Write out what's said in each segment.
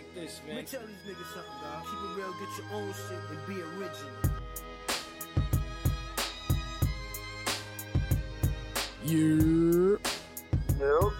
like this, Let me man. tell these niggas something, dog. Keep it real, get your own shit, and be original. Yeah. Yep.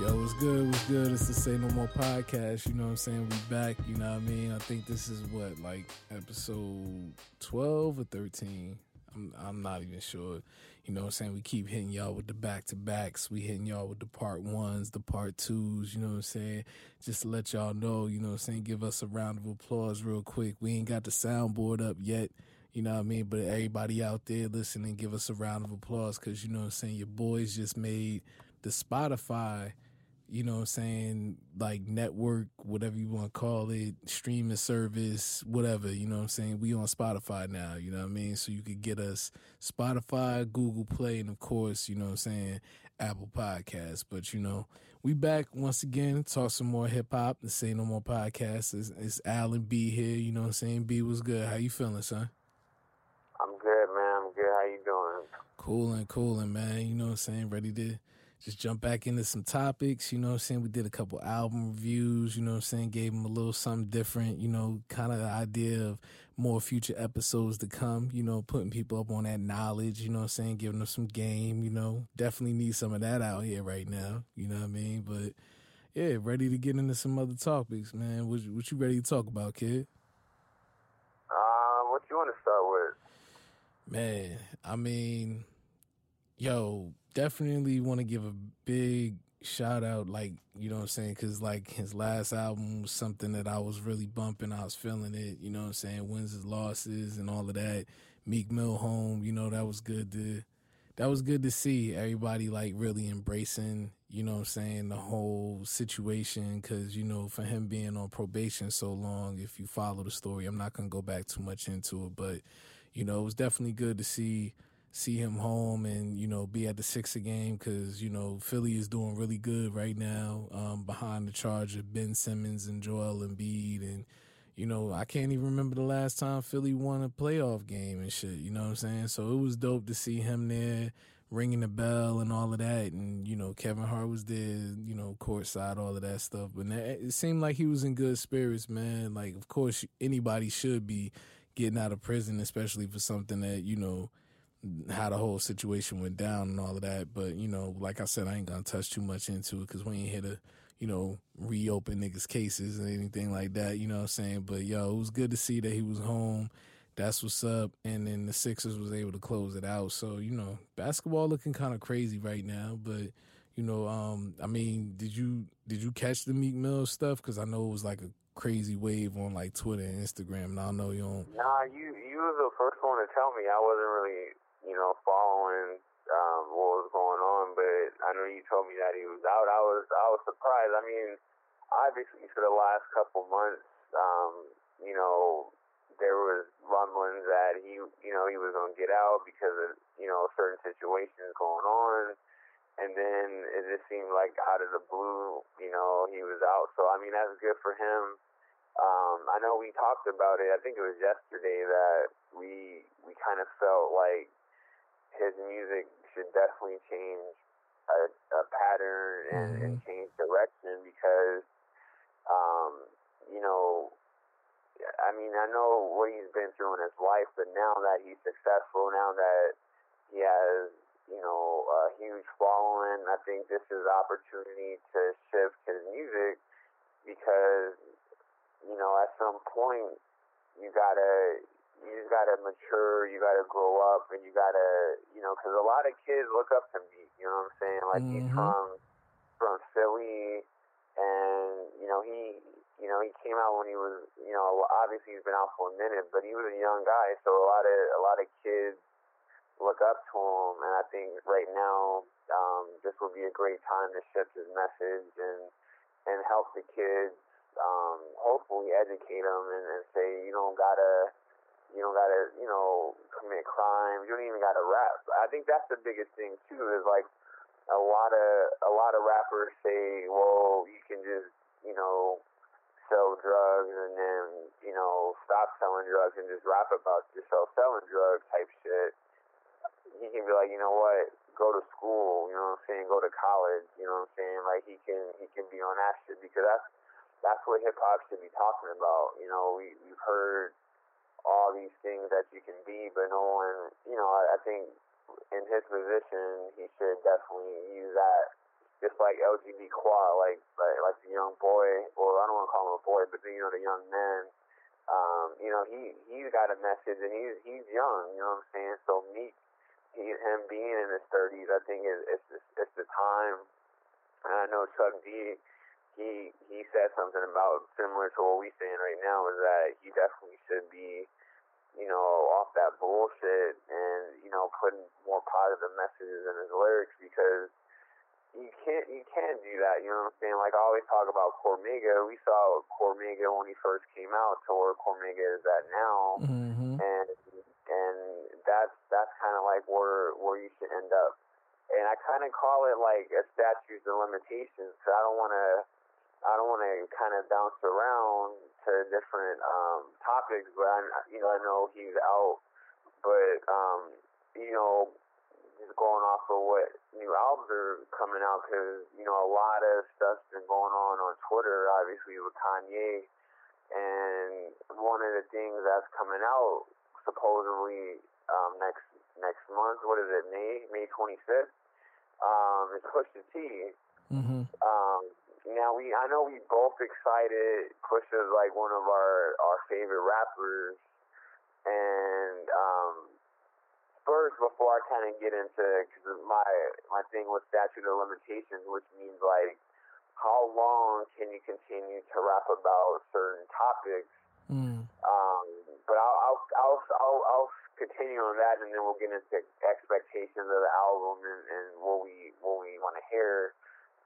Yo, what's good? What's good? It's the Say No More podcast. You know what I'm saying? We back. You know what I mean? I think this is what, like episode 12 or 13. I'm, I'm not even sure. You know what I'm saying? We keep hitting y'all with the back to backs. We hitting y'all with the part ones, the part twos. You know what I'm saying? Just to let y'all know, you know what I'm saying? Give us a round of applause real quick. We ain't got the soundboard up yet. You know what I mean? But everybody out there listening, give us a round of applause because, you know what I'm saying? Your boys just made the Spotify you know what I'm saying, like network, whatever you want to call it, streaming service, whatever, you know what I'm saying? We on Spotify now, you know what I mean? So you could get us Spotify, Google Play, and of course, you know what I'm saying, Apple Podcasts. But you know, we back once again, talk some more hip hop, the Say No More podcast. It's, it's Alan B here, you know what I'm saying? B was good. How you feeling, son? I'm good, man. I'm good. How you doing? Cooling, cooling, man. You know what I'm saying? Ready to just jump back into some topics. You know what I'm saying? We did a couple album reviews. You know what I'm saying? Gave them a little something different. You know, kind of the idea of more future episodes to come. You know, putting people up on that knowledge. You know what I'm saying? Giving them some game. You know, definitely need some of that out here right now. You know what I mean? But yeah, ready to get into some other topics, man. What, what you ready to talk about, kid? Uh, what you want to start with? Man, I mean, yo, definitely want to give a big shout out, like, you know what I'm saying? Because, like, his last album was something that I was really bumping. I was feeling it, you know what I'm saying? Wins and losses and all of that. Meek Mill home, you know, that was good to. That was good to see everybody like really embracing, you know what I'm saying, the whole situation. Cause, you know, for him being on probation so long, if you follow the story, I'm not to go back too much into it, but, you know, it was definitely good to see see him home and you know be at the Sixer game because you know Philly is doing really good right now um, behind the charge of Ben Simmons and Joel Embiid and you know I can't even remember the last time Philly won a playoff game and shit. You know what I'm saying? So it was dope to see him there ringing the bell and all of that and you know Kevin Hart was there you know courtside all of that stuff but it seemed like he was in good spirits man like of course anybody should be getting out of prison especially for something that you know how the whole situation went down and all of that. But you know, like I said, I ain't gonna touch too much into it because we ain't here to, you know, reopen niggas' cases and anything like that. You know what I'm saying? But yo, it was good to see that he was home. That's what's up. And then the Sixers was able to close it out. So you know, basketball looking kind of crazy right now. But you know, um, I mean, did you did you catch the Meek Mill stuff? Because I know it was like a crazy wave on like Twitter and Instagram. And I know you don't. Nah, you you was the first one to tell me. I wasn't really, you know, following um, what was going on, but I know you told me that he was out. I was I was surprised. I mean, obviously for the last couple months, um, you know, there was rumblings that he, you know, he was gonna get out because of you know certain situations going on. And then it just seemed like out of the blue, you know, he was out. So I mean, that's good for him. Um, I know we talked about it. I think it was yesterday that we we kind of felt like his music should definitely change a, a pattern and, and change direction because, um, you know, I mean, I know what he's been through in his life, but now that he's successful, now that he has, you know, a huge following, I think this is opportunity to shift his music because you know, at some point, you gotta, you just gotta mature, you gotta grow up, and you gotta, you know, because a lot of kids look up to me. You know what I'm saying? Like he's Mhm. from from Philly, and you know he, you know, he came out when he was, you know, obviously he's been out for a minute, but he was a young guy, so a lot of a lot of kids look up to him, and I think right now um, this would be a great time to shift his message and and help the kids um, hopefully educate them and, and say you don't gotta you don't gotta you know commit crimes. You don't even gotta rap. I think that's the biggest thing too is like a lot of a lot of rappers say well you can just you know sell drugs and then you know stop selling drugs and just rap about yourself selling drugs type shit. He can be like you know what? Go to school you know what i'm saying? Go to college you know what i'm saying? Like he can he can be on that shit because that's that's what hip hop should be talking about. You know, we we've heard all these things that you can be, but no one, you know, I, I think in his position, he should definitely use that. Just like LGB Quad, like, like like the young boy, or I don't want to call him a boy, but you know the young man. Um, you know he he's got a message, and he's he's young. You know what I'm saying? So Meek, he him being in his 30s, I think it's it's, it's the time. And I know Chuck D he he said something about similar to what we saying right now is that he definitely should be, you know, off that bullshit and you know putting more positive messages in his lyrics because you can't you can't do that. You know what I'm saying? Like I always talk about Cormega. We saw Cormega when he first came out to where Cormega is at now, mm-hmm. and and that's that's kind of like where where you should end up. And I kind of call it like a statutes of limitations. So I don't want to I don't want to kind of bounce around to different um, topics, but I, you know, I know he's out. But um, you know, just going off of what new albums are coming out, because you know, a lot of stuff's been going on on Twitter, obviously with Kanye, and one of the things that's coming out supposedly um, next next month. What is it? May May 25th. Um, is Pusha T. Mm-hmm. Um, now we, I know we both excited. Pusha's like one of our our favorite rappers, and um, first before I kind of get into cause my my thing with statute of limitations, which means like how long can you continue to rap about certain topics? Mm. Um, but I'll, I'll I'll I'll I'll continue on that, and then we'll get into expectations of the album and, and what we what we want to hear.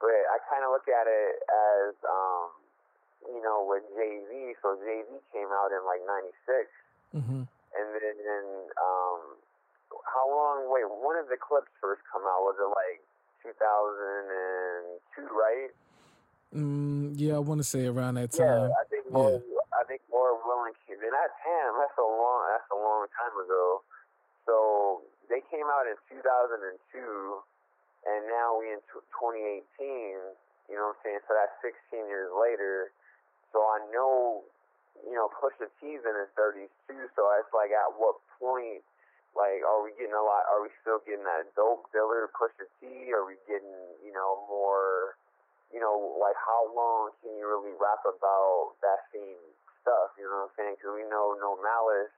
But I kind of look at it as, um, you know, with Jay Z. So Jay Z came out in like '96, Mm-hmm. and then and, um, how long? Wait, when did the Clipse first come out? Was it like 2002, right? Mm, yeah, I want to say around that time. Yeah. I think more. I think Lord Willin' came. And that damn, that's a long. That's a long time ago. So they came out in 2002 and now we in 2018. You know what I'm saying? So that's 16 years later. So I know, you know, Pusha T's in his 30s too. So it's like, at what point, like, are we getting a lot? Are we still getting that dope dealer Pusha T? Are we getting, you know, more? You know, like how long can you really rap about that same stuff? You know what I'm saying? Because we know No Malice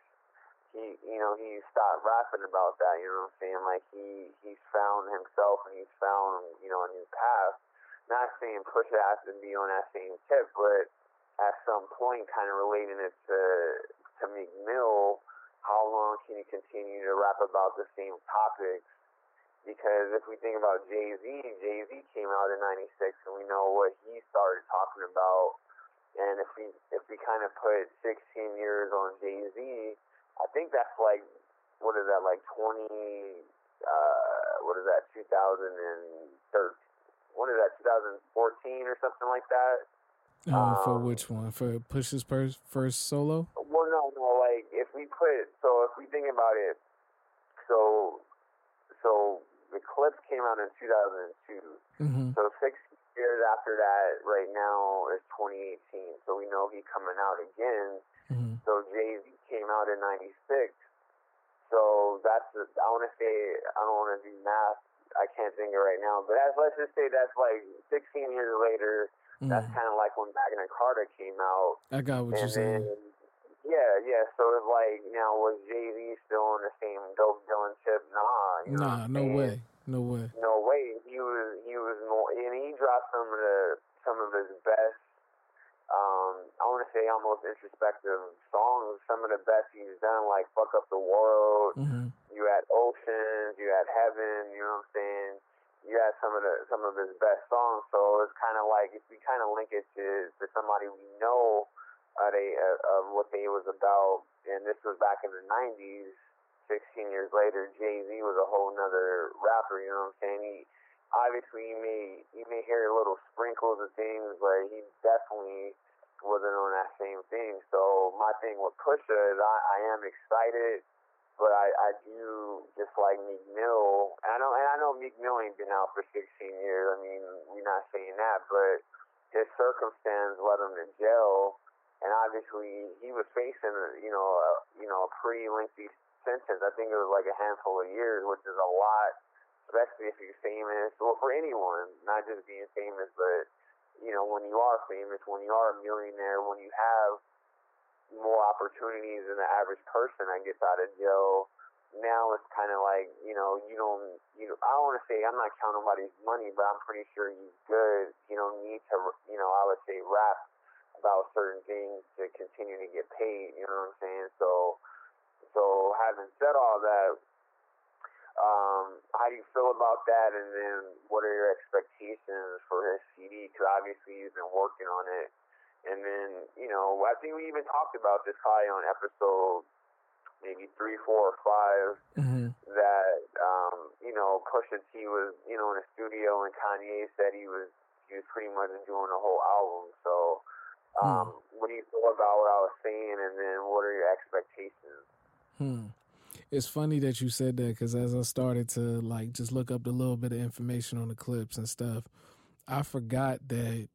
he you know he stopped rapping about that you know what i'm saying? Like he he's found himself and he's found you know a new path. Not saying pusha has to be on that same tip but at some point kind of relating it to to meek mill how long can you continue to rap about the same topics? Because if we think about jay-z jay-z came out in 96 and we know what he started talking about. And if we if we kind of put 16 years on jay-z I think that's like what is that like twenty uh what is that two thousand and thirteen what is that two thousand fourteen or something like that. Uh, for Um, which one? For Push's first first solo? Well no no like if we put so if we think about it so so the Clipse came out in two thousand and two. Mm-hmm. So six years after that right now is twenty eighteen. So we know he coming out again. Mm-hmm. So Jay Z came out in '96. So that's the, I want to say I don't want to do math. I can't think of it right now, but that's, let's just say that's like 16 years later. That's Mm-hmm. kind of like when Magna Carta came out, I got what you're saying. yeah, yeah. So it's like now was Jay Z still on the same dope Dylan tip? Nah, you Nah, no saying? way, no way. No way. He was he was more, and he dropped some of the some of his best. Um, I want to say almost introspective songs. Some of the best he's done, like "Fuck Up the World." Mm-hmm. You had Oceans. You had Heaven. You know what I'm saying? You had some of the some of his best songs. So it's kind of like if we kind of link it to to somebody we know, uh, they uh, of what they was about, and this was back in the '90s. 16 years later, Jay Z was a whole nother rapper. You know what I'm saying? He obviously you may you may hear little sprinkles of things, but he definitely wasn't on that same thing. So my thing with Pusha is I, I am excited, but I, I do just like Meek Mill. And I know and I know Meek Mill ain't been out for 16 years. I mean, we're not saying that, but his circumstance led him to jail, and obviously he was facing, you know, a, you know, a pretty lengthy sentence. I think it was like a handful of years, which is a lot, especially if you're famous, or for anyone, not just being famous, but you know, when you are famous, when you are a millionaire, when you have more opportunities than the average person that gets out of jail now it's kind of like you know you don't you I don't want to say I'm not counting nobody's money, but I'm pretty sure he's good. You don't need to you know I would say rap about certain things to continue to get paid. You know what I'm saying? So so having said all that, um, how do you feel about that? And then what are your expectations for his CD? Because obviously he's been working on it. And then, you know, I think we even talked about this probably on episode maybe three, four, or 5 mm-hmm. that um, you know Pusha T was you know in a studio and Kanye said he was he was pretty much doing the whole album. So, hmm. um, hmm. what do you feel about what I was saying, and then what are your expectations? Hmm. It's funny that you said that because as I started to like just look up a little bit of information on the Clipse and stuff, I forgot that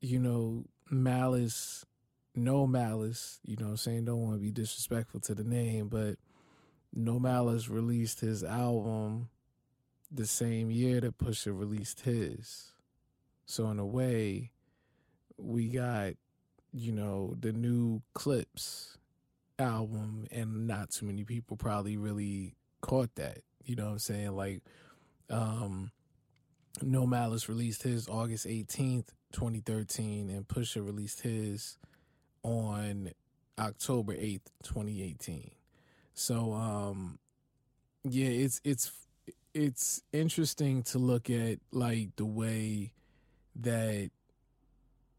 you know Malice no Malice, you know I'm saying? Don't want to be disrespectful to the name, but No Malice released his album the same year that Pusha released his. So in a way, we got, you know, the new Clipse album and not too many people probably really caught that. You know what I'm saying? Like um No Malice released his August 18th, 2013 and Pusha released his on October 8th, 2018. So um yeah, it's it's it's interesting to look at like the way that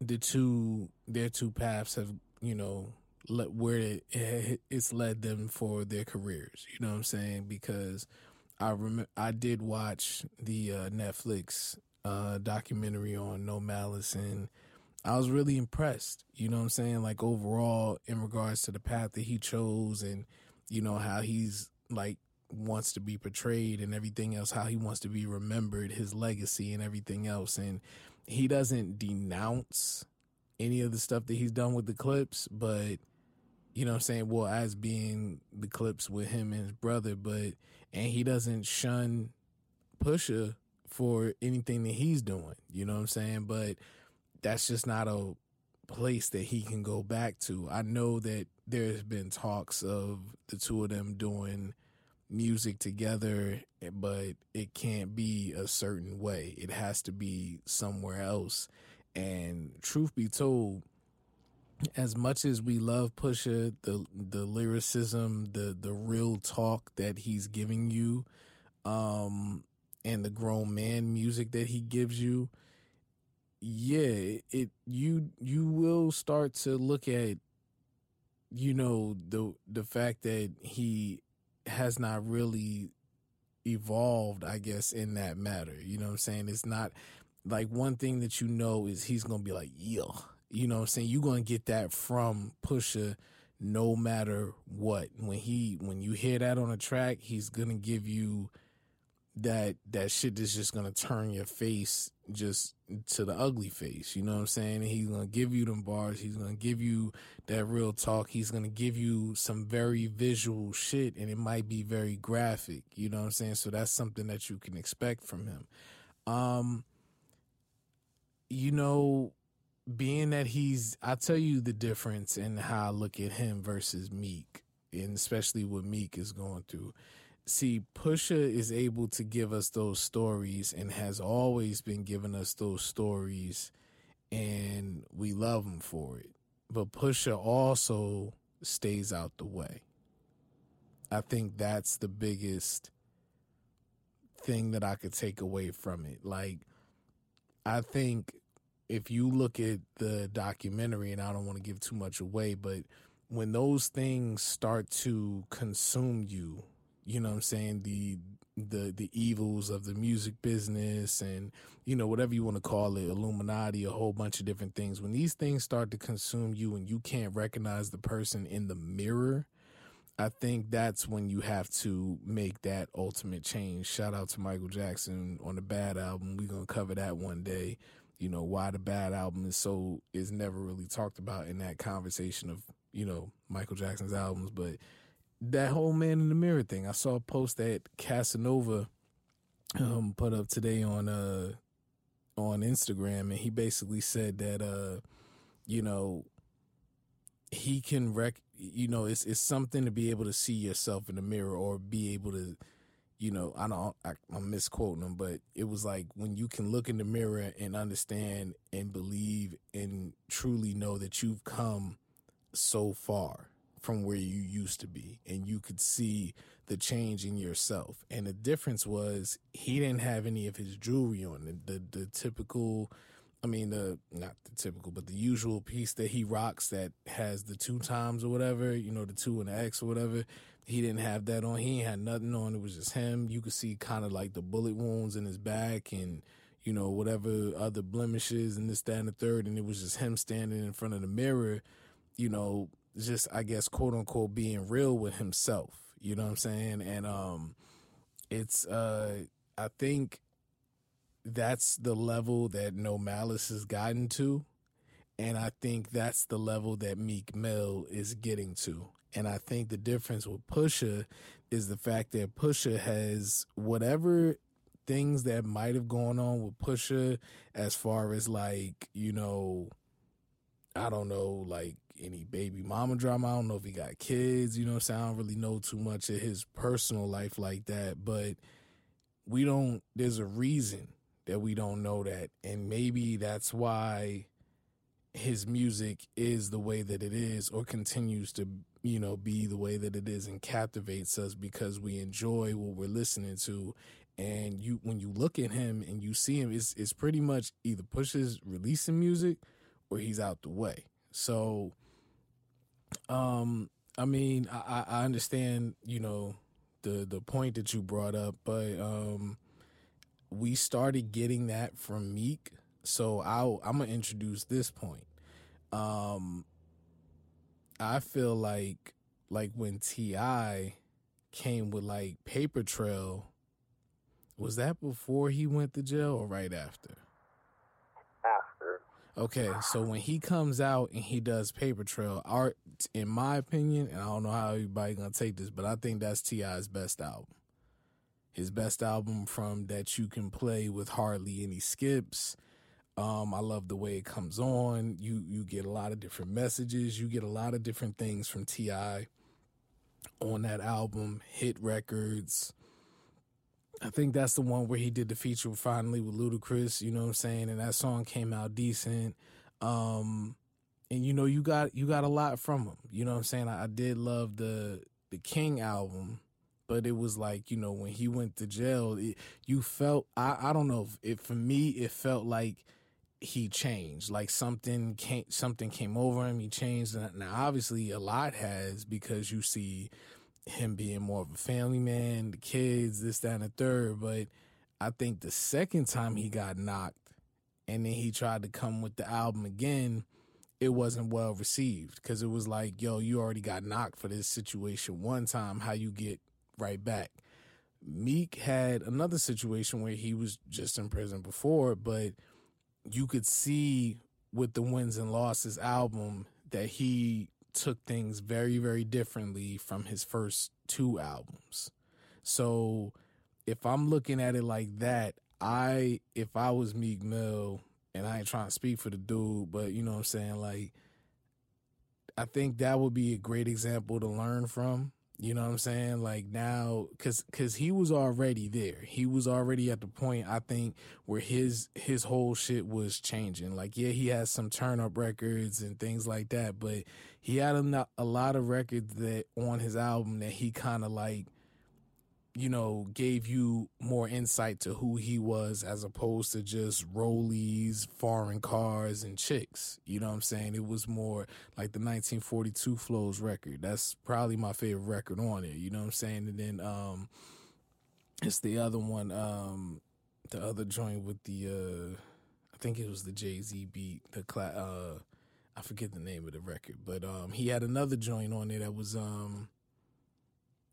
the two their two paths have, you know, where it, it's led them for their careers. You know what I'm saying? Because I remember I did watch the uh, Netflix uh, documentary on No Malice and I was really impressed. You know what I'm saying? Like overall, in regards to the path that he chose, and you know how he's like wants to be portrayed and everything else, how he wants to be remembered, his legacy and everything else, and he doesn't denounce any of the stuff that he's done with the Clipse, but you know what I'm saying? Well, as being the Clipse with him and his brother, but and he doesn't shun Pusha for anything that he's doing. You know what I'm saying? But that's just not a place that he can go back to. I know that there's been talks of the two of them doing music together, but it can't be a certain way. It has to be somewhere else. And truth be told, as much as we love Pusha, the the lyricism, the the real talk that he's giving you, um, and the grown man music that he gives you, yeah, it you you will start to look at you know the the fact that he has not really evolved, I guess, in that matter. You know what I'm saying? It's not like one thing that you know is he's gonna be like, yeah. You know what I'm saying? You're gonna get that from Pusha no matter what. When he when you hear that on a track, he's gonna give you that that shit that's just gonna turn your face just to the ugly face. You know what I'm saying? And he's gonna give you them bars. He's gonna give you that real talk. He's gonna give you some very visual shit, and it might be very graphic. You know what I'm saying? So that's something that you can expect from him. Um, you know, being that he's, I tell you the difference in how I look at him versus Meek, and especially what Meek is going through see, Pusha is able to give us those stories and has always been giving us those stories, and we love him for it. But Pusha also stays out the way. I think that's the biggest thing that I could take away from it. Like, I think if you look at the documentary, and I don't want to give too much away, but when those things start to consume you you know what I'm saying, the the the evils of the music business and you know whatever you want to call it illuminati a whole bunch of different things. When these things start to consume you and you can't recognize the person in the mirror i think that's when you have to make that ultimate change. Shout out to michael jackson on the bad album. We're going to cover that one day you know, why the bad album is so is never really talked about in that conversation of, you know, Michael Jackson's albums, but that whole man in the mirror thing. I saw a post that Casanova um put up today on uh on Instagram and he basically said that uh you know he can rec you know it's it's something to be able to see yourself in the mirror or be able to you know I don't I, I'm misquoting him but it was like when you can look in the mirror and understand and believe and truly know that you've come so far from where you used to be and you could see the change in yourself and the difference was he didn't have any of his jewelry on the the, the typical I mean the not the typical, but the usual piece that he rocks that has the two times or whatever, you know, the two and the X or whatever. He didn't have that on. He had nothing on. It was just him. You could see kind of like the bullet wounds in his back and you know whatever other blemishes and this, that, and the third. And it was just him standing in front of the mirror, you know, just I guess quote unquote being real with himself. You know what I'm saying? And um, it's uh, I think that's the level that No Malice has gotten to. And I think that's the level that Meek Mill is getting to. And I think the difference with Pusha is the fact that Pusha has whatever things that might have gone on with Pusha as far as like, you know, I don't know, like any baby mama drama. I don't know if he got kids, you know, so I don't really know too much of his personal life like that. But we don't, there's a reason that we don't know that. And maybe that's why his music is the way that it is or continues to, you know, be the way that it is and captivates us because we enjoy what we're listening to. And you when you look at him and you see him, it's it's pretty much either pushes releasing music or he's out the way. So um I mean, I, I understand, you know, the the point that you brought up, but um we started getting that from Meek. So I'll, I'm gonna introduce this point. Um, I feel like like when T.I. came with like Paper Trail, was that before he went to jail or right after? After. Okay, so when he comes out and he does Paper Trail, art, in my opinion, and I don't know how everybody gonna take this, but I think that's T.I.'s best album his best album from that you can play with hardly any skips. Um, I love the way it comes on. You you get a lot of different messages. You get a lot of different things from T.I. on that album. Hit records. I think that's the one where he did the feature finally with Ludacris. You know what I'm saying? And that song came out decent. Um, and you know you got you got a lot from him. You know what I'm saying? I, I did love the the King album but it was like you know when he went to jail it, you felt i i don't know if, if for me it felt like he changed. Like something came something came over him he changed. Now obviously a lot has because you see him being more of a family man the kids this that and the third. But i think the second time he got knocked and then he tried to come with the album again it wasn't well received. Because it was like yo you already got knocked for this situation one time. How you get right back. Meek had another situation where he was just in prison before, but you could see with the wins and losses album that he took things very, very differently from his first two albums. So if I'm looking at it like that, I if I was Meek Mill and I ain't trying to speak for the dude, but you know what I'm saying, like I think that would be a great example to learn from you know what I'm saying? Like now, cause, cause he was already there. He was already at the point, I think, where his, his whole shit was changing. Like, yeah, he has some turn up records and things like that, but he had a, a lot of records that on his album that he kind of like you know, gave you more insight to who he was as opposed to just rollies, foreign cars, and chicks. You know what I'm saying? It was more like the 1942 Flows record. That's probably my favorite record on it. You know what I'm saying? And then um, it's the other one, um, the other joint with the, uh, I think it was the Jay Z beat, the cla- uh, I forget the name of the record, but um, he had another joint on there that was um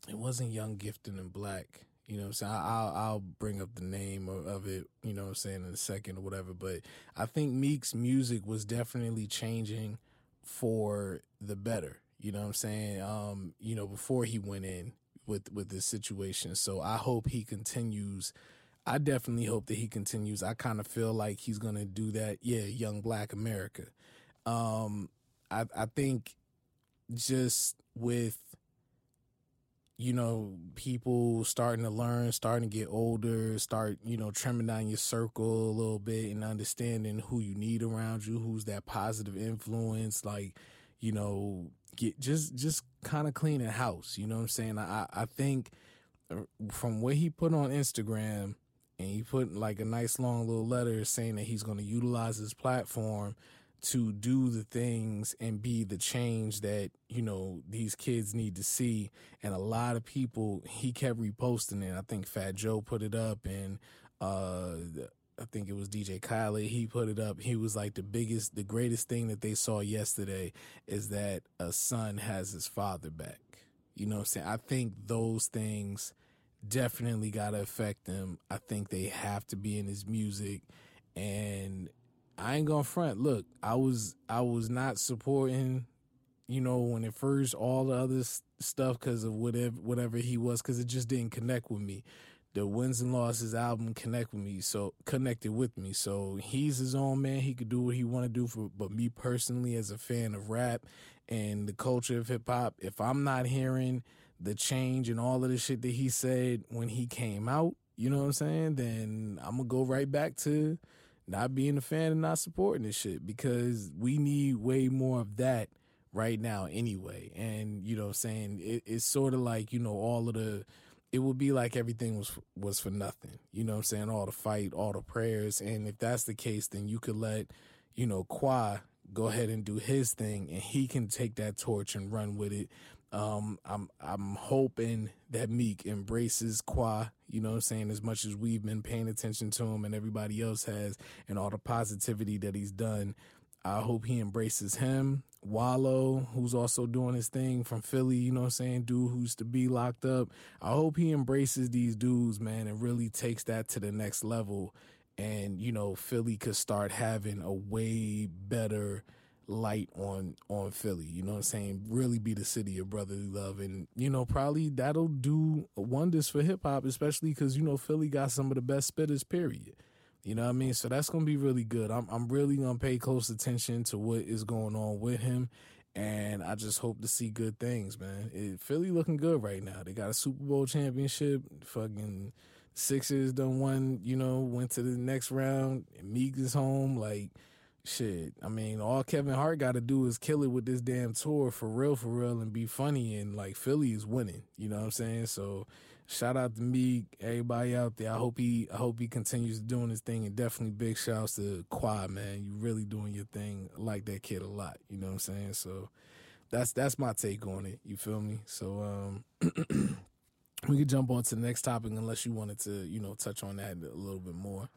it wasn't Young Gifted and Black. You know what I'm saying? I'll I'll bring up the name of, it, you know what I'm saying, in a second or whatever. But I think Meek's music was definitely changing for the better. You know what I'm saying? Um, you know, before he went in with with this situation. So I hope he continues. I definitely hope that he continues. I kind of feel like he's gonna do that. Yeah, young black America. Um, I I think just with you know, people starting to learn, starting to get older, start, you know, trimming down your circle a little bit and understanding who you need around you, who's that positive influence, like, you know, get just just kind of cleaning house, you know what I'm saying? I I think uh, from what he put on Instagram and he put like a nice long little letter saying that he's going to utilize his platform to do the things and be the change that you know these kids need to see. And a lot of people he kept reposting it. I think fat joe put it up and uh i think it was dj khaled he put it up. He was like the biggest the greatest thing that they saw yesterday is that a son has his father back. You know what i'm saying? I think those things definitely gotta affect them. I think they have to be in his music. And I ain't gonna front. Look, I was I was not supporting, you know, when it first all the other stuff because of whatever whatever he was because it just didn't connect with me. The wins and losses album connect with me, so connected with me. So he's his own man. He could do what he want to do for. But me personally, as a fan of rap and the culture of hip hop, if I'm not hearing the change and all of the shit that he said when he came out, you know what I'm saying? Then I'm gonna go right back to not being a fan and not supporting this shit because we need way more of that right now anyway. And you know, what I'm saying it, it's sort of like you know all of the. It would be like everything was was for nothing. You know what I'm saying? All the fight, all the prayers, and if that's the case, then you could let you know Qua go ahead and do his thing, and he can take that torch and run with it. Um, I'm I'm hoping that Meek embraces Qua, you know what I'm saying, as much as we've been paying attention to him and everybody else has and all the positivity that he's done. I hope he embraces him. Wallo, who's also doing his thing from Philly, you know what I'm saying, dude who's to be locked up. I hope he embraces these dudes, man, and really takes that to the next level. And, you know, Philly could start having a way better light on on Philly. You know what I'm saying? Really be the city of brotherly love, and you know probably that'll do wonders for hip hop, especially because you know Philly got some of the best spitters. Period. You know what I mean? So that's gonna be really good. I'm I'm really gonna pay close attention to what is going on with him, and I just hope to see good things, man. It, Philly looking good right now. They got a Super Bowl championship. Fucking Sixers done won. You know, went to the next round. Meek is home. Like shit, I mean, all Kevin Hart got to do is kill it with this damn tour for real, for real, and be funny. And like Philly is winning, you know what I'm saying? So shout out to me, everybody out there. I hope he, I hope he continues doing his thing, and definitely big shouts to Quad, man. You really doing your thing. I like that kid a lot. You know what I'm saying? So that's that's my take on it. You feel me? So um, we could jump on to the next topic unless you wanted to, you know, touch on that a little bit more.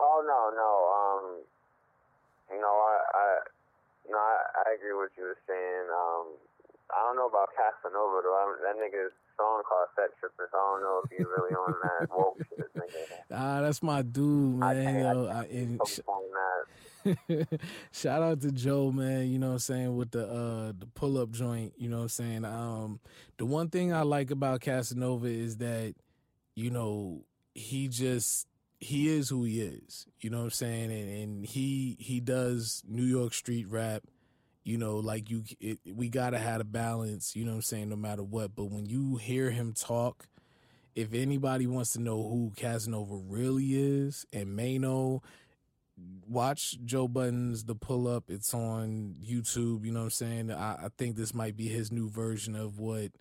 Oh no, no. Know, I, I know, I, I agree with what you were saying. Um, I don't know about Casanova though. I, that nigga's song called Set Trippers. I don't know if he's really on that woke shit, nigga. Ah, that's my dude, man. I, Yo, I, and sh- shout out to Joe, man. You know what I'm saying with the uh the pull up joint. You know what I'm saying. Um, the one thing I like about Casanova is that you know he just he is who he is. You know what I'm saying? And, and he he does New York street rap. You know, like you, it, we gotta have a balance. You know what I'm saying? No matter what. But when you hear him talk, if anybody wants to know who Casanova really is and may know, watch Joe Budden's The Pull Up. It's on YouTube. You know what I'm saying? I, I think this might be his new version of what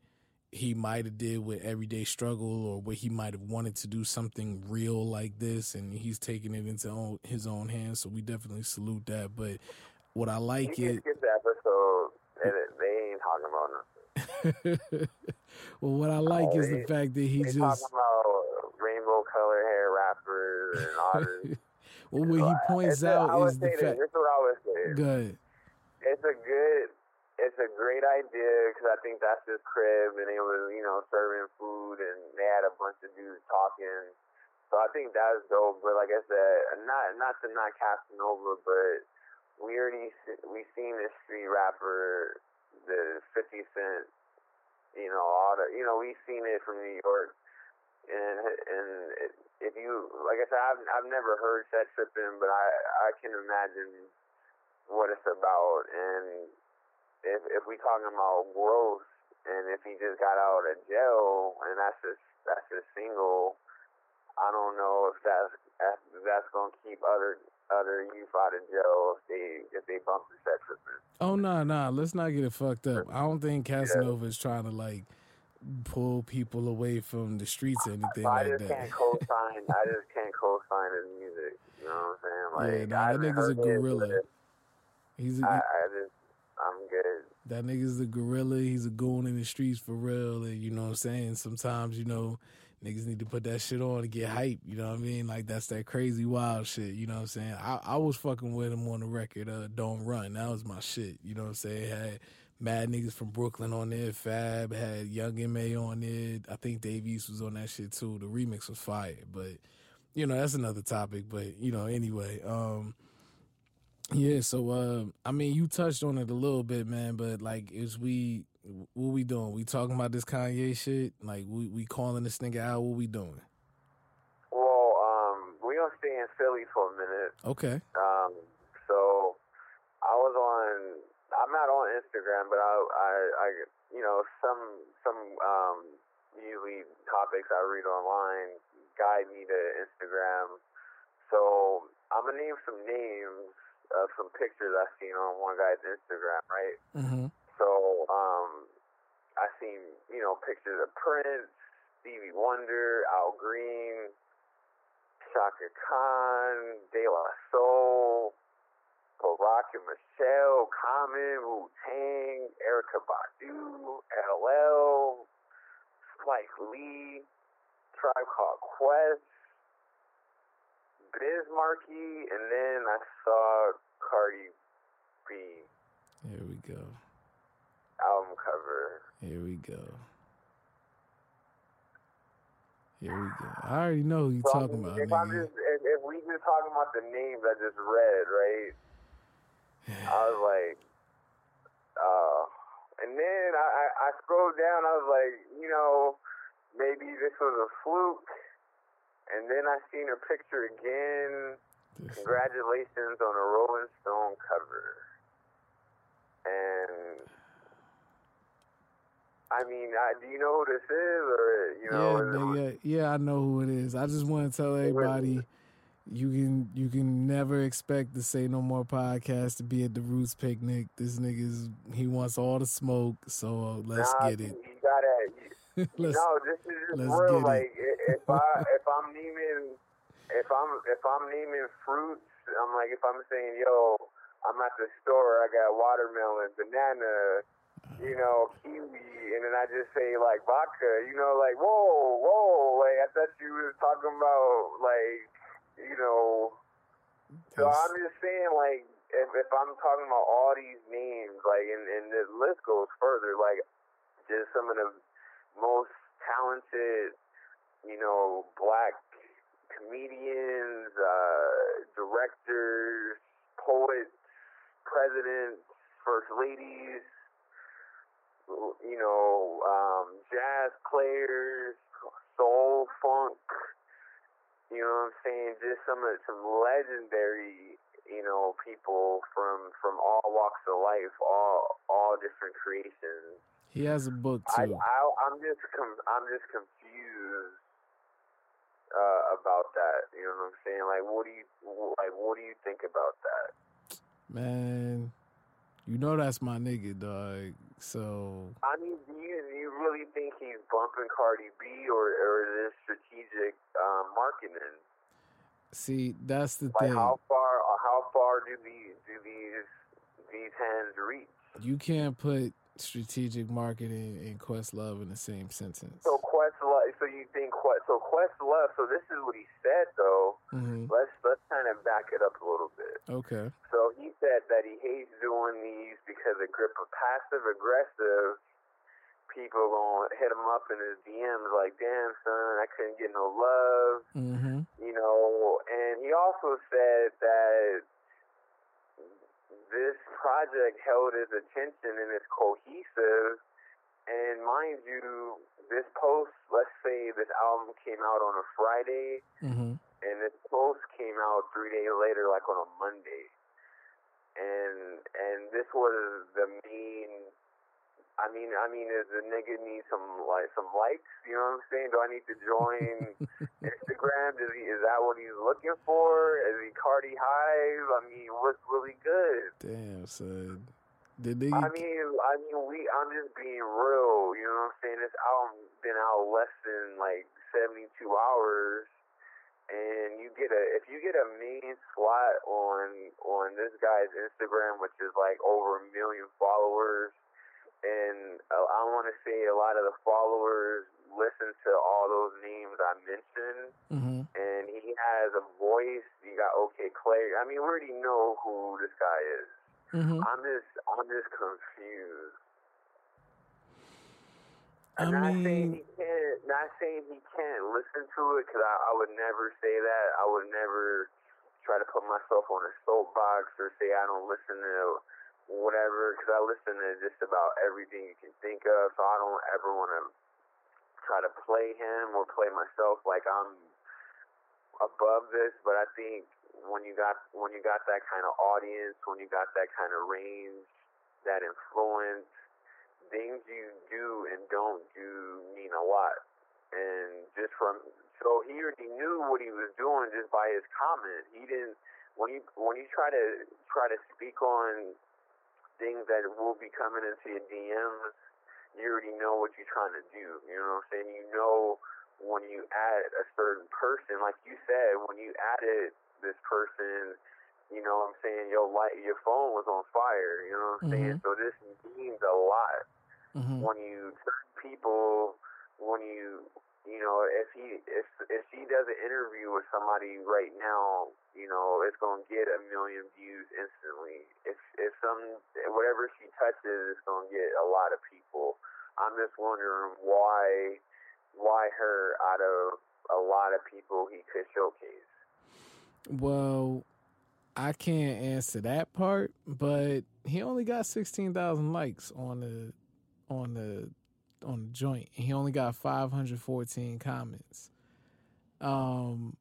he might have did with everyday struggle or what he might have wanted to do something real like this and he's taking it into own, his own hands. So we definitely salute that. But what i like you it the episode and it, they ain't talking about nothing. Well what i like oh, is they, the fact that he just talking about rainbow color hair rappers and this well what he points out is the fact this is what i would say. Good it's a good it's a great idea because I think that's his crib, and they was you know serving food, and they had a bunch of dudes talking. So I think that's dope. But like I said, not not to not Casanova, but we already we seen this street rapper, the Fifty Cent. You know all the you know we seen it from New York, and and if you like I said, I've I've never heard set tripping, but I I can imagine what it's about, and if if we talking about growth, and if he just got out of jail, and that's just that's his single, I don't know if that's if that's gonna keep other other youth out of jail if they if they bump the sex tripping. Oh no, nah, nah. Let's not get it fucked up. I don't think Casanova is trying to like pull people away from the streets or anything I like just that. can't co-sign. I just can't co-sign his music. You know what I'm saying? Like Yeah, nah, that nigga's a heard it, gorilla. He's a, I, I just I'm good. that nigga's a gorilla. He's a goon in the streets for real. And you know what I'm saying? Sometimes, you know, niggas need to put that shit on to get hype. You know what I mean? Like that's that crazy wild shit. You know what I'm saying? I, I was fucking with him on the record, uh, Don't Run. That was my shit. You know what I'm saying? Had mad niggas from Brooklyn on there, Fab, had Young M.A. on there. I think Dave East was on that shit too. The remix was fire. But, you know, that's another topic. But, you know, anyway, um, yeah, so uh, I mean, you touched on it a little bit, man. But like, is we what we doing? We talking about this Kanye shit? Like, we we calling this nigga out? What we doing? Well, um, we gonna stay in Philly for a minute. Okay, Um, so I was on. I'm not on Instagram, but I, I, I you know, some, some, um, usually topics I read online guide me to Instagram. So I'm gonna name some names of some pictures I seen on one guy's Instagram, right? mm-hmm. So, um, I seen, you know, pictures of Prince, Stevie Wonder, Al Green, Chaka Khan, De La Soul, Barack and Michelle, Common, Wu Tang, Erykah Badu, LL, Spike Lee, Tribe Called Quest, Biz Markie, and then I saw Cardi B Here we go. album cover. Here we go. Here we go. I already know who you So, talking about, if I'm just if, if we just talking about the names I just read, right? I was like, uh, and then I, I, I scrolled down. I was like, you know, maybe this was a fluke. And then I seen her picture again. Congratulations on a Rolling Stone cover. And I mean, I, do you know who this is, or you know? yeah, it- yeah, I know who it is. I just want to tell everybody you can you can never expect to say no more podcast to be at the Roots picnic. This nigga's he wants all the smoke, so uh, let's nah, get it. You gotta. You, no, this is just let's real. get it. Like if I if I'm naming if I'm if I'm naming fruits, I'm like if I'm saying yo, I'm at the store, I got watermelon, banana, you know, kiwi, and then I just say like vodka, you know, like whoa, whoa, like I thought you was talking about like you know. So I'm just saying like. If, if I'm talking about all these names, like, and, and the list goes further, like, just some of the most talented, you know, black comedians, uh, directors, poets, presidents, first ladies, you know, um, jazz players, soul, funk, you know what I'm saying? Just some of some legendary, you know, people from from all walks of life, all all different creations. He has a book too. I I'm just com- I'm just confused uh, about that. You know what I'm saying? Like, what do you like? What do you think about that? Man, you know that's my nigga, dog. So I mean, do you do you really think he's bumping Cardi B, or or is this strategic um, marketing? see, that's the Like, thing. how far how far do these do these these hands reach? You can't put strategic marketing and Questlove in the same sentence. So Questlove, so you think Quest, so Questlove, so this is what he said though. Mm-hmm. Let's let's kind of back it up a little bit. Okay. So he said that he hates doing these because a grip of passive aggressive people gonna hit him up in his DMs like, "Damn, son, I couldn't get no love," Mm-hmm. you know. And he also said that this project held his attention and is cohesive. And mind you, this post, let's say this album came out on a Friday, Mm-hmm. and this post came out three days later, like on a Monday. And and this was the main. I mean, I mean, does the nigga need some like some likes? You know what I'm saying? Do I need to join Instagram? Is he? Is that what he's looking for? Is he Cardi Hive? I mean, what's really good? Damn, son. Did they? I mean, I mean, we. I'm just being real. You know what I'm saying? This album been out less than like 72 hours, and you get a if you get a main slot on on this guy's Instagram, which is like over a million followers, and uh, I want to say a lot of the followers listen to all those names I mentioned mm-hmm. and he has a voice. You got OK Clay. I mean, we already know who this guy is. Mm-hmm. I'm just, I'm just confused. I I'm not saying mean, he can't, not saying he can't listen to it, because I, I would never say that. I would never try to put myself on a soapbox or say I don't listen to whatever, because I listen to just about everything you can think of. So I don't ever want to try to play him or play myself like I'm above this. But I think when you got when you got that kind of audience, when you got that kind of range, that influence, things you do and don't do mean a lot. And just from so he already knew what he was doing just by his comment. He didn't when you when you try to try to speak on things that will be coming into your DMs, you already know what you're trying to do. You know what I'm saying? You know when you add a certain person, like you said, when you added this person, you know what I'm saying, your light your phone was on fire, you know what I'm saying? So this means a lot mm-hmm. when you certain people when you you know if he if if he does an interview with somebody right now you know it's gonna get a million views instantly. If if some whatever she touches it's gonna get a lot of people. I'm just wondering why why her out of a lot of people he could showcase. Well, I can't answer that part, but he only got sixteen thousand likes on the on the on the joint. He only got five hundred fourteen comments. Um,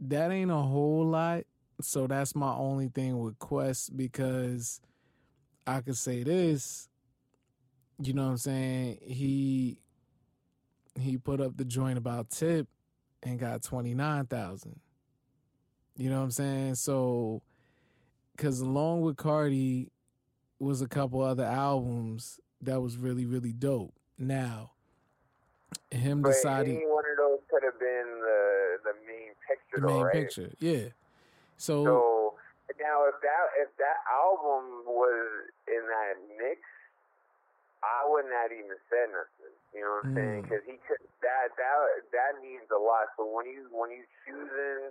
that ain't a whole lot. So that's my only thing with Quest because I could say this. You know what I'm saying? He he put up the joint about tip and got twenty nine thousand. You know what I'm saying? So, because along with Cardi was a couple other albums that was really, really dope. Now, him but deciding any one of those could have been the the main picture the though, main right? picture, yeah. So, So now, if that if that album was in that mix, I wouldn't have even said nothing. You know what I'm saying? Mm. Because he could that that that means a lot. So when you when you choosing,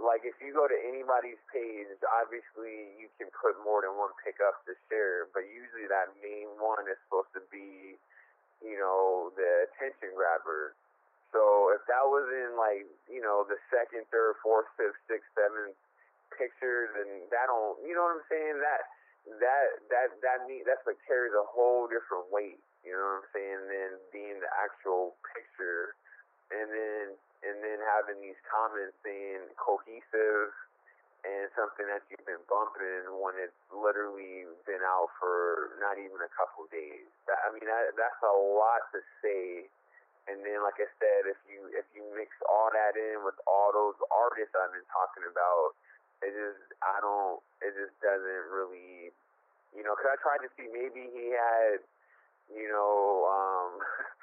like if you go to anybody's page, obviously you can put more than one pickup to share, but usually that main one is supposed to be, you know, the attention grabber. So if that was in like you know the second, third, fourth, fifth, sixth, seventh picture, then that don't you know what I'm saying? That that that that mean that's like carries a whole different weight. You know what I'm saying? Than being the actual picture, and then and then having these comments saying cohesive and something that you've been bumping when it's literally been out for not even a couple days. That, I mean, that, that's a lot to say. And then, like I said, if you if you mix all that in with all those artists I've been talking about, it just I don't it just doesn't really, you know. Cause I tried to see maybe he had, you know, um,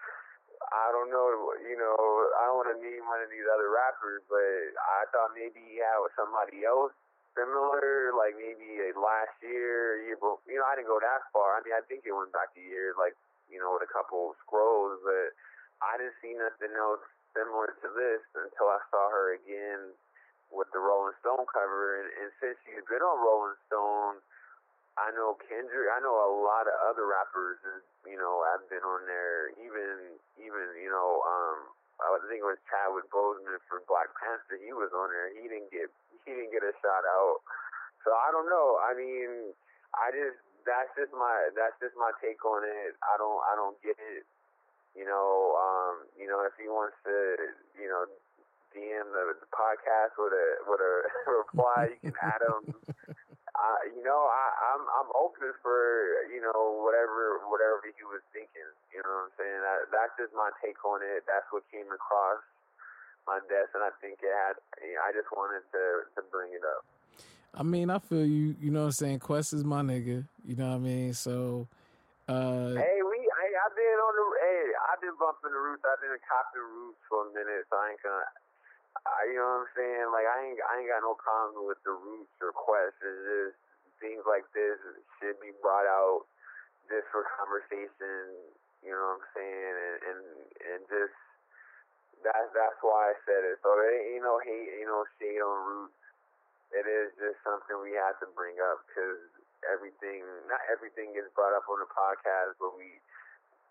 I don't know, you know, I don't want to name one of these other rappers, but I thought maybe he had with somebody else similar, like maybe uh, last year, year before. You know, I didn't go that far. I mean, I think it went back a year, like you know, with a couple of scrolls, but I didn't see nothing else similar to this until I saw her again with the Rolling Stone cover. And, and since she's been on Rolling Stone, I know Kendrick. I know a lot of other rappers. You know, I've been on there. Even even you know, um, I think it was Chadwick Boseman for Black Panther. He was on there. He didn't get he didn't get a shout out. So I don't know. I mean, I just that's just my that's just my take on it. I don't I don't get it. You know, um, you know, if he wants to, you know, DM the, the podcast with a with a reply, you can add him. uh, you know, I, I'm I'm open for you know whatever whatever he was thinking. You know what I'm saying? That, that's just my take on it. That's what came across my desk, and I think it had. I just wanted to to bring it up. I mean, I feel you. You know what I'm saying? Quest is my nigga. You know what I mean? So. Uh, hey, we. I, I've been on the. Hey, I've been bumping the roots. I've been copping roots for a minute, so I ain't gonna. I, you know what I'm saying? Like I ain't. I ain't got no problem with the roots or Quest. It's just things like this should be brought out just for conversation. You know what I'm saying? And and and just that's that's why I said it. So it ain't no hate, you know, shade on roots. It is just something we have to bring up because everything, not everything gets brought up on the podcast, but we,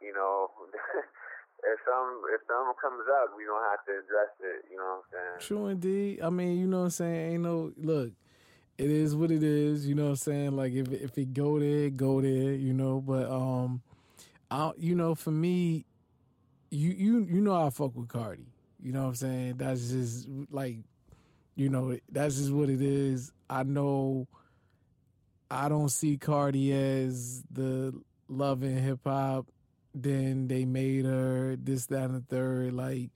you know. if some if something comes up, we don't have to address it. You know what I'm saying? True indeed. I mean, you know what I'm saying. Ain't no look. It is what it is. You know what I'm saying. Like if if it go there, go there. You know. But um, I you know for me, you you you know I fuck with Cardi. You know what I'm saying. That's just like, you know, that's just what it is. I know. I don't see Cardi as the love in hip hop then they made her this, that, and the third. Like,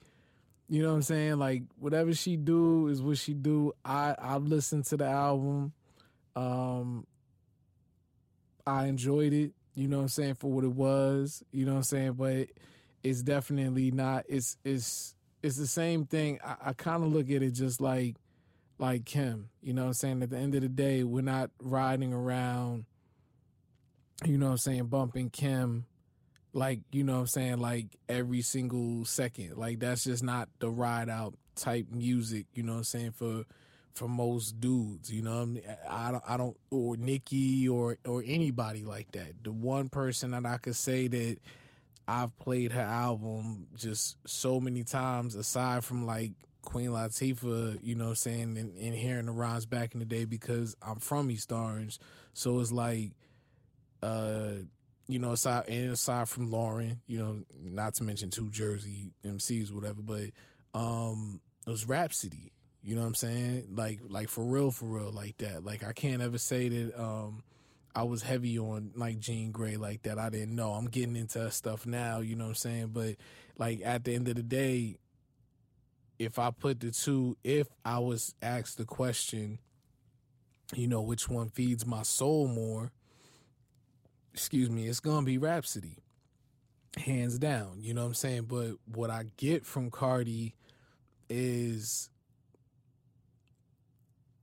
you know what I'm saying? Like, whatever she do is what she do. I I've listened to the album. Um, I enjoyed it. You know what I'm saying for what it was. You know what I'm saying, but it's definitely not. It's it's it's the same thing. I, I kind of look at it just like like Kim. You know what I'm saying? At the end of the day, we're not riding around. You know what I'm saying? Bumping Kim like you know what i'm saying like every single second. Like that's just not the ride out type music you know what i'm saying for for most dudes you know i don't i don't or Nicki or or anybody like that. The one person that i could say that i've played her album just so many times aside from like queen latifah you know what i'm saying and, and hearing the rhymes back in the day because i'm from east orange. So it's like uh you know, aside and aside from Lauryn, you know, not to mention two Jersey MCs, whatever, but um it was Rapsody. You know what I'm saying? Like like for real, for real, like that. Like I can't ever say that um I was heavy on like Jean Grae like that. I didn't know. I'm getting into stuff now, you know what I'm saying? But like at the end of the day, if I put the two, if I was asked the question, you know, which one feeds my soul more, excuse me, it's gonna be Rapsody, Hands down. You know what I'm saying? But what I get from Cardi is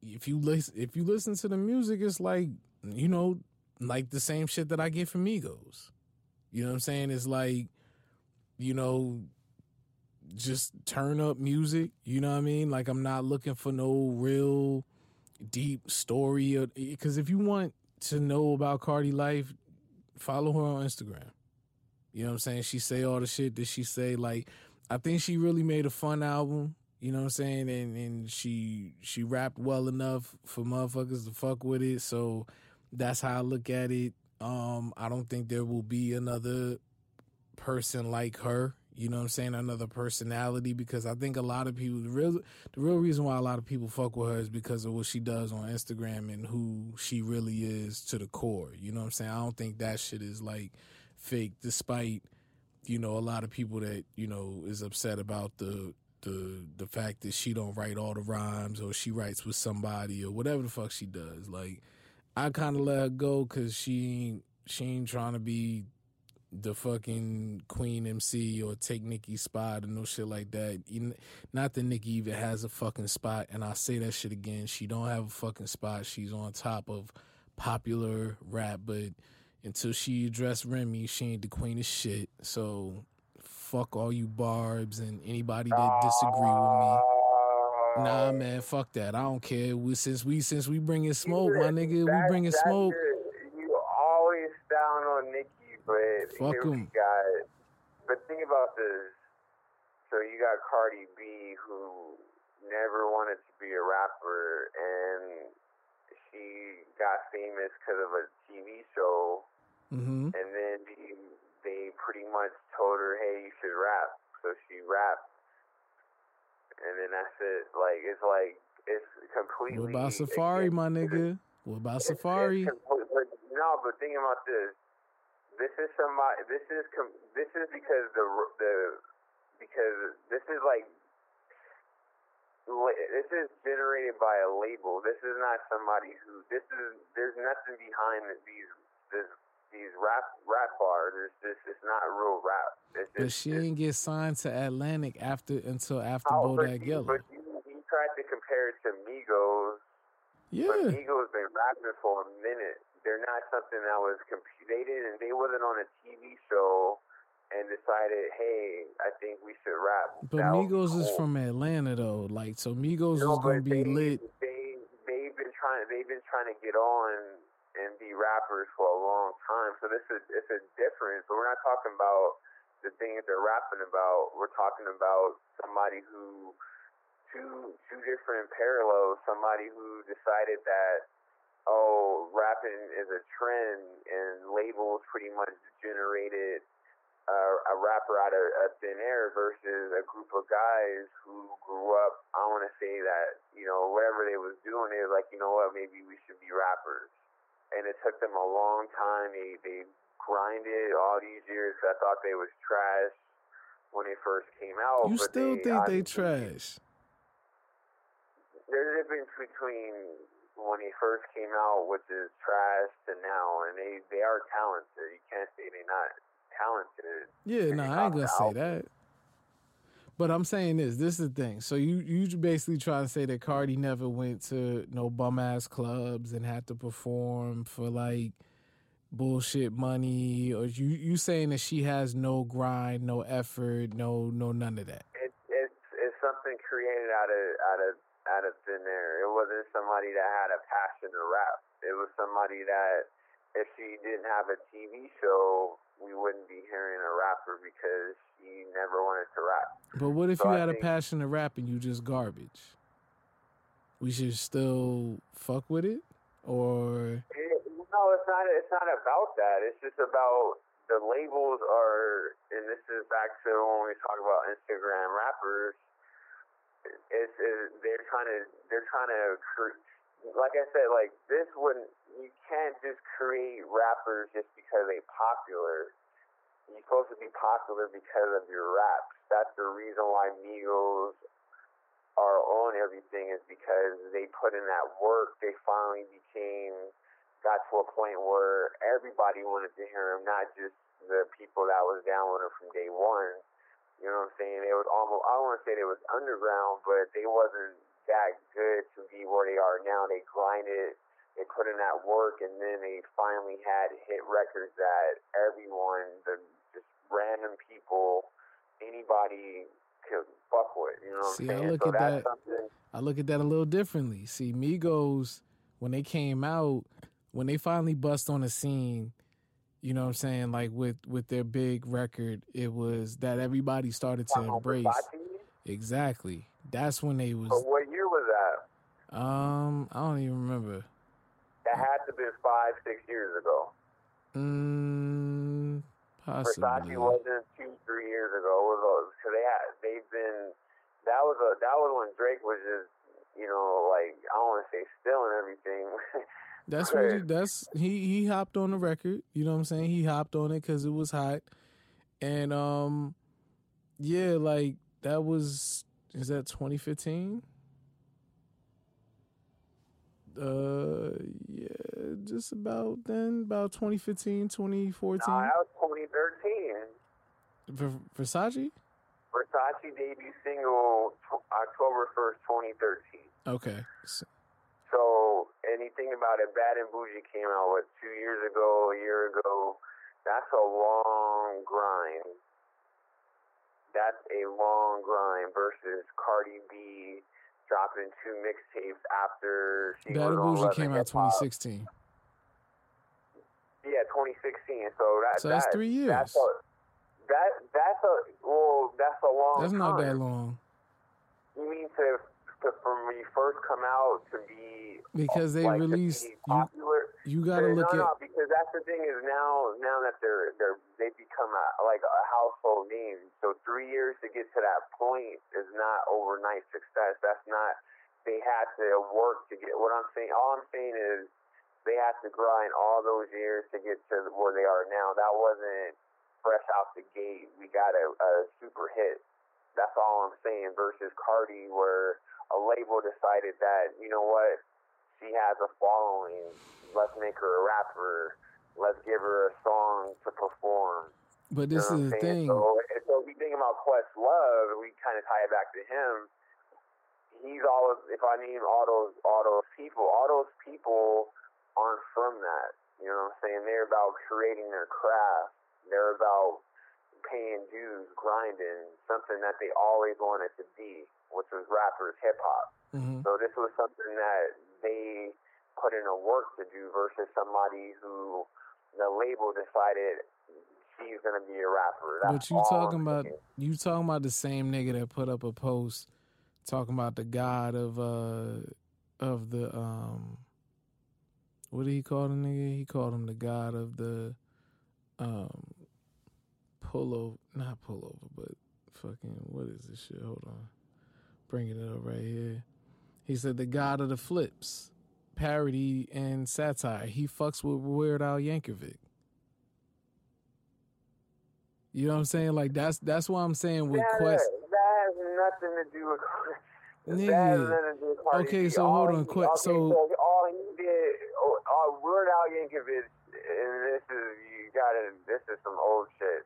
if you listen if you listen to the music, it's like, you know, like the same shit that I get from Migos. You know what I'm saying? It's like, you know, just turn up music. You know what I mean? Like I'm not looking for no real deep story because if you want to know about Cardi life, follow her on Instagram. You know what I'm saying? She say all the shit that she say. Like, I think she really made a fun album. You know what I'm saying? And and she she rapped well enough for motherfuckers to fuck with it. So that's how I look at it. Um, I don't think there will be another person like her. You know what I'm saying? Another personality because I think a lot of people the real the real reason why a lot of people fuck with her is because of what she does on Instagram and who she really is to the core. You know what I'm saying? I don't think that shit is like fake despite you know a lot of people that, you know, is upset about the the the fact that she don't write all the rhymes or she writes with somebody or whatever the fuck she does. Like I kind of let her go cuz she ain't she ain't trying to be the fucking Queen MC or take Nicki's spot or no shit like that. Not that Nicki even has a fucking spot, and I'll say that shit again. She don't have a fucking spot. She's on top of popular rap, but until she addressed Remy, she ain't the queen of shit. So fuck all you barbs and anybody that disagree with me. Nah, man, fuck that. I don't care. We, since we since we bringing smoke, my nigga, we bringing smoke. You always down on Nicki, but Fuck here we got. But think about this. So you got Cardi B, who never wanted to be a rapper, and she got famous because of a TV show, Mm-hmm. and then they, they pretty much told her, "Hey, you should rap." So she rapped, and then that's it. Like it's like it's completely. What about Safari, my nigga? What about it's- it's Safari? no, but think about this. This is somebody. Uh, this is com- this is because the the because this is like this is generated by a label. This is not somebody who. This is there's nothing behind these this these rap rap bars. It's just it's not real rap. It's But she it's- didn't get signed to Atlantic after until after Oh, but Bodak you, Yellow. but you, you tried to compare it to Migos, but Yeah. Migos been rapping for a minute. They're not something that was comp- they didn't they wasn't on a TV show and decided, hey, I think we should rap. But That Migos is from Atlanta though. Like so Migos No, was gonna be they, lit. They they've been trying they've been trying to get on and be rappers for a long time. So this is it's a difference. But we're not talking about the things they're rapping about. We're talking about somebody who two two different parallels. Somebody who decided that oh, rapping is a trend and labels pretty much generated uh, a rapper out of, of thin air versus a group of guys who grew up. I want to say that you know whatever they was doing, they was like, you know what, maybe we should be rappers. And it took them a long time. They they grinded all these years. I thought they was trash when they first came out. You but still they think they trash. There's a difference between when he first came out, which is trash, to now, and they they are talented. You can't say they're not talented. Yeah, no, they I ain't gonna say that. But I'm saying this. This is the thing. So you you basically try to say that Cardi never went to no bum ass clubs and had to perform for like bullshit money, or you you saying that she has no grind, no effort, no no none of that. It's it's it's something created out of out of out of thin air. It wasn't somebody that had a passion to rap. It was somebody that if she didn't have a TV show, we wouldn't be hearing a rapper because she never wanted to rap. But what if So you I had a passion to rap and you just garbage? We should still fuck with it, or It, no, it's not. It's not about that. It's just about the labels are, and this is back to when we talk about Instagram rappers. It's, it's they're trying to they're trying to cre- like I said, like this wouldn't you can't just create rappers just because they're popular. You're supposed to be popular because of your raps. That's the reason why Migos are on everything is because they put in that work. They finally became got to a point where everybody wanted to hear him, not just the people that was down with from day one. You know what I'm saying? It was almost I don't want to say they was underground, but they wasn't that good to be where they are now. They grinded, they put in that work, and then they finally had hit records that everyone, the just random people, anybody could fuck with. You know what See, I I'm saying? I look so at that- something. I look at that a little differently. See, Migos, when they came out, when they finally bust on the scene, you know what I'm saying, like with with their big record, it was that everybody started to embrace. Exactly. That's when they But was what year was that? um I don't even remember. That had to be five, six years ago. Mm, Versace possibly. wasn't two, three years ago. It was because they had they've been that was a that was when Drake was just you know like I don't want to say stealing everything. That's what he, that's he he hopped on the record. You know what I'm saying? He hopped on it because it was hot, and um, yeah, like that was is that 2015? Uh, yeah, just about then, about 2015, 2014. no, that was 2013. Ver- Versace. Versace debut single t- October 1st, 2013. Okay, so, So anything about it, Bad and Boujee came out what two years ago, a year ago. That's a long grind. That's a long grind versus Cardi B dropping two mixtapes after she Bad and Boujee came out 2016. Yeah, 2016. So that So that's that- three years. That's a, that that's a well, that's a long. That's not time. that long You mean to, to from when you first come out to be because they like, released be you. popular? You got to no, look no, at because that's the thing is now now that they're they're they become a, like a household name. So three years to get to that point is not overnight success. That's not. They had to work to get. What I'm saying, all I'm saying is they had to grind all those years to get to where they are now. That wasn't fresh out the gate. We got a, a super hit. That's all I'm saying. Versus Cardi, where a label decided that you know what, she has a following. Let's make her a rapper. Let's give her a song to perform. but You this know is the thing So, so if we think about Questlove, we kind of tie it back to him. He's all if I name all those all those people, all those people aren't from that. You know what I'm saying? They're about creating their craft. They're about paying dues, grinding, something that they always wanted to be, which was rappers, hip hop. Mhm. So this was something that they put in a work to do versus somebody who the label decided she's gonna be a rapper. That's But you talking I'm about you talking about the same nigga that put up a post talking about the god of uh of the um what did he call the nigga? He called him the god of the um pullover not pullover, but fucking what is this shit? Hold on. Bringing it up right here. He said the god of the flips, parody and satire. He fucks with Weird Al Yankovic. You know what I'm saying? Like that's that's why I'm saying with that, Quest. that has nothing to do with. Nigga. to do with Okay, so All hold he- on, quick, Okay, so- all he did, oh, uh, Weird Al Yankovic, and this is you gotta, this is some old shit.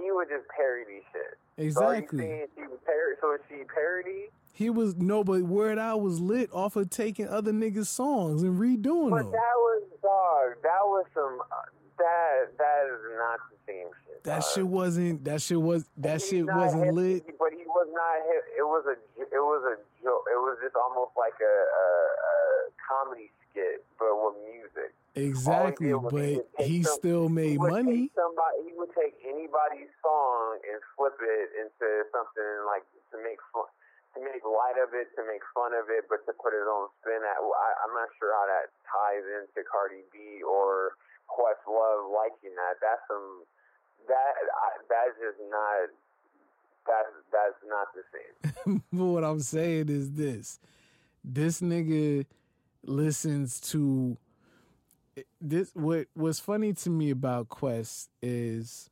He would just parody shit. So Exactly. saying she was parody? So is she parody? He was no, but Weird Al was lit off of taking other niggas' songs and redoing But them. that was dog. That was some. Uh, that that is not the same shit. That dog. shit wasn't. That shit was. That He's shit wasn't hip- lit. But he was not hip. It was a. It was a joke. It was just almost like a, a, a comedy skit, but with music. Exactly, he he but he some- still He made would money. Somebody, he would take anybody's song and flip it into something like to make fun, to make light of it, to make fun of it, but to put his own spin at. I, I'm not sure how that ties into Cardi B or Questlove liking that. That's some. That I, that's just not. That's that's not the same. but what I'm saying is this: this nigga listens to this. What What's funny to me about Quest is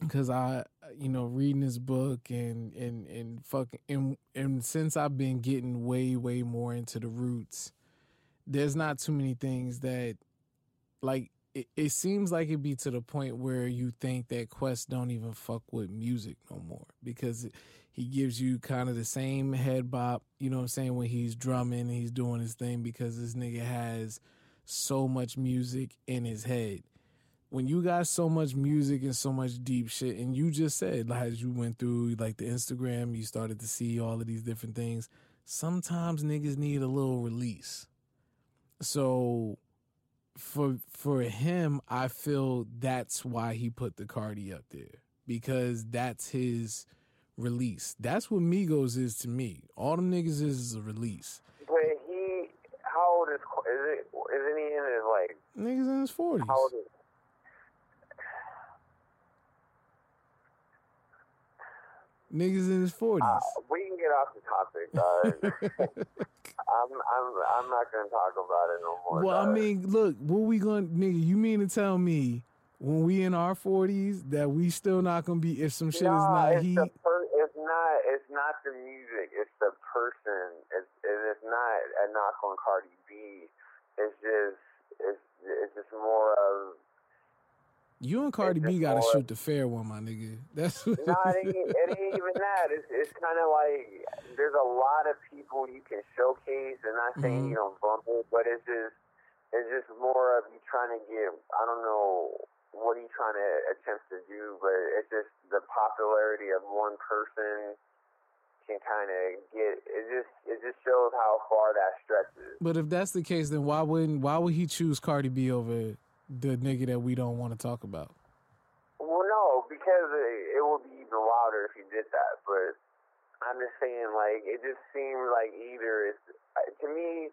because I, you know, reading this book and and and fucking and and since I've been getting way way more into the roots, there's not too many things that like. It, it seems like it'd be to the point where you think that Quest don't even fuck with music no more because he gives you kind of the same head bop, you know what I'm saying, when he's drumming and he's doing his thing because this nigga has so much music in his head. When you got so much music and so much deep shit, and you just said, like, as you went through like the Instagram, you started to see all of these different things. Sometimes niggas need a little release. So for for him, I feel that's why he put the Cardi up there because that's his release. That's what Migos is to me. All them niggas is, is a release. But he, how old is it? Isn't he in his like? Niggas in his forties. How old is? Niggas in his forties. Uh, we can get off the topic. I'm I'm I'm not gonna talk about it no more. well, I mean, look, what we gonna nigga? You mean to tell me when we in our forties that we still not gonna be if some shit is not heat? the per- not it's not the music. It's the person. It's it's not a knock on Cardi B. It's just it's it's just more of You and Cardi B gotta more- shoot the fair one, my nigga. That's what No, it ain't, it ain't even that. It's it's kind of like there's a lot of people you can showcase, and not saying Mhm. you don't bump it, but it's just it's just more of you trying to get. I don't know what are you trying to attempt to do, but it's just the popularity of one person can kind of get. It just it just shows how far that stretches. But if that's the case, then why wouldn't why would he choose Cardi B over the nigga that we don't want to talk about? Well, no, because it, it would be even wilder if he did that. But I'm just saying, like, it just seems like either it's to me.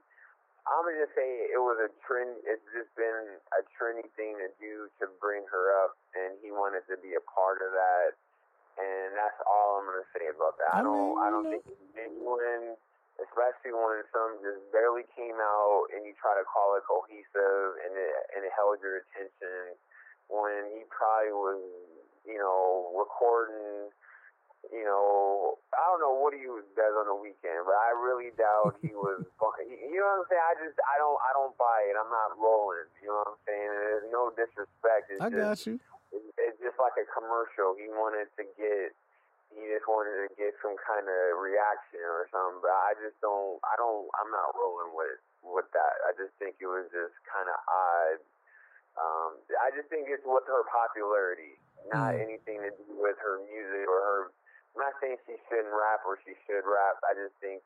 I'm gonna just say it was a trend. It's just been a trendy thing to do to bring her up, and he wanted to be a part of that, and that's all I'm gonna say about that. I, I don't. I don't think it's genuine especially when some just barely came out and you try to call it cohesive and it and it held your attention when he probably was, you know, recording you know, I don't know what he does on the weekend, but I really doubt he was. you know what I'm saying? I just, I don't, I don't buy it. I'm not rolling. You know what I'm saying? There's no disrespect. It's I just, got you. It's just like a commercial. He wanted to get he just wanted to get some kind of reaction or something. But I just don't. I don't. I'm not rolling with with that. I just think it was just kind of odd. Um, I just think it's with her popularity, not mm. anything to do with her music or her. I'm not saying she shouldn't rap or she should rap. I just think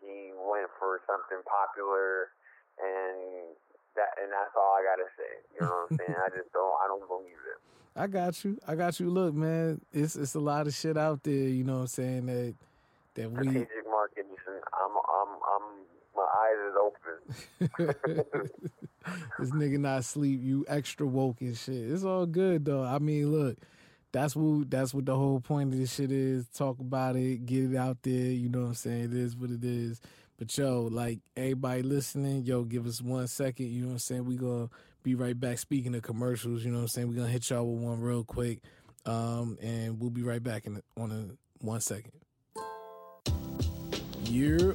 he went for something popular, and that and that's all I gotta say. You know what I'm saying? I just don't. I don't believe it. I got you. I got you. Look, man, it's it's a lot of shit out there. You know what I'm saying that that we. Strategic marketing. I'm I'm I'm my eyes is open. this nigga not sleep. You extra woke and shit. It's all good though. I mean, look, that's what that's what the whole point of this shit is. Talk about it, get it out there. You know what I'm saying? It is what it is. But yo, like everybody listening, yo, give us one second. You know what I'm saying? We gonna be right back. Speaking of commercials, you know what I'm saying? Going to hit y'all with one real quick. Um, and we'll be right back in on a one second. You're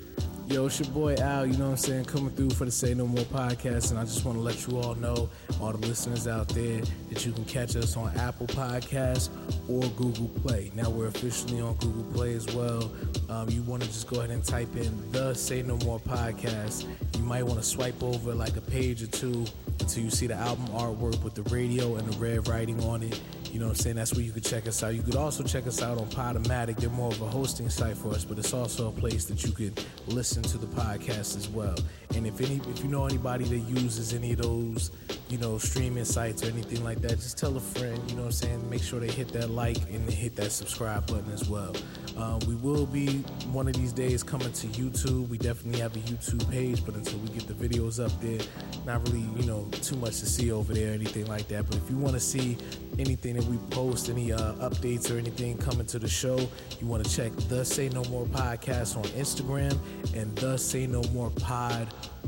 Yo, it's your boy Al, you know what I'm saying, coming through for the Say No More podcast. And I just want to let you all know, all the listeners out there, that you can catch us on Apple Podcasts or Google Play. Now we're officially on Google Play as well. Um, you want to just go ahead and type in the Say No More podcast. You might want to swipe over like a page or two until you see the album artwork with the radio and the red writing on it. You know what I'm saying? That's where you could check us out. You could also check us out on Podomatic. They're more of a hosting site for us, but it's also a place that you could listen to the podcast as well. And if any, if you know anybody that uses any of those, you know, streaming sites or anything like that, just tell a friend. You know what I'm saying? Make sure they hit that like and hit that subscribe button as well. Uh, we will be one of these days coming to YouTube. We definitely have a YouTube page, but until we get the videos up there, not really, you know, too much to see over there anything like that. But if you want to see anything that we post, any uh, updates or anything coming to the show, you want to check the Say No More podcast on Instagram and the Say No More pod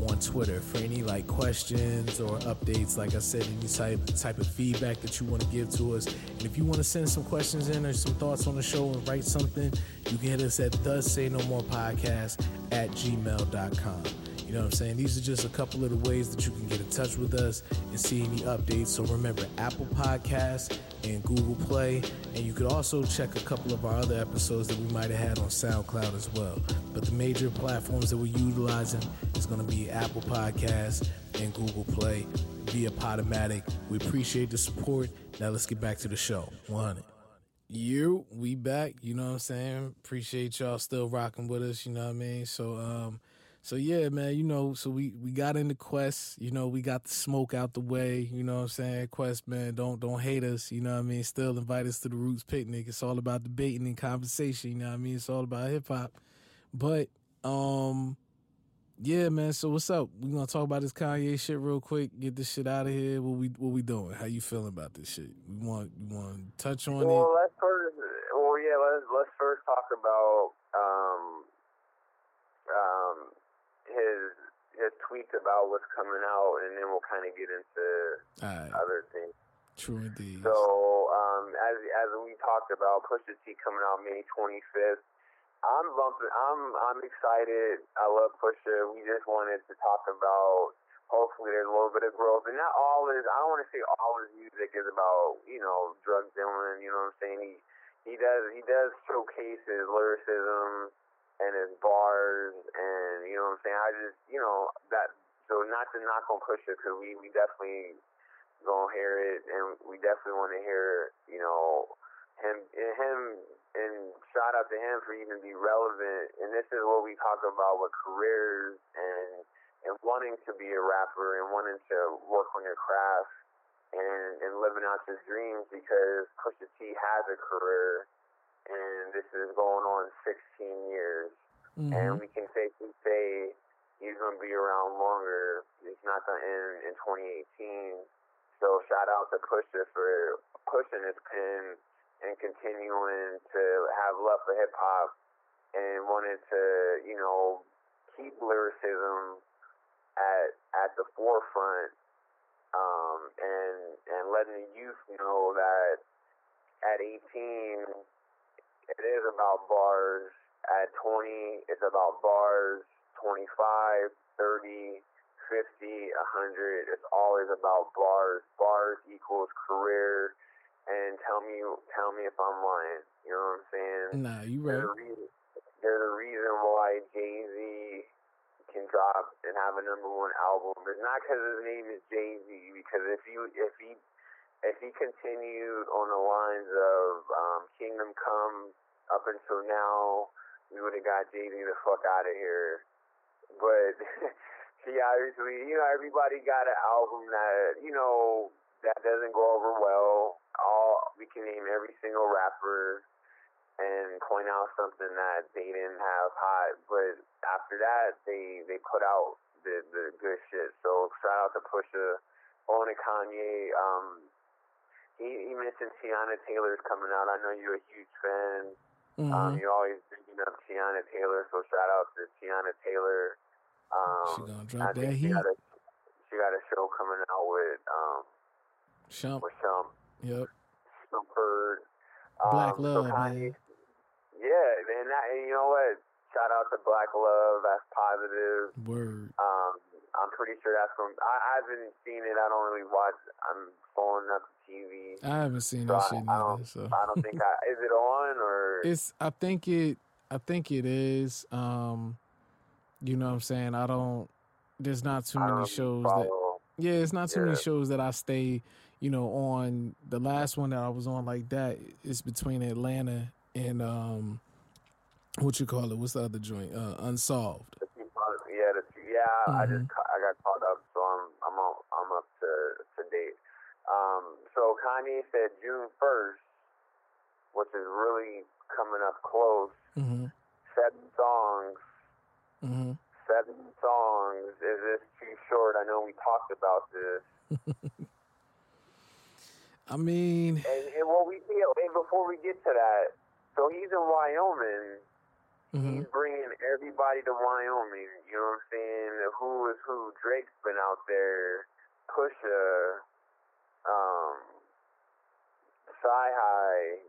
on Twitter for any like questions or updates. Like I said, any type type of feedback that you want to give to us. And if you want to send some questions in or some thoughts on the show and write something, you can hit us at the Say No More podcast at gmail.com. You know what I'm saying? These are just a couple of the ways that you can get in touch with us and see any updates. So remember Apple Podcasts and Google Play. And you could also check a couple of our other episodes that we might have had on SoundCloud as well. But the major platforms that we're utilizing is going to be Apple Podcasts and Google Play via Podomatic. We appreciate the support. Now let's get back to the show. 100. You, we back. You know what I'm saying? Appreciate y'all still rocking with us. You know what I mean? So, um, so yeah, man, you know, so we we got into Quest, you know, we got the smoke out the way, you know what I'm saying? Quest, man, don't don't hate us, you know what I mean? Still invite us to the Roots picnic. It's all about debating and conversation, you know what I mean? It's all about hip hop. But um yeah, man, so what's up? We gonna talk about this Kanye shit real quick, get this shit out of here. What we what we doing? How you feeling about this shit? We want you want to touch on well, it? Well, let's first well yeah, let's let's first talk about um um his his tweets about what's coming out, and then we'll kind of get into right. other things. True indeed. So, um, as as we talked about, Pusha T coming out May 25th. I'm bumping. I'm I'm excited. I love Pusha. We just wanted to talk about. Hopefully, there's a little bit of growth, and not all his. I don't want to say all his music is about you know drug dealing. You know what I'm saying? He he does he does showcase his lyricism and his bars, and you know what I'm saying. I just, you know, that. So not to knock on Pusha, because we we definitely gonna hear it, and we definitely want to hear, you know, him and him and shout out to him for even be relevant. And this is what we talk about with careers and and wanting to be a rapper and wanting to work on your craft and and living out your dreams because Pusha T has a career, and this is going on 16 years, Mhm. and we can safely say he's going to be around longer. It's not going to end in 2018. So shout out to Pusha for pushing his pen and continuing to have love for hip hop and wanted to, you know, keep lyricism at at the forefront um, and and letting the youth know that at 18 it is about bars. At 20 it's about bars. 25, 30, 50, 100 it's always about bars. Bars equals career. And tell me tell me if I'm lying. You know what I'm saying? Nah, you There's right. a reason, there's a reason why Jay Z can drop and have a number one album. It's not because his name is Jay Z. Because if you if he if he continued on the lines of um, Kingdom Come up until now, we would have got Z the fuck out of here. But he obviously, you know, everybody got an album that you know that doesn't go over well. All we can name every single rapper and point out something that they didn't have hot. But after that, they they put out the the good shit. So shout out to Pusha, on to Kanye. Um, he he mentioned Teyana Taylor's coming out. I know you're a huge fan. Um, Mhm. you're always thinking of Teyana Taylor, so shout out to Teyana Taylor. Um, She gonna I drop that think she heat. got a she got a show coming out with um Shump. with some Yep. some Bird. Black um, Love, so Kanye, man. Yeah, and that, and you know what? Shout out to Black Love. That's positive. Word. Um, I'm pretty sure that's from. I, I haven't seen it. I don't really watch. I'm pulling up the TV. I haven't seen So that I, shit I. So I don't think I. Is it on or? it's. I think it. I think it is. Um, you know what I'm saying. I don't. There's not too many shows that. Yeah, it's not too many shows that I stay. You know, on the last one that I was on like that is between Atlanta and um, what you call it? What's the other joint? Uh, Unsolved. The two parts- Yeah, the yeah. I Mhm. just ca- I caught up, so I'm I'm on, I'm up to to date. Um, so Kanye said June first, which is really coming up close. Mm-hmm. Seven songs. Mm-hmm. Seven songs. Is this too short? I know we talked about this. I mean, And, and what we see, and before we get to that, so he's in Wyoming. Mhm. He's bringing everybody to Wyoming. You know what I'm saying? Who is who? Drake's been out there. Pusha, um, Sci High.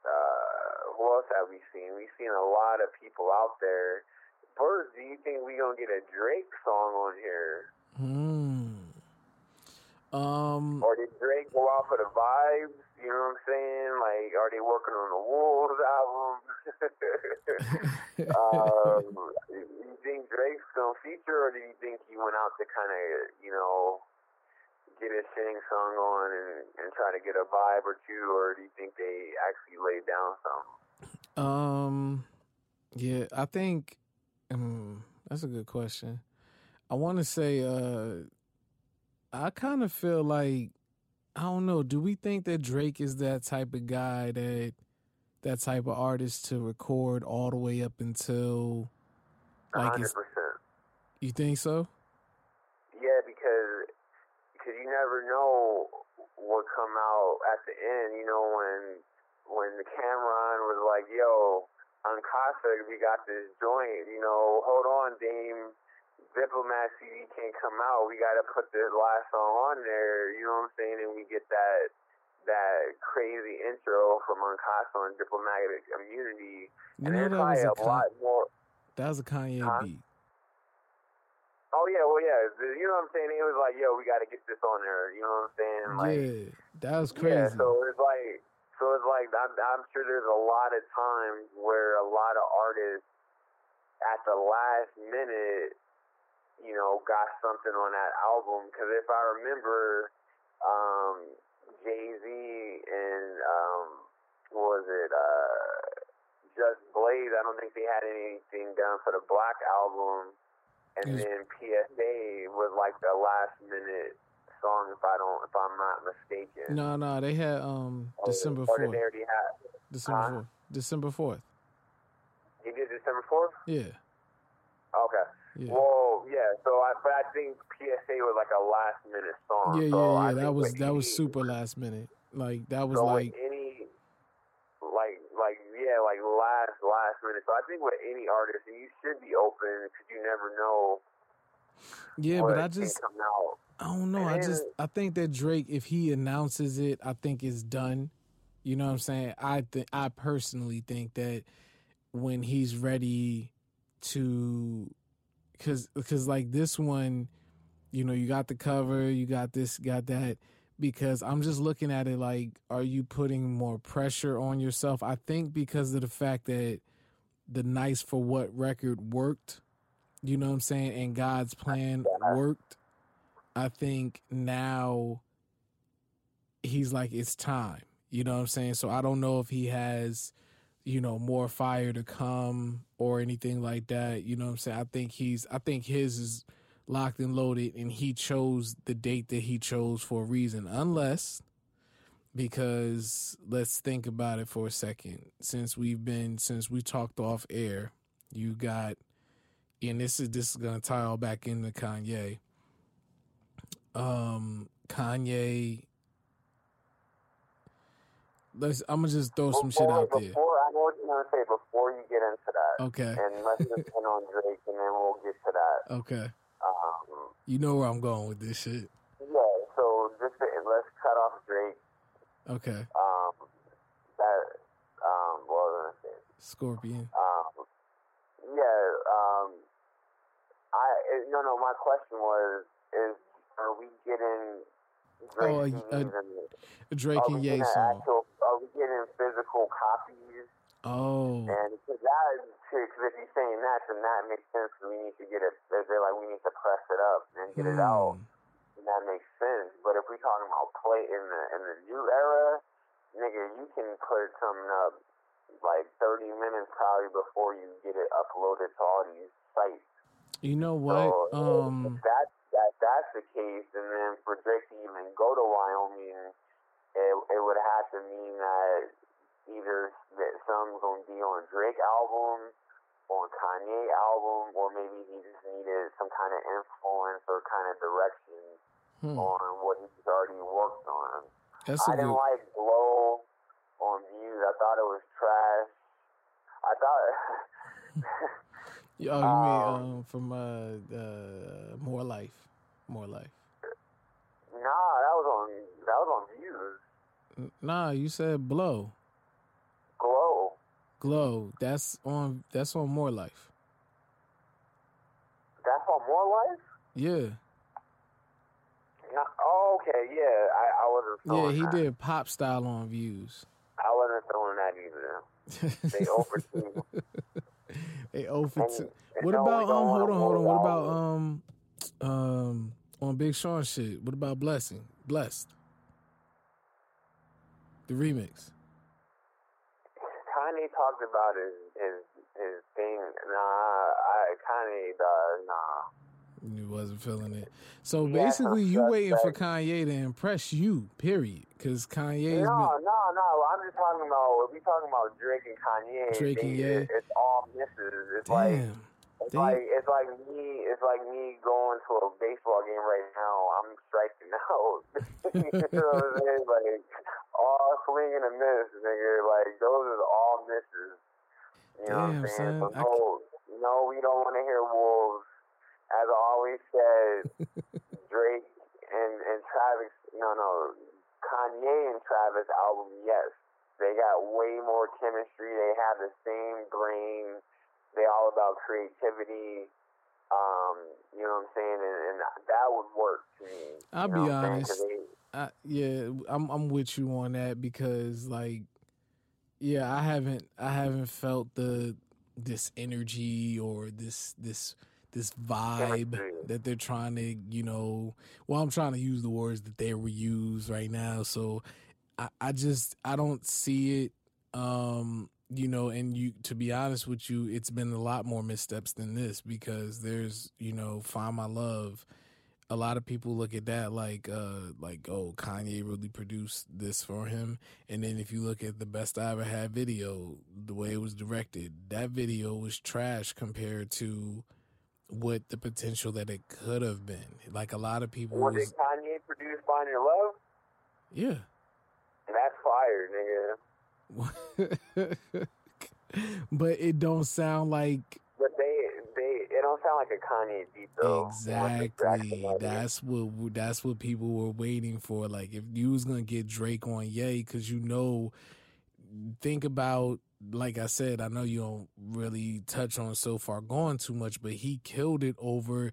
Uh, who else have we seen? We've seen a lot of people out there. Birds, do you think we gonna get a Drake song on here, Hmm. Um. or did Drake go out for the vibes? You know what I'm saying? Like, are they working on the Wolves album? um, you think Drake's gonna feature, or do you think he went out to kind of, you know, get his Shang song on and, and try to get a vibe or two, or do you think they actually laid down something? Um. Yeah, I think. Um, that's a good question. I want to say. Uh, I kind of feel like. I don't know. Do we think that Drake is that type of guy that that type of artist to record all the way up until like 100%. you think so? Yeah, because because you never know what come out at the end. You know when when the Cam'ron was like, "Yo, on Casa, we got this joint. You know, hold on, Dame." Diplomat CD can't come out. We got to put the last song on there. You know what I'm saying? And we get that that crazy intro from Uncasa and Diplomatic Immunity. You and know that was a Con- lot more. that was a Kanye Huh? beat. Oh yeah, well yeah, you know what I'm saying. It was like, yo, we got to get this on there. You know what I'm saying? Like, yeah, that was crazy. Yeah, so it's like, so it's like, I'm, I'm sure there's a lot of times where a lot of artists at the last minute, you know, got something on that album. Because if I remember, um, Jay Z and um, what was it? Uh, Just Blaze. I don't think they had anything done for the Black album. And then PSA was like the last minute song if I don't if I'm not mistaken. No, no, they had um December fourth. did they already have? December Huh? fourth. December fourth. He did December fourth. Yeah. Okay. Yeah. Well, yeah. So I, but I think PSA was like a last minute song. Yeah, so yeah, yeah. That was that was super last minute. Like that was so like any, like, like, yeah, like last, last minute. So I think with any artist, you should be open because you never know yeah, but I just. I don't know. I just I think that Drake, if he announces it, I think it's done. You know what I'm saying? I think I personally think that when he's ready to, cause cause like this one, you know, you got the cover, you got this, got that. Because I'm just looking at it like, are you putting more pressure on yourself? I think because of the fact that the Nice for What record worked, you know what I'm saying, and God's plan worked. I think now he's like, it's time. You know what I'm saying? So I don't know if he has, you know, more fire to come or anything like that. You know what I'm saying? I think he's I think his is locked and loaded and he chose the date that he chose for a reason. Unless because let's think about it for a second. Since we've been since we talked off air, you got and this is this is gonna tie all back into Kanye. Um Kanye Let's I'm gonna just throw some shit out there. Gonna say. Before you get into that, Okay. and let's just hit on Drake, and then we'll get to that. Okay. Um, You know where I'm going with this shit. yeah. So just to, let's cut off Drake. Okay. Um, that um, what was I gonna say? Scorpion. Um, yeah. Um, I no no. My question was: Is are we getting Drake Oh, CDs uh, and Drake and Ye song. actual? Are we getting physical copies? Oh. And because that, because if you're saying that, then that makes sense. We need to get it. They're like, we need to press it up and get it out. Hmm. And that makes sense. But if we're talking about play in the in the new era, nigga, you can put something up like 30 minutes probably before you get it uploaded to all these sites. You know what? So Um if that that that's the case, and then for Drake to even go to Wyoming, it it would have to mean that either that something's gonna be on Drake album, on Kanye album, or maybe he just needed some kind of influence or kind of direction hmm, on what he's already worked on. that's I didn't good like Glow on Views. I thought it was trash. I thought. Oh, you mean um, um from uh uh More Life. More Life. Nah, that was on that was on Views. Nah, you said Blow. Glow. Glow. That's on that's on More Life. That's on More Life. Yeah. Oh, okay, yeah. I, I wasn't. Yeah, he that. did pop style on views. I wasn't throwing that either. They over two. they over two. What about um hold on, hold on. What about um um on Big Sean shit? What about Blessing? Blessed. The remix. Kanye talked about his his his thing. Nah, I Kanye does uh, nah. You wasn't feeling it. So He some basically, you waiting for Kanye to impress you, period. Because Kanye's No, been. no, no. I'm just talking about. If we talking about Drake and Kanye, Drake and they- Ye. it- it's all misses. It's like Damn. it's Damn. like it's like me. It's like me going to a baseball game right now. I'm striking out. you know what I'm saying? Like all swing and a miss, nigga. Like those are all misses. You know Damn, what I'm saying? son. No, no, we don't want to hear wolves. As I always said, Drake and and Travis. No, no, Kanye and Travis album. Yes, they got way more chemistry. They have the same brain. They all about creativity. Um, you know what I'm saying, and, and that would work to me. I'll you be know what I'm saying? 'Cause honest. I, yeah, I'm I'm with you on that because like, yeah, I haven't I haven't felt the this energy or this this this vibe that they're trying to you know. Well, I'm trying to use the words that they were used right now, so I I just I don't see it. Um, you know, and you to be honest with you, it's been a lot more missteps than this because there's you know, find my love a lot of people look at that like uh like oh Kanye really produced this for him and then if you look at the best I ever had video the way it was directed that video was trash compared to what the potential that it could have been like a lot of people Was was, it Kanye produced Find Your Love? yeah That's fire, nigga. but it don't sound like But they they it don't sound like a Kanye beat though. Exactly. That's what that's what people were waiting for. Like if you was gonna get Drake on Ye, because you know, think about like I said, I know you don't really touch on so far gone too much, but he killed it over.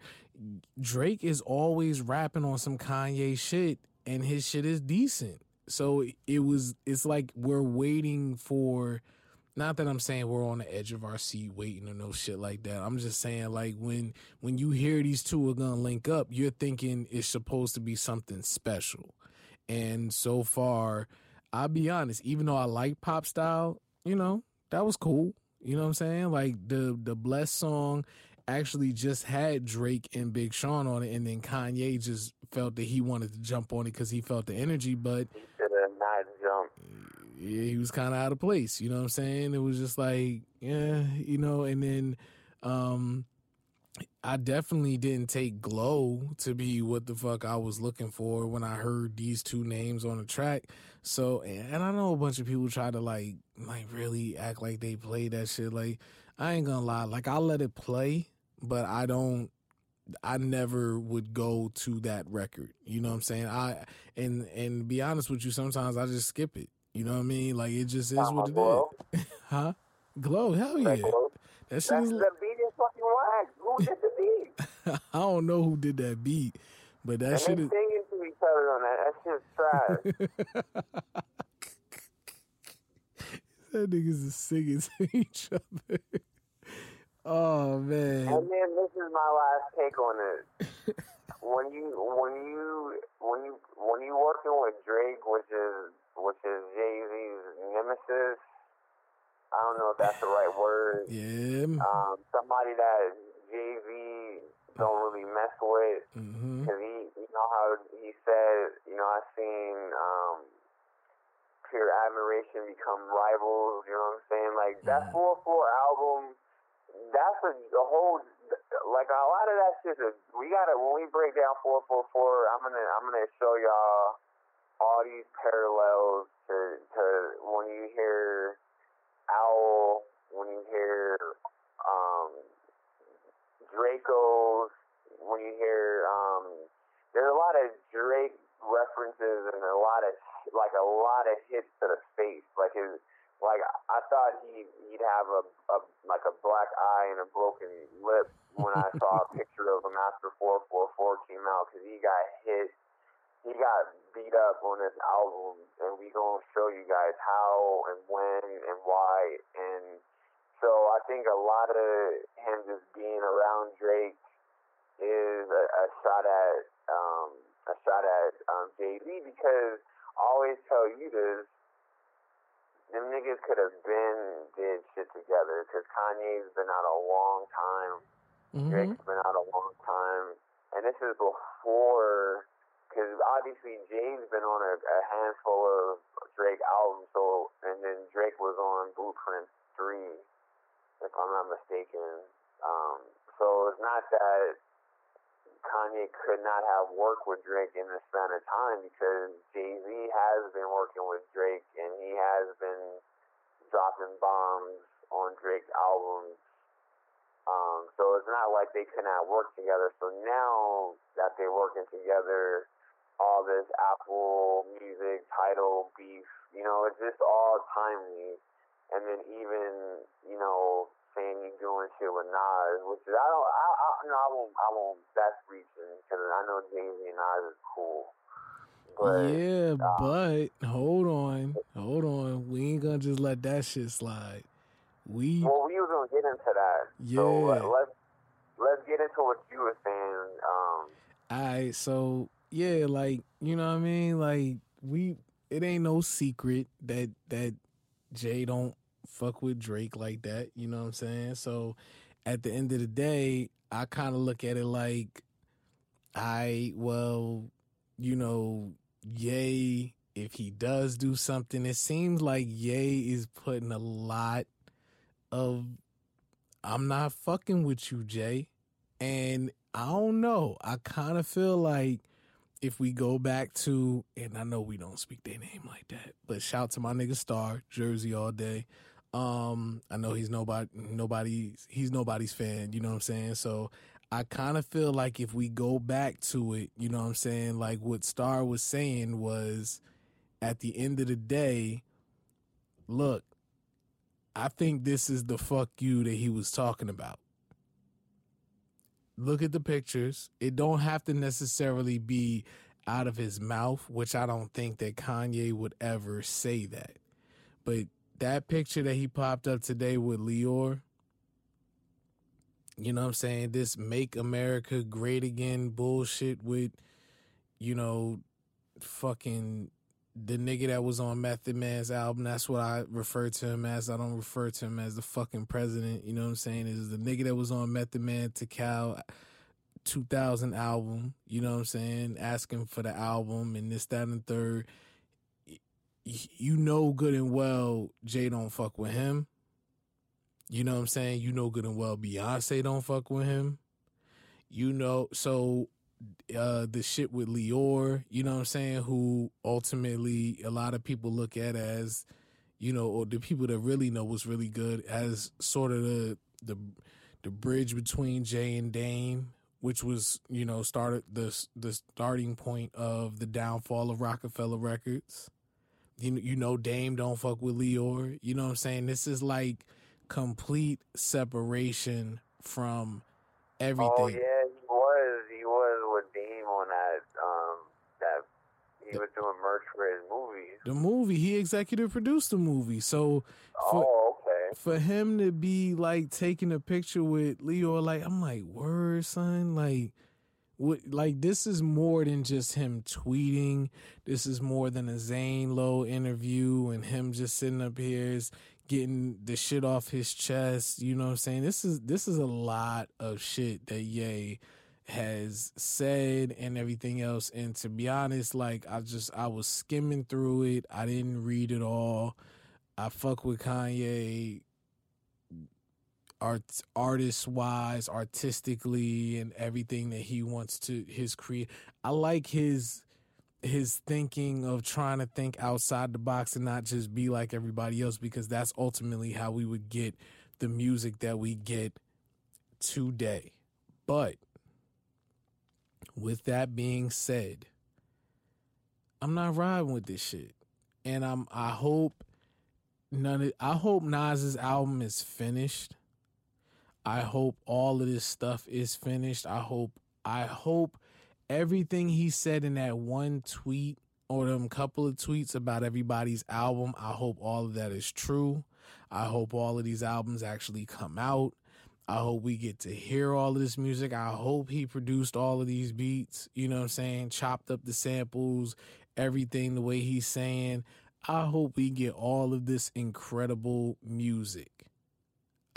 Drake is always rapping on some Kanye shit, and his shit is decent. So it was. It's like we're waiting for not that I'm saying we're on the edge of our seat waiting or no shit like that. I'm just saying like when when you hear these two are gonna link up, you're thinking it's supposed to be something special. And so far, I'll be honest, even though I like pop style, you know, that was cool. You know what I'm saying? Like the the blessed song actually just had Drake and Big Sean on it, and then Kanye just felt that he wanted to jump on it because he felt the energy, but He should have not jumped. Yeah, he was kind of out of place. You know what I'm saying? It was just like, yeah, you know. And then, um, I definitely didn't take "Glow" to be what the fuck I was looking for when I heard these two names on the track. So, and I know a bunch of people try to like, like really act like they play that shit. Like, I ain't gonna lie, like I let it play, but I don't. I never would go to that record. You know what I'm saying? I and and be honest with you, sometimes I just skip it. You know what I mean? Like it just is what it Glow? is. huh? Glow, hell yeah. That Glow? That shit That's is. the beat is fucking whack. Who did the beat? I don't know who did that beat, but that and shit is. singing to each other on that. That shit's trash. that niggas is singing to each other. oh man. And then this is my last take on it. When you when you when you when you working with Drake, which is which is Jay Z's nemesis. I don't know if that's the right word. Yeah. Um, somebody that Jay Z don't really mess with. hmm Cause he, you know how he said, you know, I've seen um, pure admiration become rivals. You know what I'm saying? Like that Mhm. four four album, that's a the whole like a lot of that shit. Is, we gotta when we break down four four four. I'm gonna I'm gonna show y'all all these parallels to to when you hear Owl, when you hear um, Draco's, when you hear um, there's a lot of Drake references and a lot of like a lot of hits to the face. Like his like I thought he he'd have a, a like a black eye and a broken lip when I saw a picture of him after 444 came out because he got hit. He got beat up on this album, and we gonna show you guys how and when and why. And so I think a lot of him just being around Drake is a, a shot at um, a shot at um, Jay Z because I always tell you this. Them niggas could have been did shit together because Kanye's been out a long time. hmm Drake's been out a long time, and this is before, because obviously Jay's been on a, a handful of Drake albums. So, and then Drake was on Blueprint three, if I'm not mistaken. Um, so it's not that Kanye could not have worked with Drake in this span of time because Jay Z has been working with Drake and he has been dropping bombs on Drake's albums. Um, so it's not like they could not work together. So now that they're working together, all this Apple Music title beef, you know, it's just all timely. And then even, you know, saying you doing shit with Nas, which is I don't, I, I no, I won't, I won't. That's reaching because I know Jay Z and Nas is cool. But yeah, uh, but hold on, hold on. We ain't gonna just let that shit slide. We well, we was gonna get into that. So Yeah. let, let's let's get into what you were saying. Um, I so yeah, like you know what I mean. Like we, it ain't no secret that that Jay don't fuck with Drake like that. You know what I'm saying? So at the end of the day, I kind of look at it like I well, you know, Ye, if he does do something, it seems like Ye is putting a lot of I'm not fucking with you, Jay. And I don't know. I kind of feel like if we go back to, and I know we don't speak their name like that, but shout to my nigga Star, Jersey all day. Um, I know he's nobody, nobody's, he's nobody's fan. You know what I'm saying? So I kind of feel like if we go back to it, you know what I'm saying? Like what Star was saying was at the end of the day, look, I think this is the fuck you that he was talking about. Look at the pictures. It don't have to necessarily be out of his mouth, which I don't think that Kanye would ever say that. But that picture that he popped up today with Lyor, you know what I'm saying? This make America great again bullshit with, you know, fucking the nigga that was on Method Man's album. That's what I refer to him as. I don't refer to him as the fucking president. You know what I'm saying? Is the nigga that was on Method Man Tical 2000 album. You know what I'm saying? Asking for the album and this, that, and third. You know good and well Jay don't fuck with him. You know what I'm saying? You know good and well Beyonce don't fuck with him. You know, so uh the shit with Lyor, you know what I'm saying, who ultimately a lot of people look at as, you know, or the people that really know what's really good as sort of the the the bridge between Jay and Dame, which was, you know, started the the starting point of the downfall of Roc-A-Fella Records. You you know Dame don't fuck with Lyor. You know what I'm saying? This is like complete separation from everything. Oh yeah, he was. He was with Dame on that. Um, that he The- was doing merch for his movies. The movie, he executive produced the movie. So for oh, okay. for him to be like taking a picture with Lyor, like I'm like, word, son, like like this is more than just him tweeting. This is more than a Zane Lowe interview and him just sitting up here is getting the shit off his chest. You know what I'm saying? This is this is a lot of shit that Ye has said and everything else. And to be honest, like I just I was skimming through it. I didn't read it all. I fuck with Kanye art artist wise, artistically and everything that he wants to his create. I like his his thinking of trying to think outside the box and not just be like everybody else because that's ultimately how we would get the music that we get today. But with that being said, I'm not riding with this shit. And I'm I hope none of I hope Nas's album is finished. I hope all of this stuff is finished. I hope I hope everything he said in that one tweet or them couple of tweets about everybody's album, I hope all of that is true. I hope all of these albums actually come out. I hope we get to hear all of this music. I hope he produced all of these beats, you know what I'm saying? Chopped up the samples, everything the way he's saying. I hope we get all of this incredible music.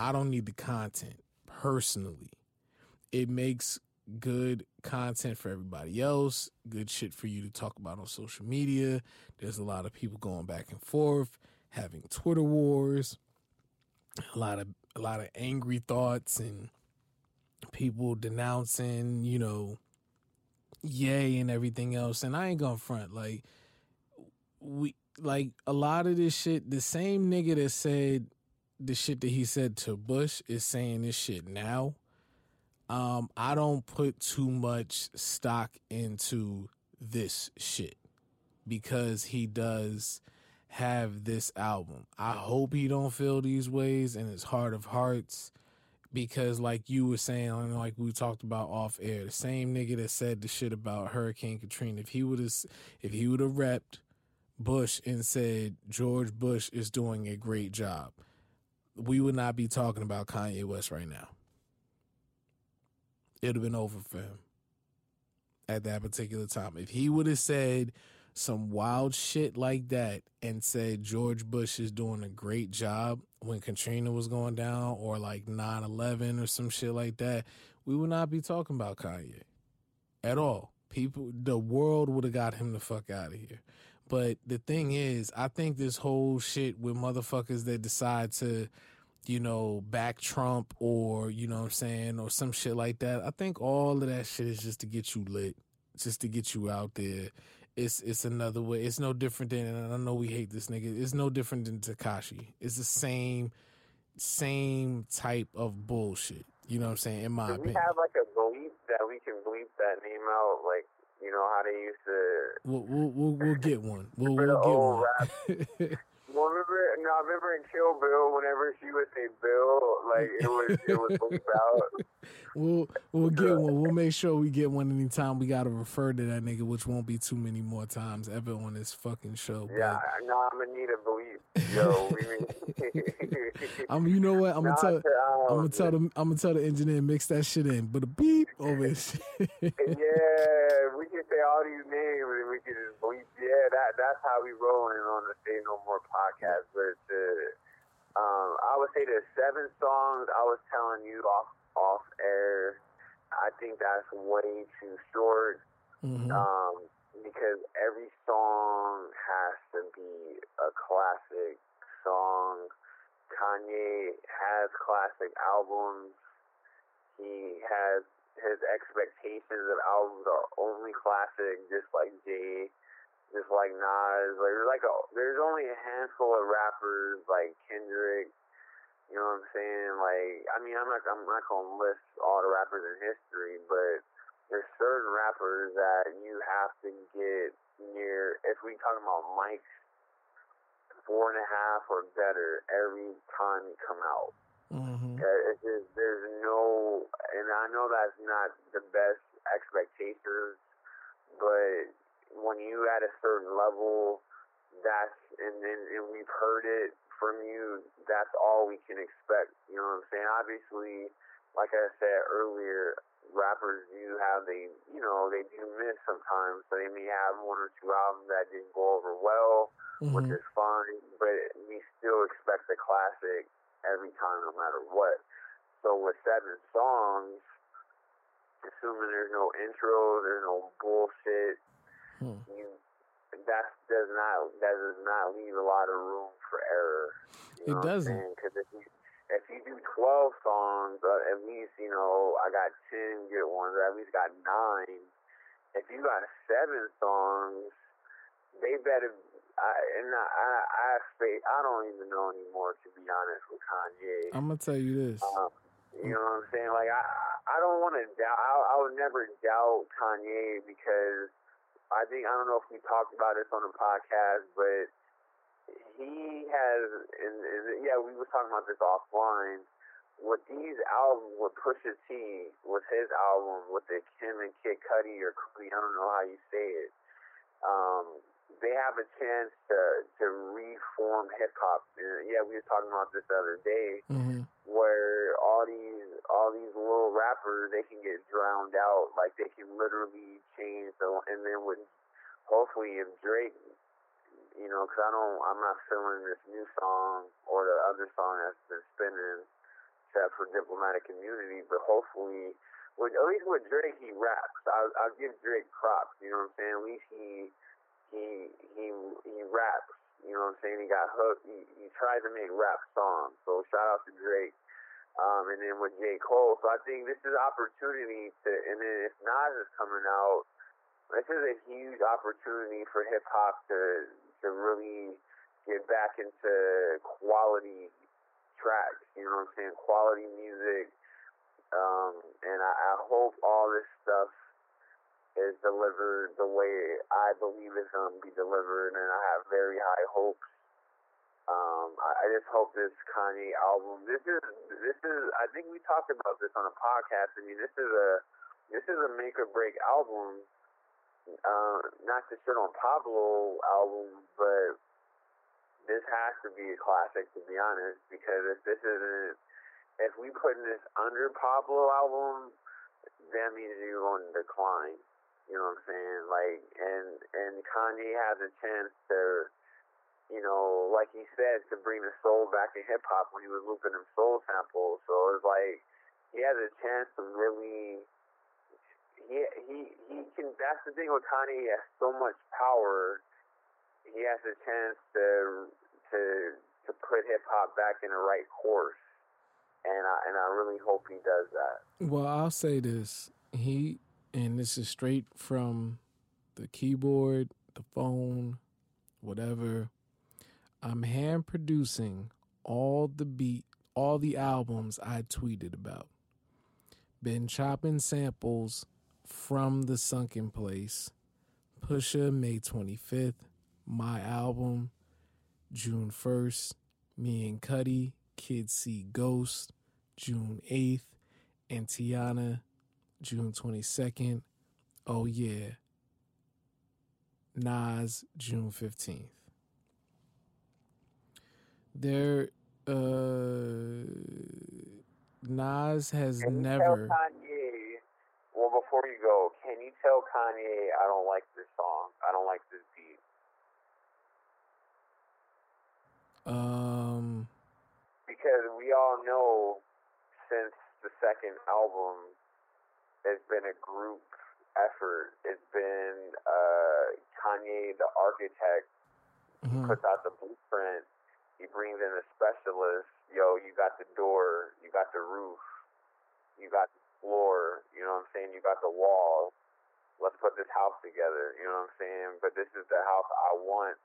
I don't need the content personally. It makes good content for everybody else, good shit for you to talk about on social media. There's a lot of people going back and forth, having Twitter wars, a lot of a lot of angry thoughts and people denouncing, you know, Ye and everything else. And I ain't gonna front like we like a lot of this shit. The same nigga that said the shit that he said to Bush is saying this shit now. Um, I don't put too much stock into this shit because he does have this album. I hope he don't feel these ways in his heart of hearts because like you were saying like we talked about off air, the same nigga that said the shit about Hurricane Katrina, if he would have if he would have repped Bush and said George Bush is doing a great job, we would not be talking about Kanye West right now. It'd have been over for him at that particular time. If he would have said some wild shit like that and said George Bush is doing a great job when Katrina was going down or like 9 11 or some shit like that, we would not be talking about Kanye. at all. People, the world would have got him the fuck out of here. But the thing is, I think this whole shit with motherfuckers that decide to, you know, back Trump or, you know what I'm saying, or some shit like that, I think all of that shit is just to get you lit, just to get you out there. It's it's another way. It's no different than, and I know we hate this nigga, it's no different than Tekashi. It's the same, same type of bullshit. You know what I'm saying? In my Do we opinion. have like a bleep that we can bleep that name out? Like, you know how they used to. We'll, we'll, we'll, we'll get one. We'll, we'll get one. Well, remember? No, I remember in Kill Bill, whenever she would say Bill, like it was it was out. we'll we'll get one. We'll make sure we get one anytime we gotta refer to that nigga, which won't be too many more times ever on this fucking show. Yeah, no, I'm gonna need a bleep. Yo. But I'm you know what? I'm gonna tell um, I'm gonna tell the I'm gonna tell the engineer mix that shit in. But a beep over. Yeah, we can say all these names and we can just bleep. Yeah, that that's how we rolling on No More podcast. But the, um, I would say the seven songs I was telling you off off air. I think that's way too short. Mhm. um, because every song has to be a classic song. Kanye has classic albums. He has his expectations of albums are only classic, just like Jay, just like Nas. Like there's like a, there's only a handful of rappers like Kendrick. You know what I'm saying? Like I mean, I'm not I'm not gonna list all the rappers in history, but there's certain rappers that you have to get near. If we talking about mics, four and a half or better every time you come out. Mhm. Uh, It's just, there's no, and I know that's not the best expectations, but when you at a certain level, that's and then and we've heard it from you. That's all we can expect. You know what I'm saying? Obviously, like I said earlier, rappers do have they, you know, they do miss sometimes. So they may have one or two albums that didn't go over well which Mhm. is fine, but we still expect the classic every time, no matter what. So with seven songs, assuming there's no intro, there's no bullshit, Hmm. you that does not that does not leave a lot of room for error. It doesn't. Because if you if you do twelve songs, uh, at least you know I got ten good ones. Or at least got nine. If you got seven songs, they better. I, and I, I, I expect, I don't even know anymore, to be honest, with Kanye. I'm gonna tell you this. Um, you know what I'm saying? Like I, I don't want to doubt. I, I would never doubt Kanye because I think I don't know if we talked about this on the podcast, but he has, and, and yeah, we was talking about this offline. With these albums, with Pusha T, with his album, with the Kim and Kid Cudi or Cudi, I don't know how you say it. Um, they have a chance to to reform hip hop. Yeah, we were talking about this the other day Mhm. where all these all these little rappers they can get drowned out. Like they can literally change the and then when hopefully if Drake you know because I don't I'm not feeling this new song or the other song that's been spinning except for diplomatic immunity but hopefully with at least with Drake he raps. I'll, I'll give Drake props you know what I'm saying? At least he he he he raps you know what I'm saying? He got hooked. He, he tried to make rap songs. So shout out to Drake um, and then with J. Cole. So I think this is opportunity to, and then if Nas is coming out, this is a huge opportunity for hip hop to to really get back into quality tracks. You know what I'm saying? Quality music. Um, and I, I hope all this stuff is delivered the way I believe it's to be delivered, and I have very high hopes. Um, I, I just hope this Kanye album. This is this is. I think we talked about this on a podcast. I mean, this is a this is a make or break album. Uh, not to shit on Pablo album, but this has to be a classic. To be honest, because if this isn't, if we putting this under Pablo album, that means you're going to decline. You know what I'm saying? Like, and and Kanye has a chance to you know, like he said, to bring the soul back in hip hop when he was looping them soul samples. So it's like he has a chance to really, he he he can. That's the thing with Kanye. He has so much power. He has a chance to to to put hip hop back in the right course, and I and I really hope he does that. Well, I'll say this: he and this is straight from the keyboard, the phone, whatever. I'm hand producing all the beat, all the albums I tweeted about. Been chopping samples from the sunken place. Pusha May 25th, my album June 1st, me and Cudi, Kids See Ghost, June 8th, and Teyana, June 22nd. Oh yeah. Nas, June 15th. There uh Nas has never tell Kanye? Well, before you go, can you tell Kanye I don't like this song? I don't like this beat. um because we all know since the second album, it's been a group effort. It's been uh, Kanye, the architect, mhm. puts out the blueprint. He brings in a specialist. Yo, you got the door, you got the roof, you got the floor. You know what I'm saying? You got the walls. Let's put this house together. You know what I'm saying? But this is the house I want.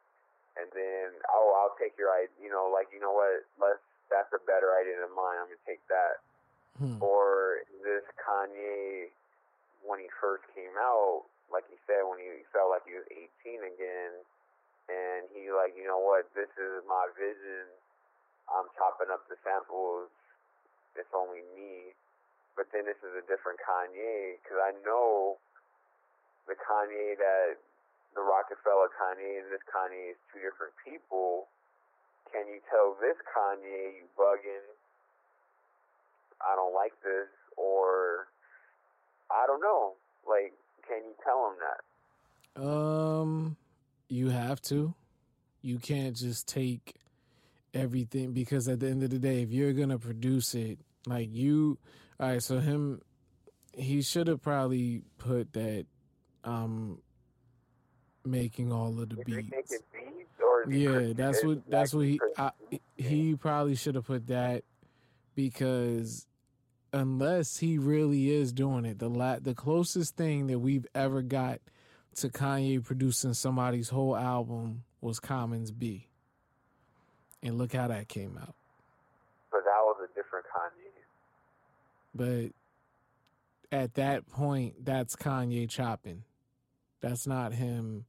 And then, oh, I'll take your idea. You know, like you know what? Let's. That's a better idea than mine. I'm gonna take that Hmm. or this Kanye when he first came out, like he said, when he felt like he was 18 again, and he like, you know what, this is my vision. I'm chopping up the samples. It's only me. But then this is a different Kanye because I know the Kanye that the Roc-A-Fella Kanye and this Kanye is two different people. Can you tell this Kanye you bugging? I don't like this, or I don't know. Like, can you tell him that? Um, you have to. You can't just take everything because at the end of the day, if you're gonna produce it, like you, all right. So him, he should have probably put that. Um, making all of the beats. making beats, or is he Yeah, that's what that's what he I, he probably should have put that because unless he really is doing it, the la- the closest thing that we've ever got to Kanye producing somebody's whole album was Common's Be, and look how that came out. But that was a different Kanye. But at that point, that's Kanye chopping. That's not him.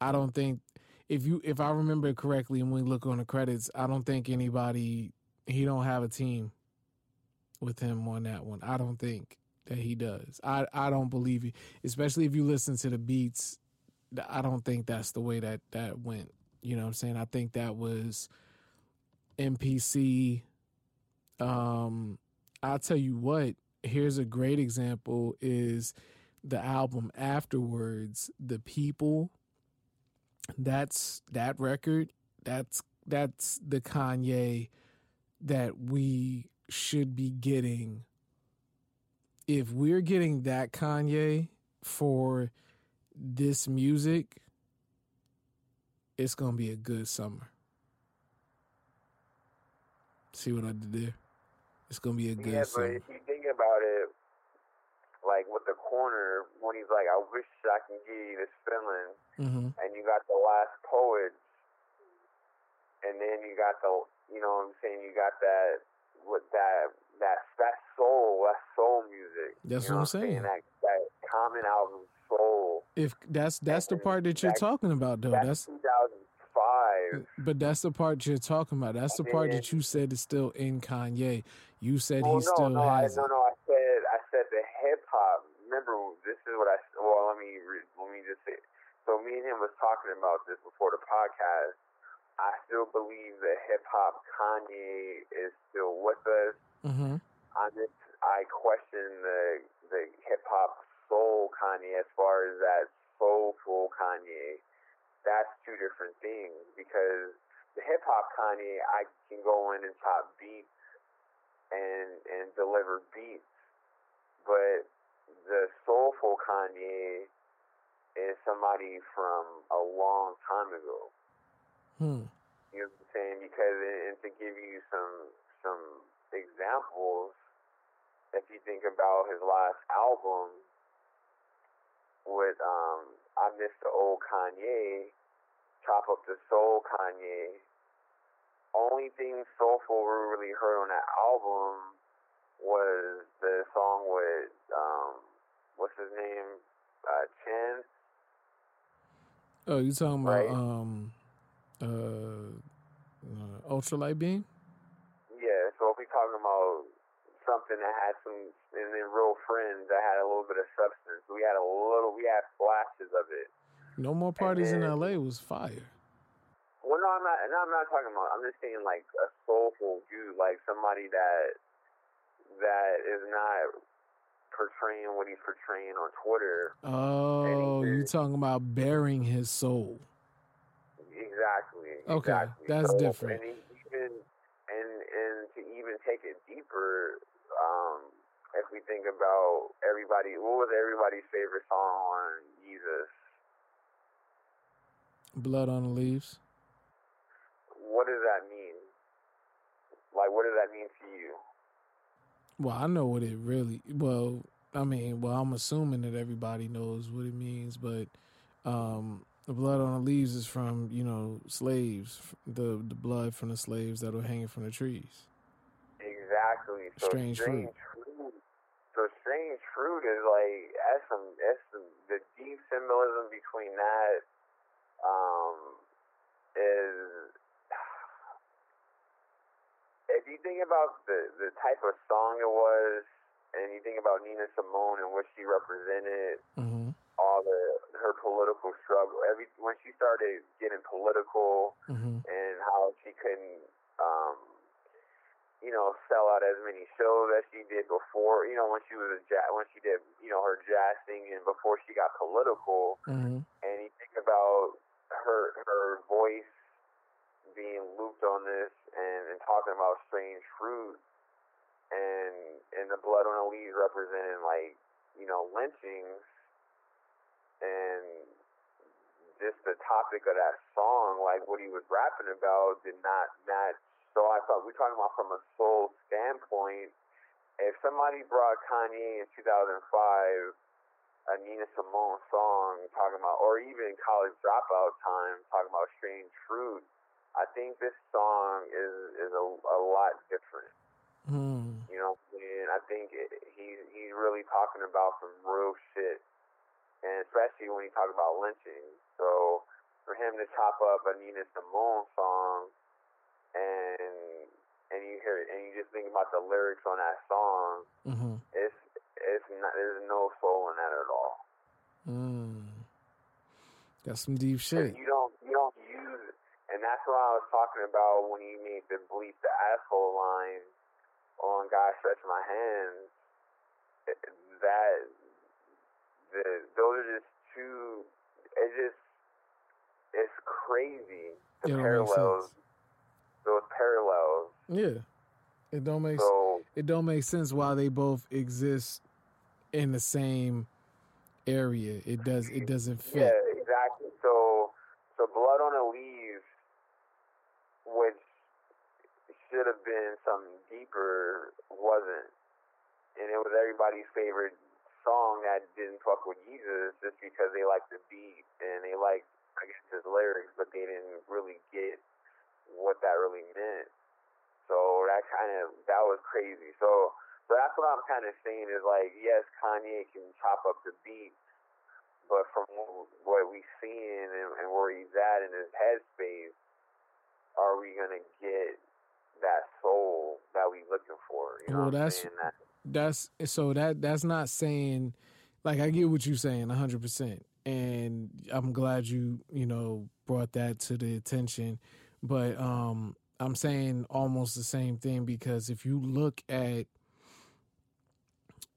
I don't think if you if I remember correctly, and we look on the credits, I don't think anybody he don't have a team with him on that one. I don't think that he does. I I don't believe it, especially if you listen to the beats. I don't think that's the way that that went. You know what I'm saying? I think that was MPC. Um, I'll tell you what. Here's a great example: is the album afterwards, "The People." That's that record. That's that's the Kanye that we should be getting. If we're getting that Kanye for this music, it's gonna be a good summer. See what I did there? It's gonna be a good Yeah, but summer. if you think about it, like with the corner, when he's like, "I wish I can give you this feeling," hmm and you got the last poets, and then you got the, you know what I'm saying? You got that, with that, that, that soul, that soul music. That's you know what I'm saying. That, that common album soul. If that's that's the part that you're That- talking about, though. That's That's 2005. but that's the part you're talking about. That's the part that you said is still in Kanye. You said Well, he no, still no, I, has no, no. I said, I said the hip hop. Remember, this is what I. Well, let me let me just say. So me and him was talking about this before the podcast. I still believe that hip hop Kanye is still with us. Hmm I just I question the the hip hop soul Kanye as far as that soulful Kanye. That's two different things because the hip hop Kanye I can go in and chop beats and and deliver beats, but the soulful Kanye is somebody from a long time ago. Hmm. You know what I'm saying? Because and to give you some some examples, if you think about his last album with um I Miss the Old Kanye, Chop Up the Soul Kanye, only thing soulful we really heard on that album was the song with um what's his name? Uh Chen. Oh, you talking about Right. um uh, uh ultralight beam? Yeah, so if we talking about something that had some and then real friends that had a little bit of substance, we had a little we had flashes of it. No more parties in LA was fire. Well, no, I'm not. No, I'm not talking about. I'm just saying like a soulful dude, like somebody that that is not portraying what he's portraying on Twitter. Oh, you talking about bearing his soul? Exactly. Okay, exactly. that's So, different. And even and to even take it deeper, um, if we think about everybody, what was everybody's favorite song on Yeezus? Blood on the leaves. What does that mean? Like, what does that mean to you? Well, I know what it really. Well, I mean, well, I'm assuming that everybody knows what it means, but um, the blood on the leaves is from you know slaves, the the blood from the slaves that were hanging from the trees. Exactly. So Strange fruit. fruit. So strange fruit is like that's some that's some, the deep symbolism between that um is if you think about the the type of song it was and you think about Nina Simone and what she represented hmm all the her political struggle every when she started getting political hmm and how she couldn't, um, you know, sell out as many shows as she did before. You know, when she was a jazz, when she did, you know, her jazz singing before she got political. hmm And you think about her her voice being looped on this and, and talking about strange fruit and and the blood on the leaves representing like you know lynchings and just the topic of that song, like what he was rapping about, did not match. So I thought we're talking about from a soul standpoint. If somebody brought Kanye in 2005 a Nina Simone song talking about, or even College Dropout time talking about strange fruit, I think this song is is a, a lot different. Hmm. You know, and I think it, he's he's really talking about some real shit, and especially when you talk about lynching. So for him to chop up a Nina Simone song, and and you hear it, and you just think about the lyrics on that song, hmm it's it's not there's no soul in that at all. Mm. That's some deep shit. You don't you don't use, and that's what I was talking about when he made the bleep the asshole line on "God Stretch My Hands." That the those are just two. It just it's crazy the It parallels. Those parallels. Yeah, it don't make s- So it don't make sense why they both exist in the same area. It does it doesn't fit. Yeah, exactly. So, so blood on a leaf, which should have been something deeper, wasn't, and it was everybody's favorite song that didn't fuck with Yeezus just because they liked the beat and they liked, I guess, his lyrics, but they didn't really get what that really meant. So that kind of that was crazy. So, so that's what I'm kind of saying is like, yes, Kanye can chop up the beat, but from what we seeing and, and where he's at in his headspace, are we gonna get that soul that we looking for? You know Well, what I'm that's- saying? That, That's so that that's not saying like I get what you're saying 100% and I'm glad you, you know, brought that to the attention, but um I'm saying almost the same thing because if you look at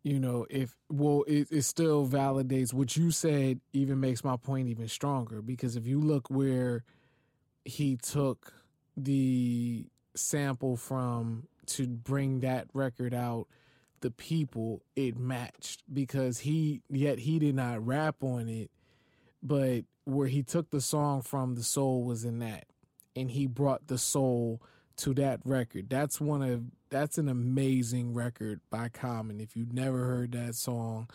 you know, if well, it, it still validates what you said, even makes my point even stronger. Because if you look where he took the sample from to bring that record out, the people, it matched because he yet he did not rap on it, but where he took the song from, the soul was in that, and he brought the soul to that record. That's one of that's an amazing record by Common. If you've never heard that song,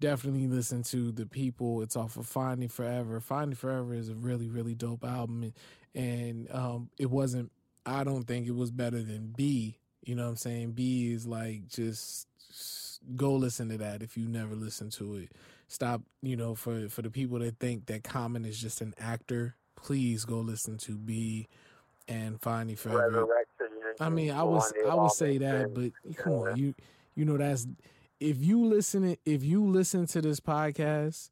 definitely listen to the people. It's off of Finding Forever. Finding Forever is a really really dope album, and, um, it wasn't. I don't think it was better than Be. You know what I'm saying? Be is like just, go listen to that if you never listen to it. Stop. You know, for for the people that think that Common is just an actor, please go listen to Be and Finding Forever. I mean, I was I would say that, but come on, you you know that's if you listen if you listen to this podcast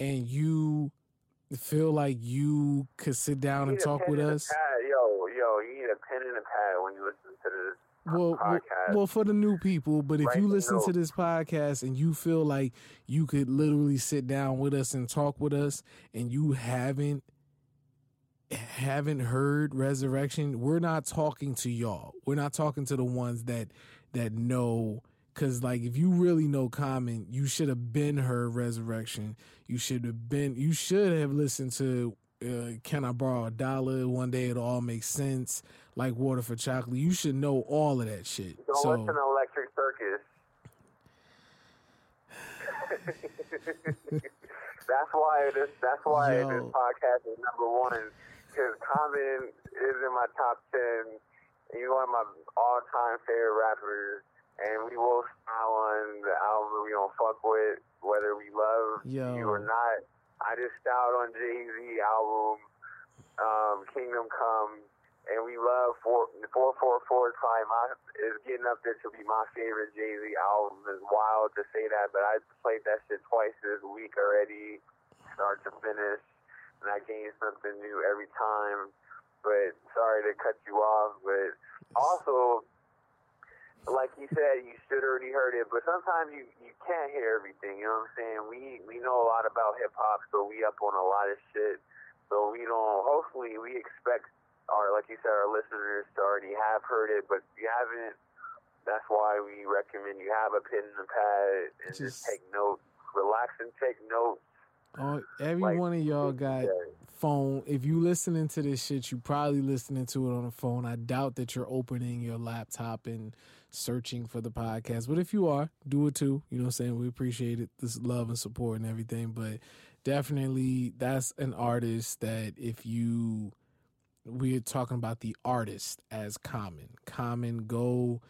and you feel like you could sit down and talk with us, pad. Yo, yo, you need a pen and a pad when you listen to this well, well, well, for the new people, but if you listen to this podcast and you feel like you could literally sit down with us and talk with us, and you haven't haven't heard resurrection, we're not talking to y'all. We're not talking to the ones that that know. Cause like if you really know Common, you should have been heard resurrection. You should have been. You should have listened to. Uh, Can I borrow a dollar? One day it'll all make sense. Like water for chocolate. You should know all of that shit. Don't so listen to Electric Circus. that's why this. That's why Yo. this podcast is number one. Because Common is in my top ten. He's one of my all-time favorite rappers, and we will smile on the album we don't fuck with, whether we love Yo. you or not. I just styled on Jay Z album, um, Kingdom Come, and we love four four four four. is my is getting up there to be my favorite Jay Z album. It's wild to say that, but I played that shit twice this week already, start to finish, and I gained something new every time. But sorry to cut you off, but also like you said, you should already heard it, but sometimes you, you can't hear everything. You know what I'm saying? We we know a lot about hip hop, so we up on a lot of shit. So we don't. Hopefully, we expect our like you said, our listeners to already have heard it, but if you haven't, that's why we recommend you have a pen and a pad and just, Just- take notes. Relax and take notes. all, every Like, one of y'all got phone. If you listening to this shit, you probably listening to it on a phone. I doubt that you're opening your laptop and searching for the podcast. But if you are, do it too. You know what I'm saying? We appreciate it. This love and support and everything. But definitely that's an artist that if you we're talking about the artist as common. Common go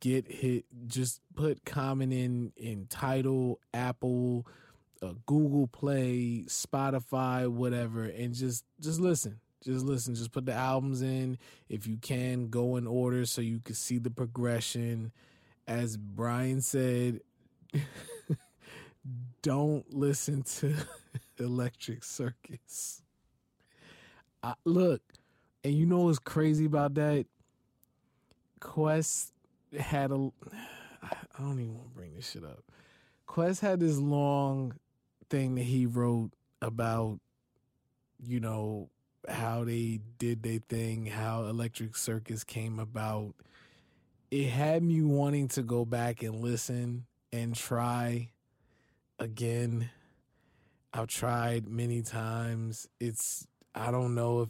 get hit just put common in in title, Apple, uh, Google Play, Spotify, whatever, and just just listen. Just listen. Just put the albums in. If you can, go in order so you can see the progression. As Brian said, don't listen to Electric Circus. I, look, and you know what's crazy about that? Quest had a. I don't even want to bring this shit up. Quest had this long thing that he wrote about, you know, how they did their thing, how Electric Circus came about. It had me wanting to go back and listen and try again. I've tried many times. It's I don't know if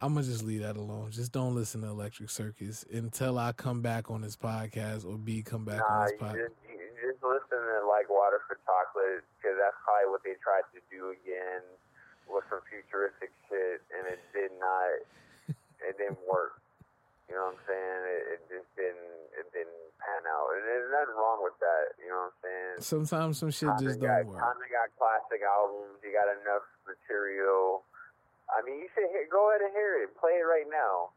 I'm gonna just leave that alone. Just don't listen to Electric Circus until I come back on this podcast or B come back Nah, on this podcast. just, just listen to like Water for Chocolate because that's probably what they tried to do again with some futuristic shit, and it did not. It didn't work. You know what I'm saying? It, it just didn't. It didn't pan out, and there's nothing wrong with that. You know what I'm saying? Sometimes some shit just got, don't work. Common got classic albums. You got enough material. I mean, you should hear, go ahead and hear it. Play it right now.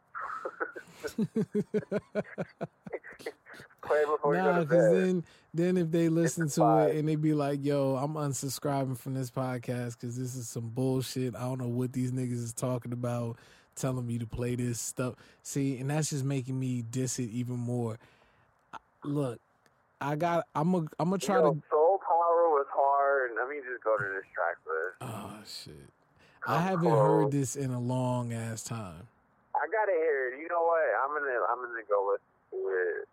Play before you Nah, because then, then if they listen to it and they be like, "Yo, I'm unsubscribing from this podcast because this is some bullshit. I don't know what these niggas is talking about, telling me to play this stuff." See, and that's just making me diss it even more. Look, I got. I'm a. I'm gonna try to. Soul Power was hard. Let me just go to this track list. Oh shit! I haven't close. heard this in a long ass time. I gotta hear it. You know what? I'm gonna I'm gonna go listen to it.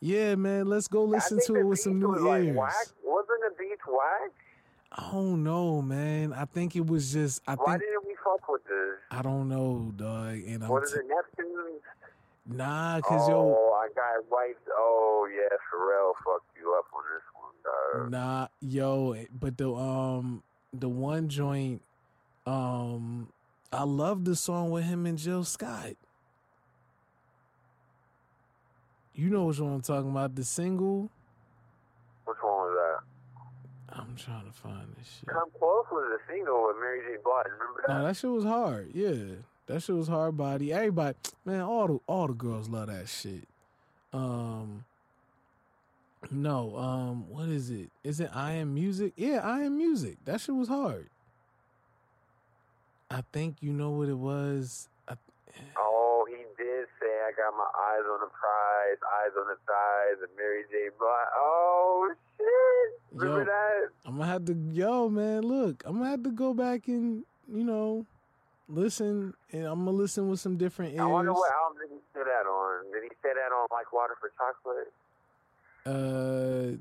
Yeah, man. Let's go listen to it with some new was like ears. whack. Wasn't the beat whack? I don't know, man. I think it was just. I Why think didn't we fuck with this? I don't know, dog. And I'm Was t- it Neptune? nah, cause oh, yo, I got right. Oh yeah, Pharrell fucked you up on this one, dog. nah, yo. But the um the one joint, um, I love the song with him and Jill Scott. You know which one I'm talking about? The single. Which one was that? I'm trying to find this shit. Come Close was a single with Mary J. Blige. Remember that? Nah, that shit was hard. Yeah, that shit was hard body. Everybody, man, all the all the girls love that shit. Um, no, um, what is it? Is it I am music? Yeah, I am music. That shit was hard. I think you know what it was. I, Oh, he did say, I got my eyes on the prize, eyes on the thighs, and Mary J. Blige. Oh, shit. Remember Yo. that? I'm gonna have to, yo, man, look, I'm gonna have to go back and you know listen, and I'm gonna listen with some different ears. I wonder what album did he say that on? Did he say that on Like Water for Chocolate? Uh,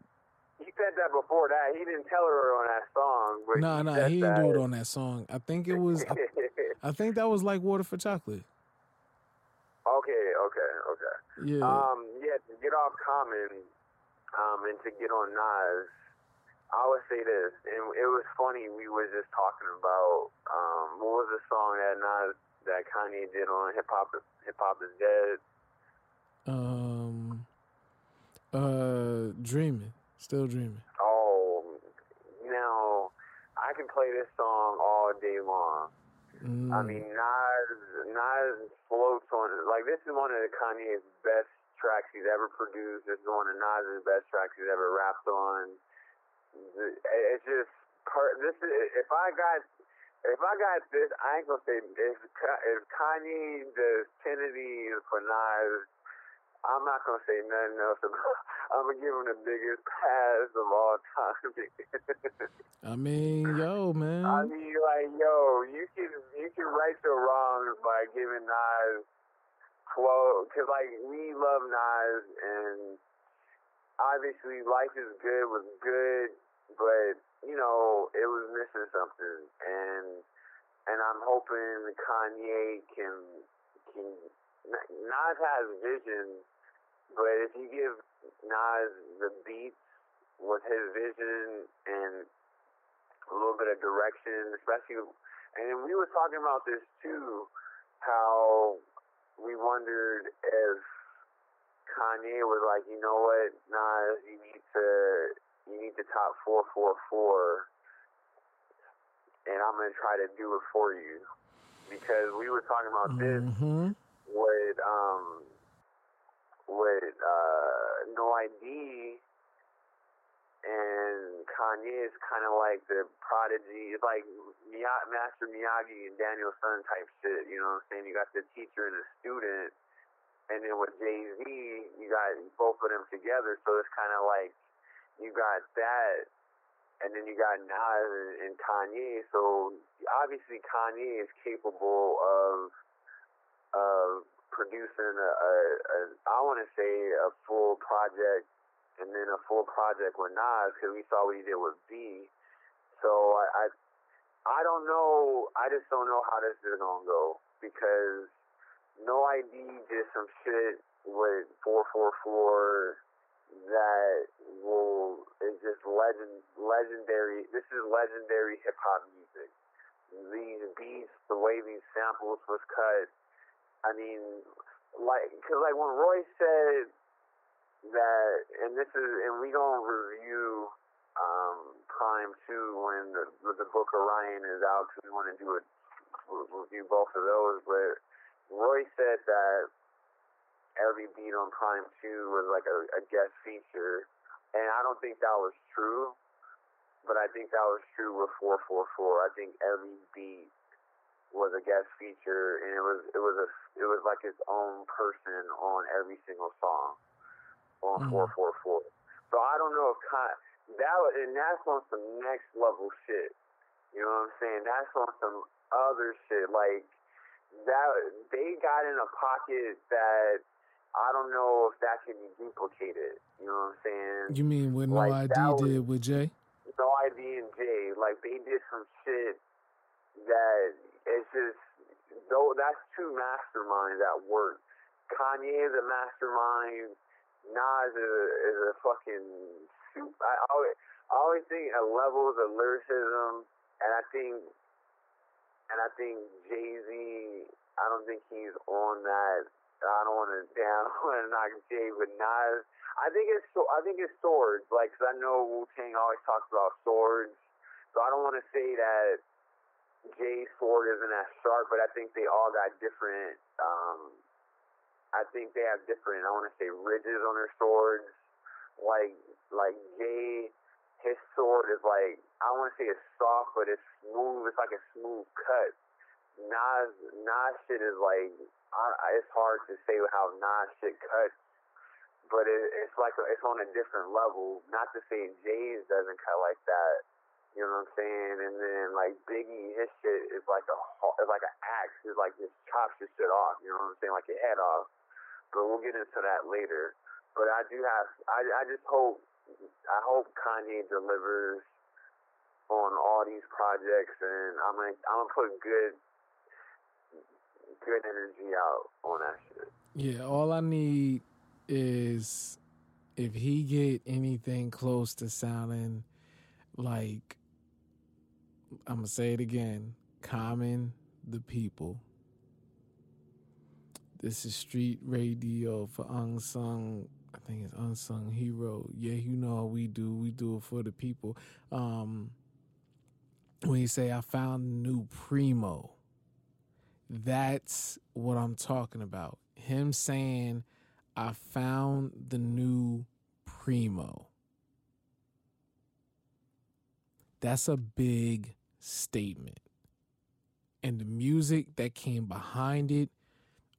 said that before that. He didn't tell her on that song. But nah, he nah, he didn't that. do it on that song. I think it was. I, I think that was like Water for Chocolate. okay, okay, okay. Yeah. Um, yeah, to get off Common, um, and to get on Nas, I would say this, and it was funny. We were just talking about um, what was the song that Nas that Kanye did on Hip Hop? Hip Hop is dead. um. Uh, dreaming, still dreaming. Oh, now I can play this song all day long. Mm. I mean, Nas, Nas floats on like this is one of Kanye's best tracks he's ever produced. This is one of Nas's best tracks he's ever rapped on. It's just part. This is if I got if I got this, I ain't gonna say if if Kanye does Kennedy for Nas. I'm not gonna say nothing else about. I'm gonna give him the biggest pass of all time. I mean, yo, man. I mean, like, yo, you can you can right your wrongs by giving Nas twelve, cause like we love Nas, and obviously Life is Good was good, but you know it was missing something, and and I'm hoping Kanye can can Nas has vision, but if you give Nas the beats with his vision and a little bit of direction, especially. And we were talking about this too, how we wondered if Kanye was like, you know what, Nas, you need to you need to top four four four, and I'm gonna try to do it for you because we were talking about this hmm with um with uh No ID and Kanye is kind of like the prodigy. It's like Master Miyagi and Daniel-san type shit. You know what I'm saying? You got the teacher and the student, and then with Jay Z, you got both of them together. So it's kind of like you got that, and then you got Nas and, and Kanye. So obviously Kanye is capable of producing a, a, a I want to say a full project and then a full project with Nas because we saw what he did with B. So I, I I don't know. I just don't know how this is gonna go because No ID did some shit with four four four that will is just legend legendary. This is legendary hip hop music. These beats, the way these samples was cut. I mean, like, cause like when Roy said that, and this is, and we gonna review um, PRhyme Two when the, the Book of Ryan is out. Cause we want to do a review both of those. But Roy said that every beat on PRhyme Two was like a, a guest feature, and I don't think that was true. But I think that was true with 444. I think every beat was a guest feature, and it was it was a it was like his own person on every single song on Mhm. four four four. So I don't know if Con- that was, and that's on some next level shit. You know what I'm saying? That's on some other shit like that. They got in a pocket that I don't know if that can be duplicated. You know what I'm saying? You mean what No Like, ID was- did with Jay? No ID and Jay, like they did some shit that it's just though that's two masterminds at work. Kanye is a mastermind. Nas is a, is a fucking. I always, I always think at levels of lyricism, and I think, and I think Jay Z. I don't think he's on that. I don't want to down, I want to knock Jay, but Nas. I think it's so. I think it's swords. Like, 'cause I know Wu Tang always talks about swords, so I don't want to say that Jay's sword isn't as sharp, but I think they all got different. Um, I think they have different. I want to say ridges on their swords. Like like Jay, his sword is like I want to say it's soft, but it's smooth. It's like a smooth cut. Nas Nas shit is like I- it's hard to say how Nas shit cuts, but it, it's like a, it's on a different level. Not to say Jay's doesn't cut like that. You know what I'm saying? And then like Biggie, his shit is like a it's like an axe. It's like just chops your shit off. You know what I'm saying? Like your head off. But we'll get into that later. But I do have. I I just hope. I hope Kanye delivers on all these projects, and I'm gonna I'm gonna put good good energy out on that shit. Yeah, all I need is if he get anything close to sounding like I'm gonna say it again, common the people. This is street radio for unsung. I think it's unsung hero. Yeah, you know we do. We do it for the people. Um, when you say I found new primo, that's what I'm talking about. Him saying, I found the new primo. That's a big statement. And the music that came behind it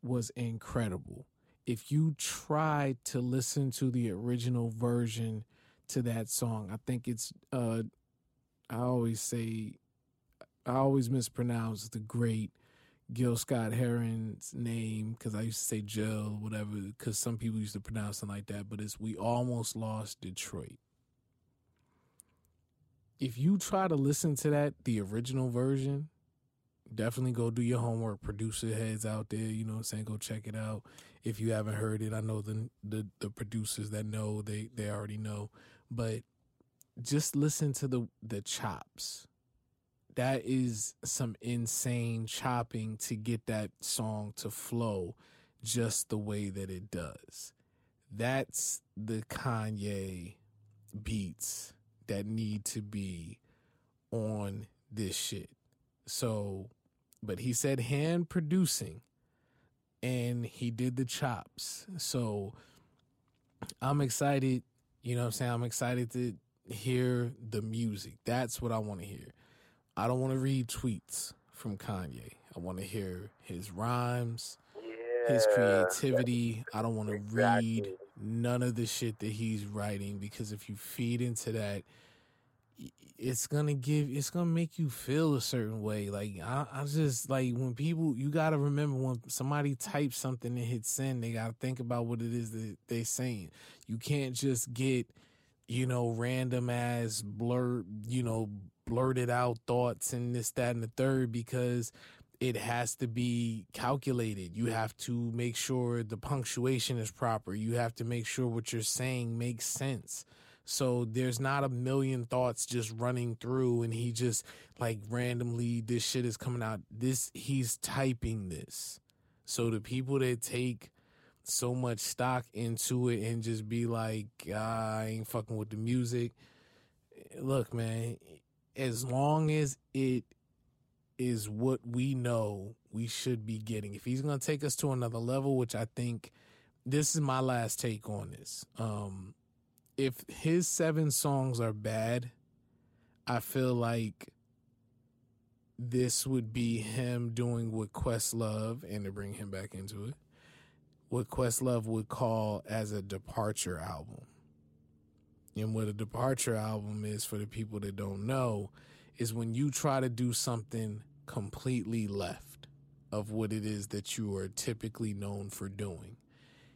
was incredible. If you try to listen to the original version to that song, I think it's uh I always say I always mispronounce the great Gil Scott Heron's name because I used to say Jill, whatever, because some people used to pronounce it like that, but it's We Almost Lost Detroit. If you try to listen to that, the original version, definitely go do your homework. Producer heads out there, you know what I'm saying? Go check it out. If you haven't heard it, I know the the, the producers that know, they, they already know. But just listen to the the chops that is some insane chopping to get that song to flow just the way that it does. That's the Kanye beats that need to be on this shit. So, but he said hand producing and he did the chops. So, I'm excited, you know what I'm saying? I'm excited to hear the music. That's what I want to hear. I don't want to read tweets from Kanye. I want to hear his rhymes, Yeah. his creativity. I don't want to read Exactly. None of the shit that he's writing because if you feed into that, it's gonna give, it's gonna make you feel a certain way. Like I, I just like when people, you gotta remember when somebody types something and hits send, they gotta think about what it is that they're saying. You can't just get, you know, random ass blur, you know, blurted out thoughts and this, that, and the third because it has to be calculated. You have to make sure the punctuation is proper. You have to make sure what you're saying makes sense. So there's not a million thoughts just running through and he just like randomly this shit is coming out. This he's typing this. So the people that take so much stock into it and just be like, ah, I ain't fucking with the music. Look, man, as long as it is what we know we should be getting. If he's going to take us to another level, which I think this is my last take on this. Um, if his seven songs are bad, I feel like this would be him doing what Questlove, and to bring him back into it, what Questlove would call as a departure album. And what a departure album is for the people that don't know is when you try to do something completely left of what it is that you are typically known for doing.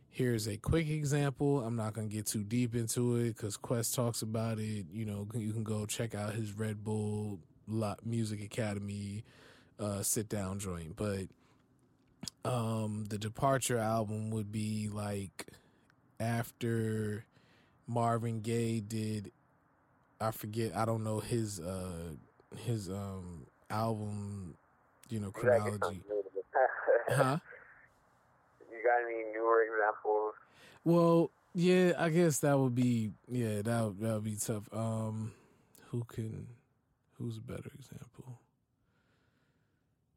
Here's a quick example. I'm not going to get too deep into it because Quest talks about it. You know, you can go check out his Red Bull Music Academy uh, sit down joint. But um, the Departure album would be like after Marvin Gaye did. I forget. I don't know his uh, his um, album. You know chronology. huh? You got any newer examples? Well, yeah, I guess that would be yeah that that would be tough. Um, who can who's a better example?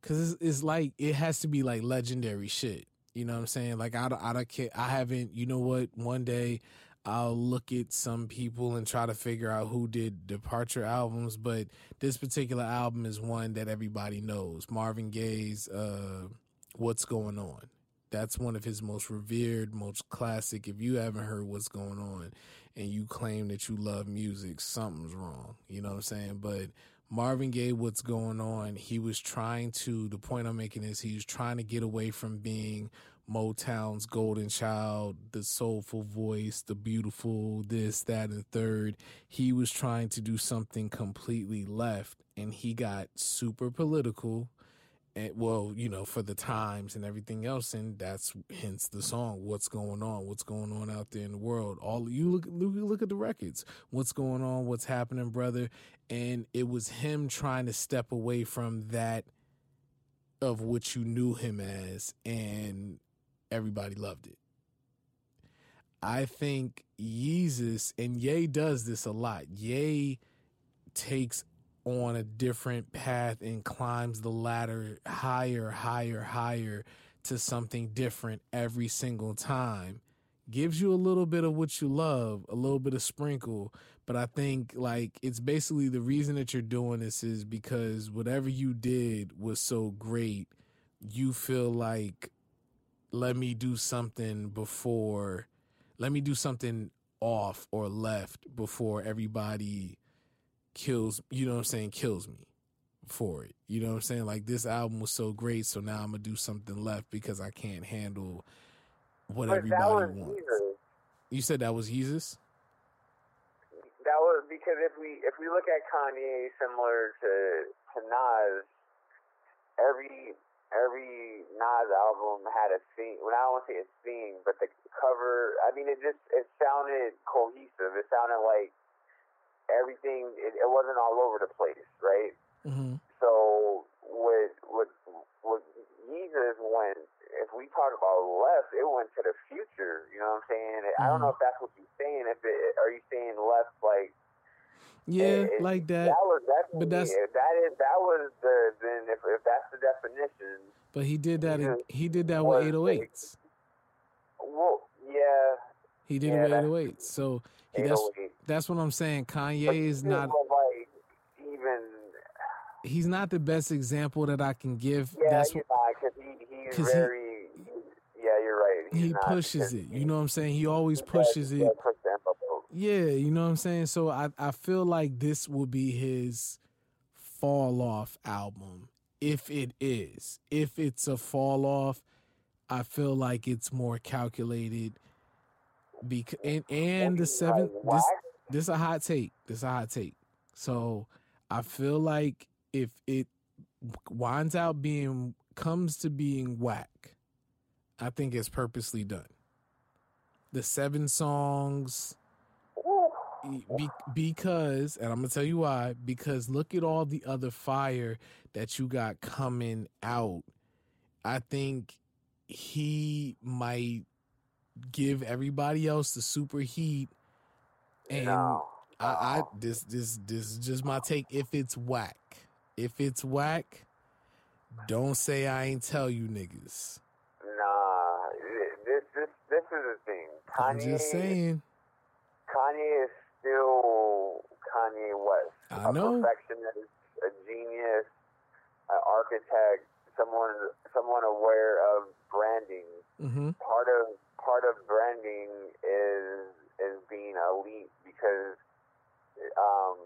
Cause it's, it's like it has to be like legendary shit. You know what I'm saying? Like I don't, I don't care. I haven't. You know what? One day I'll look at some people and try to figure out who did Departure albums, but this particular album is one that everybody knows. Marvin Gaye's uh, "What's Going On." That's one of his most revered, most classic. If you haven't heard what's going on and you claim that you love music, something's wrong. You know what I'm saying? But Marvin Gaye, what's going on? He was trying to, the point I'm making is he was trying to get away from being Motown's golden child, the soulful voice, the beautiful this, that, and third. He was trying to do something completely left and he got super political and well, you know, for the times and everything else, and that's hence the song. What's going on? What's going on out there in the world? All you look, look, look at the records. What's going on? What's happening, brother? And it was him trying to step away from that of what you knew him as, and everybody loved it. I think Yeezus and Ye does this a lot. Ye takes on a different path and climbs the ladder higher, higher, higher to something different every single time. Gives you a little bit of what you love, a little bit of sprinkle. But I think like it's basically the reason that you're doing this is because whatever you did was so great, you feel like let me do something before let me do something off or left before everybody kills, you know what I'm saying, kills me for it. You know what I'm saying? Like this album was so great, so now I'm gonna do something left because I can't handle what but everybody wants. Yeezus. You said that was Yeezus? That was because if we if we look at Kanye similar to to Nas, every every Nas album had a theme. Well, I don't want to say a theme, but the cover. I mean, it just it sounded cohesive. It sounded like everything it, it wasn't all over the place, right? Mm-hmm. So with with with Yeezus, went. If we talk about left, it went to the future. You know what I'm saying? Mm-hmm. I don't know mm-hmm. if that's what you're saying. If it, are you saying left like? Yeah, it, like that. That was but that's that is that was the then if if that's the definition. But he did that. In, he did that with 808s. Well, yeah. He did yeah, it with 808s. So he, that's oh that's what I'm saying. Kanye is not like even. He's not the best example that I can give. Yeah, that's what, because he, he's very. He, yeah, you're right. He's he pushes it. You know what I'm saying? He always pushes it. Yeah, you know what I'm saying? So I, I feel like this will be his fall off album. If it is. If it's a fall off, I feel like it's more calculated because and, and the seventh this this is a hot take. This is a hot take. So I feel like if it winds out being comes to being whack, I think it's purposely done. The seven songs be, because and I'm gonna tell you why because look at all the other fire that you got coming out. I think he might give everybody else the super heat and no. I, I this this this is just my take. If it's whack, if it's whack, don't say I ain't tell you niggas. Nah, this this this is the thing. Kanye, I'm just saying. Kanye is still Kanye West. I know. A perfectionist, a genius, an architect, someone someone aware of branding. Mm-hmm. Part of part of branding is is being elite because um,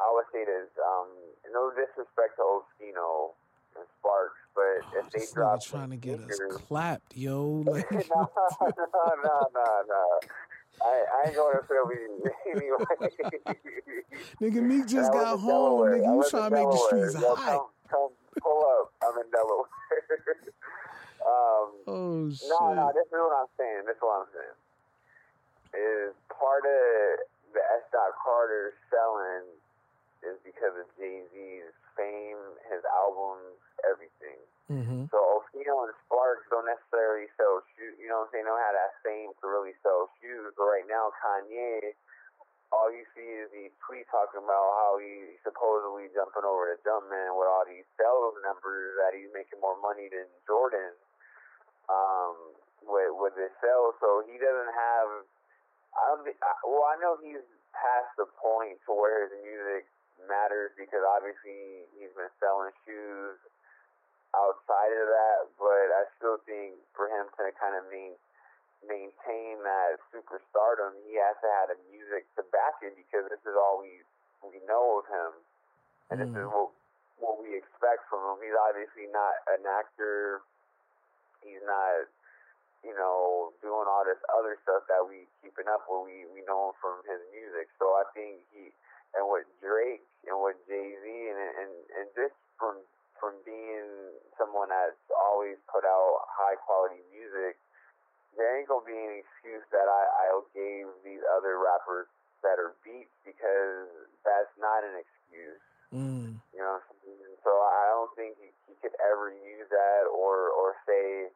I would say this. Um, no disrespect to Oskino, and Sparks. But Oh, if they drop trying to get us clapped, yo. Like, no, no, no, no. I, I ain't going to Philly anyway. nigga, Meek just I got home. Delaware. Nigga, you trying to make the streets Yo, hot. Come, come, pull up. I'm in Delaware. um, Oh shit. no, no, this is what I'm saying. This is what I'm saying. Is part of the S. Dot Carter selling is because of Jay Z's fame, his albums, everything. Mm-hmm. So Ofino and Sparks don't necessarily sell shoes. You know what I'm saying? They don't have that fame to really sell shoes. But right now, Kanye, all you see is these tweets talking about how he's supposedly jumping over the Jumpman with all these sales numbers that he's making more money than Jordan um, with with his sales. So he doesn't have. I don't. Think, well, I know he's past the point to where his music matters because obviously he's been selling shoes outside of that, but I still think for him to kind of main, maintain that superstardom, he has to have the music to back it because this is all we we know of him, and this is Mm. what what we expect from him. He's obviously not an actor. He's not, you know, doing all this other stuff that we keeping up with. We we know him from his music, so I think he and what Drake and what Jay Z and and and just from from being someone that's always put out high quality music, there ain't gonna be any excuse that I I gave these other rappers better beats because that's not an excuse. Mm. You know, what I'm saying? so I don't think he, he could ever use that or or say,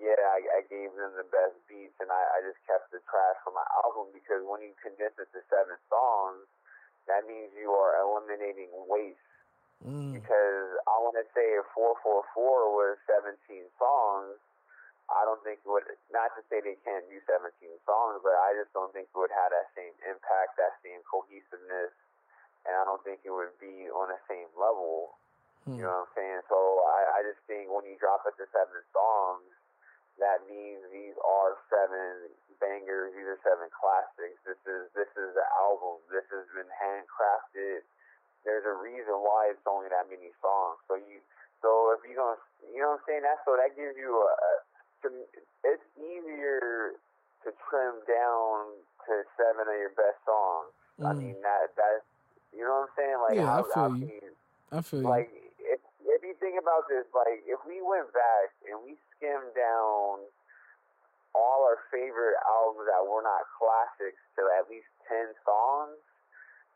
yeah, I, I gave them the best beats and I, I just kept the trash for my album because when you condense it to seven songs, that means you are eliminating waste. Mm. Because I want to say if 444 was 17 songs, I don't think it would, not to say they can't do 17 songs, but I just don't think it would have that same impact, that same cohesiveness, and I don't think it would be on the same level. Hmm. You know what I'm saying? So I, I just think when you drop it to seven songs, that means these are seven bangers, these are seven classics. This is this is the album. This has been handcrafted. There's a reason why it's only that many songs. So you so if you gonna you know what I'm saying, that's so that gives you a, a to- it's easier to trim down to seven of your best songs. I Mm. mean that that's you know what I'm saying? Like Yeah, I how- feel how you. you I feel you. like if if you think about this, like if we went back and we skimmed down all our favorite albums that were not classics to at least ten songs,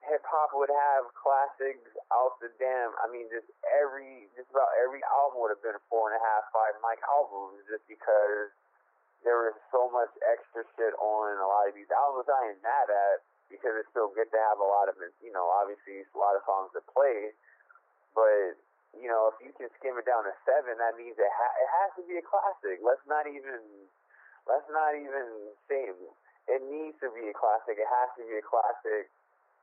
hip hop would have classics out the damn. I mean, just every just about every album would have been a four and a half, five mic albums, just because there was so much extra shit on a lot of these albums. I ain't mad at because it's still good to have a lot of. You know, obviously a lot of songs to play, but you know, if you can skim it down to seven, that means it ha- it has to be a classic. Let's not even let's not even say it needs to be a classic. It has to be a classic.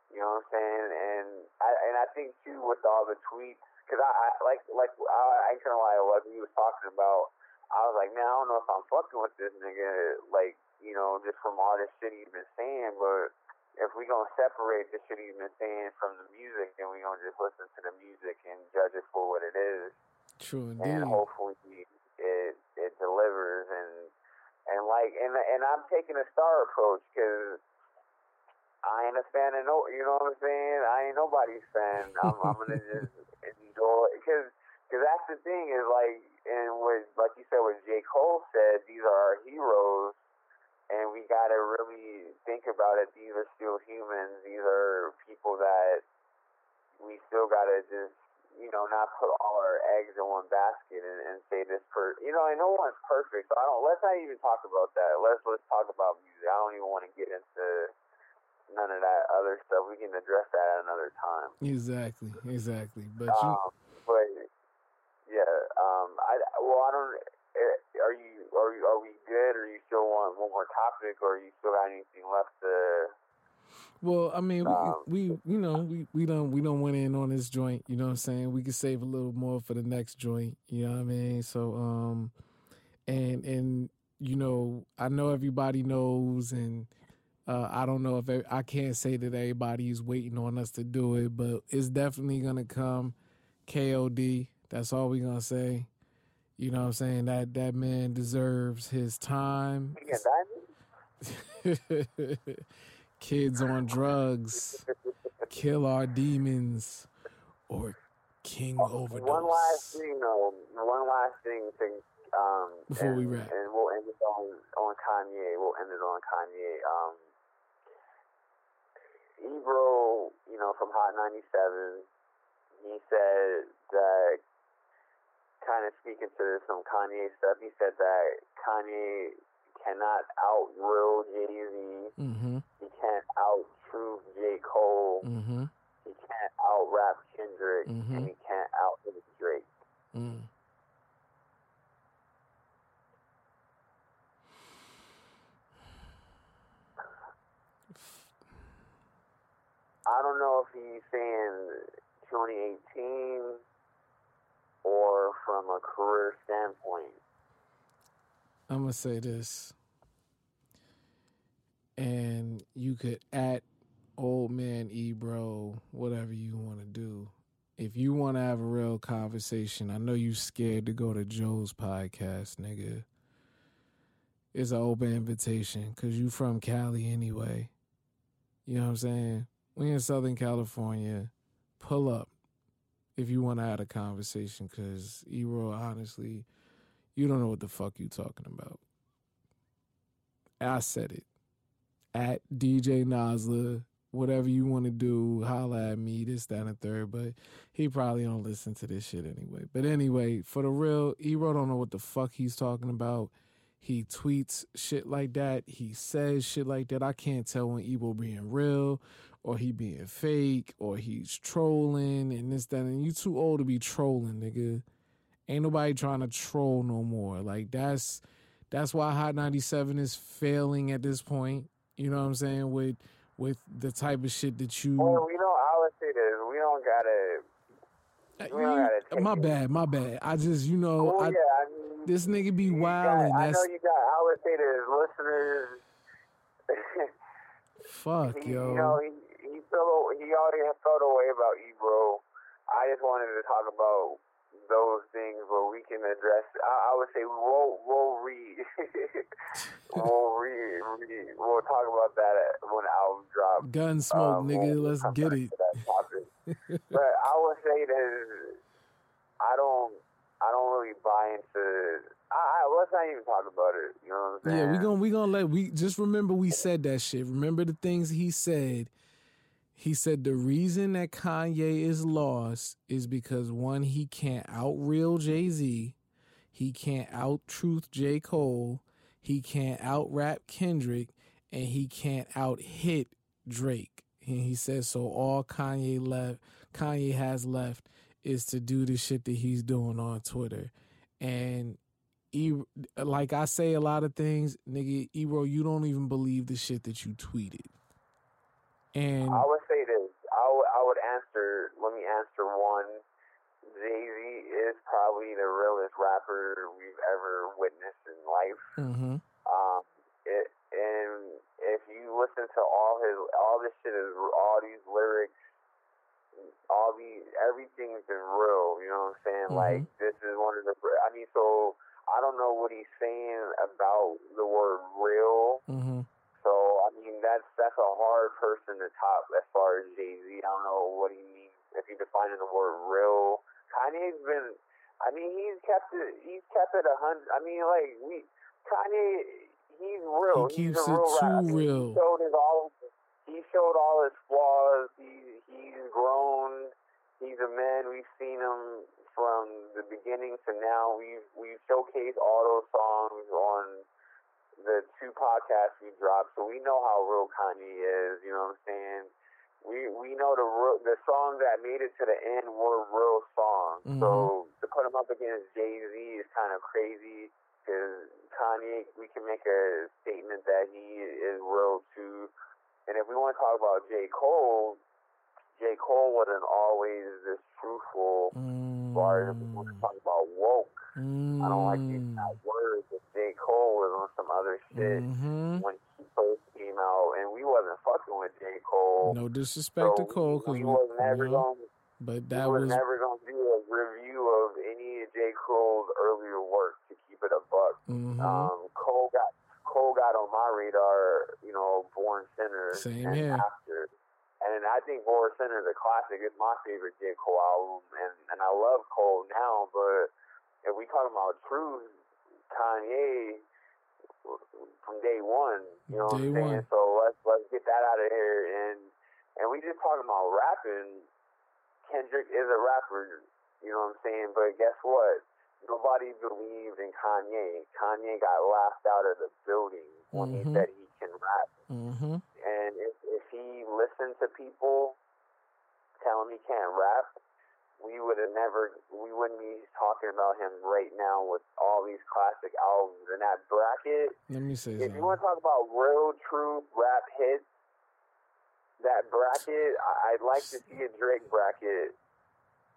You know what I'm saying? And I and I think too with all the tweets, because I, I like like I, I ain't gonna lie, what he was talking about. I was like, man, I don't know if I'm fucking with this nigga, like you know, just from all this shit he's been saying, but if we gonna separate the shit he's been saying from the music, then we gonna just listen to the music and judge it for what it is, True and indeed. hopefully it it delivers. And and like and and I'm taking a star approach because I ain't a fan of no, you know what I'm saying? I ain't nobody's fan. I'm I'm gonna just enjoy because because that's the thing is like and what like you said what J Cole said, these are our heroes and we got to really think about it. These are still humans. These are people that we still got to just, you know, not put all our eggs in one basket and, and say this per, you know, and no one's perfect. So I don't. Let's not even talk about that. Let's let's talk about music. I don't even want to get into none of that other stuff. We can address that at another time. Exactly, exactly. But you, Um, but yeah, um, I well, I don't. eh, Are you are you are we good? Or you still want one more topic? Or you still got anything left to? well, I mean, we, Um, we, you know, we we don't we don't went in on this joint. You know what I'm saying? We could save a little more for the next joint. You know what I mean? So, um, and and you know, I know everybody knows, and uh, I don't know if I can't say that everybody is waiting on us to do it, but it's definitely gonna come. KOD That's all we gonna say. You know what I'm saying? That that man deserves his time. He got diamonds? Kids on drugs, kill our demons, or king overdose. One last thing, though. One last thing to um, Before and, we wrap. and we'll end it on on Kanye. We'll end it on Kanye. Um, Ebro, you know, from Hot 97, he said that, kind of speaking to some Kanye stuff, he said that Kanye cannot out real Jay Z. Mm-hmm. He can't out Truth J Cole. Mm-hmm. He can't out rap Kendrick, Mhm. and he can't out Drake. Mm. I don't know if he's saying 2018 or from a career standpoint. I'm gonna say this, and you could at old man Ebro whatever you want to do. If you want to have a real conversation, I know you scared to go to Joe's podcast, nigga. It's an open invitation because you from Cali anyway. You know what I'm saying? We in Southern California. Pull up if you want to have a conversation because Ebro, honestly, you don't know what the fuck you talking about. I said it. At DJ Nasla, whatever you want to do, holla at me, this, that, and third. But he probably don't listen to this shit anyway. But anyway, for the real, Ebro don't know what the fuck he's talking about. He tweets shit like that. He says shit like that. I can't tell when Ebro being real or he being fake or he's trolling and this, that, and you too old to be trolling, nigga. Ain't nobody trying to troll no more. Like that's that's why Hot 97 is failing at this point. You know what I'm saying? With with the type of shit that you Well, we don't. I would say this. We don't gotta. Uh, we don't gotta my it. bad, my bad. I just you know, Oh I, yeah, I mean, this nigga be wilding. I know you got. I would say there's listeners. fuck, he, yo. You know, he felt he already had felt a way about Ebro. I just wanted to talk about those things where we can address. I, I would say we'll we'll read. we'll read, read. We'll talk about that when the album drops. Gunsmoke, Um, nigga. we'll Let's get it. to that topic. but I would say that I don't. I don't really buy into. I, I let's not even talk about it. You know what I'm saying? Yeah, we gonna we gonna let we just remember we said that shit. Remember the things he said. He said the reason that Kanye is lost is because one, he can't out real Jay Z, he can't out truth J. Cole, he can't out rap Kendrick, and he can't out hit Drake. And he says so all Kanye left Kanye has left is to do the shit that he's doing on Twitter. And E, like I say a lot of things, nigga, Ebro, you don't even believe the shit that you tweeted. And I would say this. I would, I would answer. Let me answer one. Jay Z is probably the realest rapper we've ever witnessed in life. hmm Um, it, and if you listen to all his, all this shit is all these lyrics, all these everything's been real. You know what I'm saying? Mhm. Like this is one of the. I mean, so I don't know what he's saying about the word real. hmm So I mean, that's that's a hard person to top as far as Jay Z. I don't know what he means if he defining the word real. Kanye's been, I mean, he's kept it. He's kept it a hundred. I mean, like we, Kanye, he's real. He he's keeps a it real too rapper. I mean, real. He showed his all. He showed all his flaws. He he's grown. He's a man. We've seen him from the beginning to now. We've we've showcased all those songs on the two podcasts we dropped, so we know how real Kanye is. You know what I'm saying? We we know the real, the songs that made it to the end were real songs. Mm-hmm. So to put him up against Jay Z is kind of crazy because Kanye, we can make a statement that he is real too. And if we want to talk about J Cole, J Cole wasn't always this truthful. Mm. As far as we want to talk about woke, I don't like using that word, but J. Cole was on some other shit hmm when he first came out, and we wasn't fucking with J. Cole. No disrespect to Cole, because we, we was never know, going but we that was was never gonna do a review of needed J. Cole's earlier work to keep it a buck. Mm-hmm. Um, Cole got Cole got on my radar, you know, Born Sinner Same and here. after. And I think Born Sinner is a classic. It's my favorite J. Cole album, and and I love Cole now. But if we talking about true Kanye from day one, you know Day what I'm saying? one. So let's let's get that out of here. And and we just talking about rapping. Kendrick is a rapper, you know what I'm saying? But guess what? Nobody believed in Kanye. Kanye got laughed out of the building when Mhm. he said he can rap. Mm-hmm. And if, if he listened to people telling he can't rap, we would have never, we wouldn't be talking about him right now with all these classic albums in that bracket. Let me say If something. you want to talk about real, true rap hits, that bracket, I, I'd like to see a Drake bracket,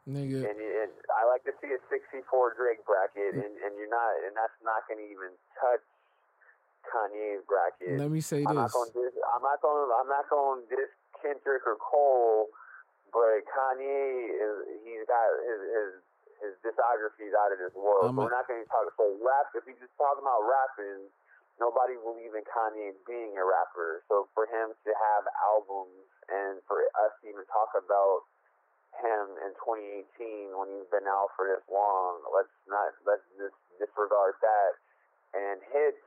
Nigga, and, and I like to see a 64 Drake bracket, and, and you're not, and that's not going to even touch Kanye's bracket. let me say I'm not this. going to dis, I'm not going I'm not going to diss Kendrick or Cole, but Kanye is he's got his his his discography is out of this world. A- we're not going to talk so rap. If we just talking about rapping, nobody believes in Kanye being a rapper. So for him to have albums and for us to even talk about him in 2018 when he's been out for this long, let's not let's just disregard that. And hits,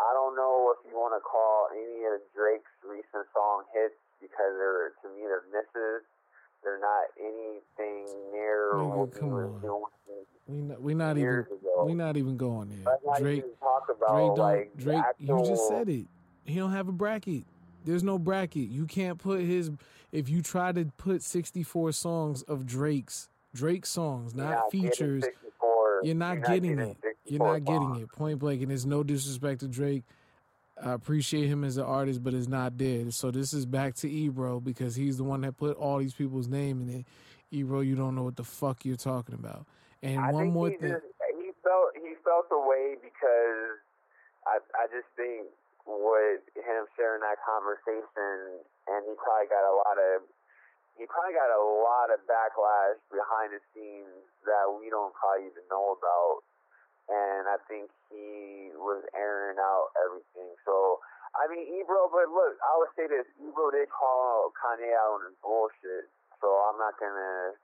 I don't know if you want to call any of Drake's recent song hits because they're to me they're misses. They're not anything near Nigga, what come was on. doing We not, we not even ago. we not even going there. Let's not Drake even talk about Drake don't like Drake you just said it. He don't have a bracket. There's no bracket. You can't put his if you try to put 64 songs of Drake's Drake songs, You're not features, you're not getting it. You're not getting songs. it. Point blank and there's no disrespect to Drake. I appreciate him as an artist, but it's not there. So this is back to Ebro because he's the one that put all these people's name in it. Ebro, you don't know what the fuck you're talking about. And I one more he thing. Just, he felt he felt the way because I I just think with him sharing that conversation, and he probably got a lot of he probably got a lot of backlash behind the scenes that we don't probably even know about. And I think he was airing out everything. So I mean, Ebro, but look, I would say this: Ebro did call Kanye out on his bullshit. So I'm not gonna.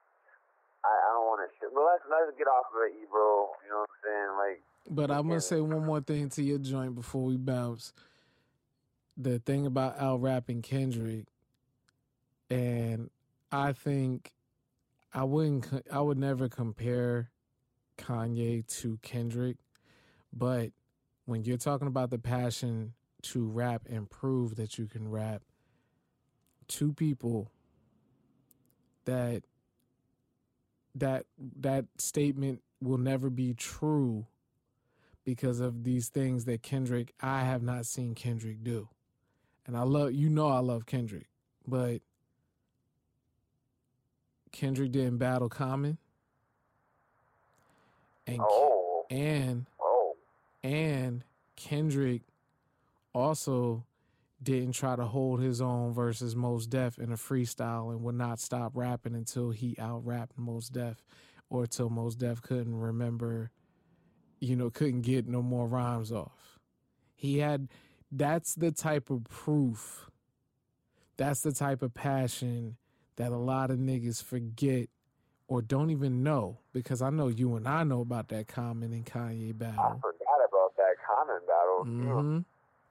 I, I don't want to shit. But let's let's get off of it, Ebro. You know what I'm saying? Like, But I'm gonna say one more thing to your joint before we bounce. The thing about Al rapping Kendrick, and I think I wouldn't, I would never compare Kanye to Kendrick, but when you're talking about the passion to rap and prove that you can rap, two people that that that statement will never be true because of these things that Kendrick I have not seen Kendrick do. And I love you know I love Kendrick, but Kendrick didn't battle Common. And oh, and oh, and Kendrick also didn't try to hold his own versus Mos Def in a freestyle and would not stop rapping until he out rapped Mos Def or till Mos Def couldn't remember, you know, couldn't get no more rhymes off. He had that's the type of proof, that's the type of passion that a lot of niggas forget or don't even know because I know you and I know about that Common and Kanye battle. I forgot about that Common battle. too. hmm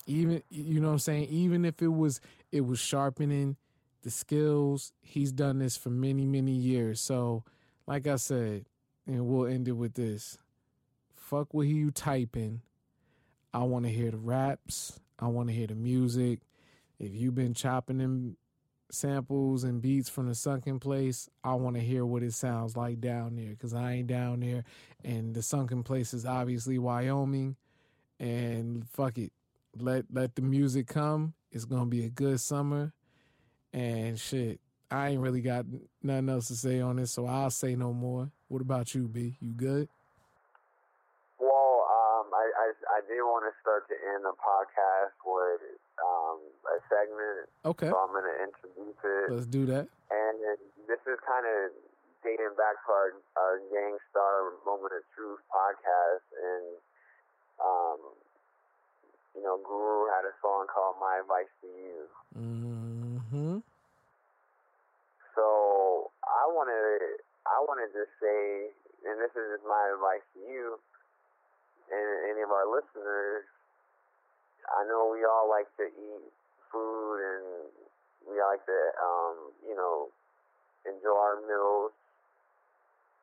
Even you know what I'm saying. Even if it was it was sharpening the skills, he's done this for many many years. So, like I said, and we'll end it with this: fuck what you typing. I want to hear the raps. I want to hear the music. If you've been chopping them samples and beats from the sunken place, I want to hear what it sounds like down there because I ain't down there. And the sunken place is obviously Wyoming and fuck it. Let let the music come. It's gonna be a good summer. And shit. I ain't really got nothing else to say on this, so I'll say no more. What about you, B? You good? Well, um, I, I I did want to start to end the podcast with um a segment, Okay. so I'm gonna introduce it. Let's do that. and this is kind of dating back to our our Gang Starr Moment of Truth podcast, and um, you know, Guru had a song called "My Advice to You." Mm-hmm. So I want to I want to just say, and this is just my advice to you and any of our listeners. I know we all like to eat food and we like to, um, you know, enjoy our meals.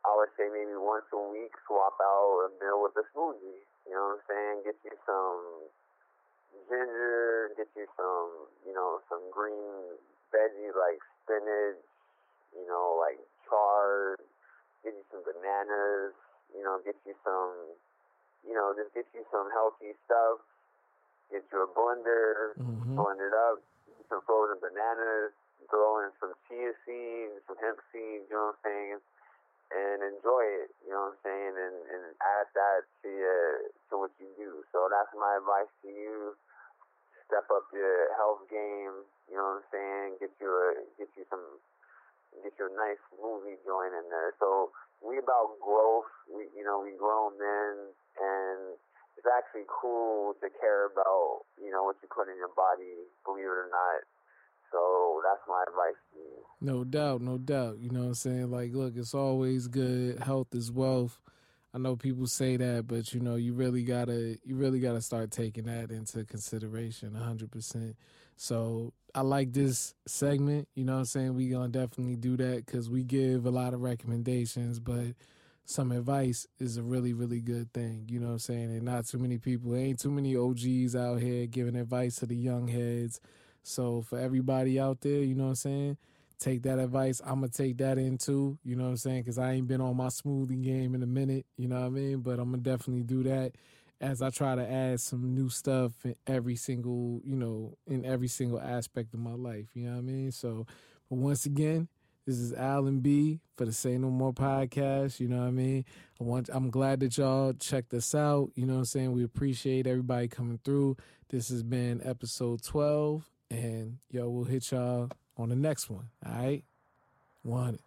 I would say maybe once a week swap out a meal with a smoothie. You know what I'm saying? Get you some ginger, get you some, you know, some green veggies like spinach, you know, like chard, get you some bananas, you know, get you some, you know, just get you some healthy stuff. Get you a blender, Mm-hmm. blend it up, some frozen bananas, throw in some chia seeds, some hemp seeds, you know what I'm saying, and enjoy it, you know what I'm saying, and, and add that to your, to what you do. So that's my advice to you. Step up your health game, you know what I'm saying, get you a, get you some, get you a nice movie joint in there. So we about growth, we, you know, we grown men, and it's actually cool to care about, you know, what you put in your body, believe it or not. So that's my advice to you. No doubt, no doubt. You know what I'm saying? Like, look, it's always good. Health is wealth. I know people say that, but you know, you really gotta, you really gotta start taking that into consideration, hundred percent. So I like this segment. You know what I'm saying? We gonna definitely do that because we give a lot of recommendations, but some advice is a really, really good thing. You know what I'm saying? And not too many people, ain't too many OGs out here giving advice to the young heads. So for everybody out there, you know what I'm saying? Take that advice. I'm gonna take that in too. You know what I'm saying? Because I ain't been on my smoothie game in a minute. You know what I mean? But I'm gonna definitely do that as I try to add some new stuff in every single, you know, in every single aspect of my life. You know what I mean? So, but once again, this is Alan B for the Say No More podcast. You know what I mean? I want. I'm glad that y'all checked us out. You know what I'm saying? We appreciate everybody coming through. This has been episode 12, and yo, we'll hit y'all on the next one. All right, want it.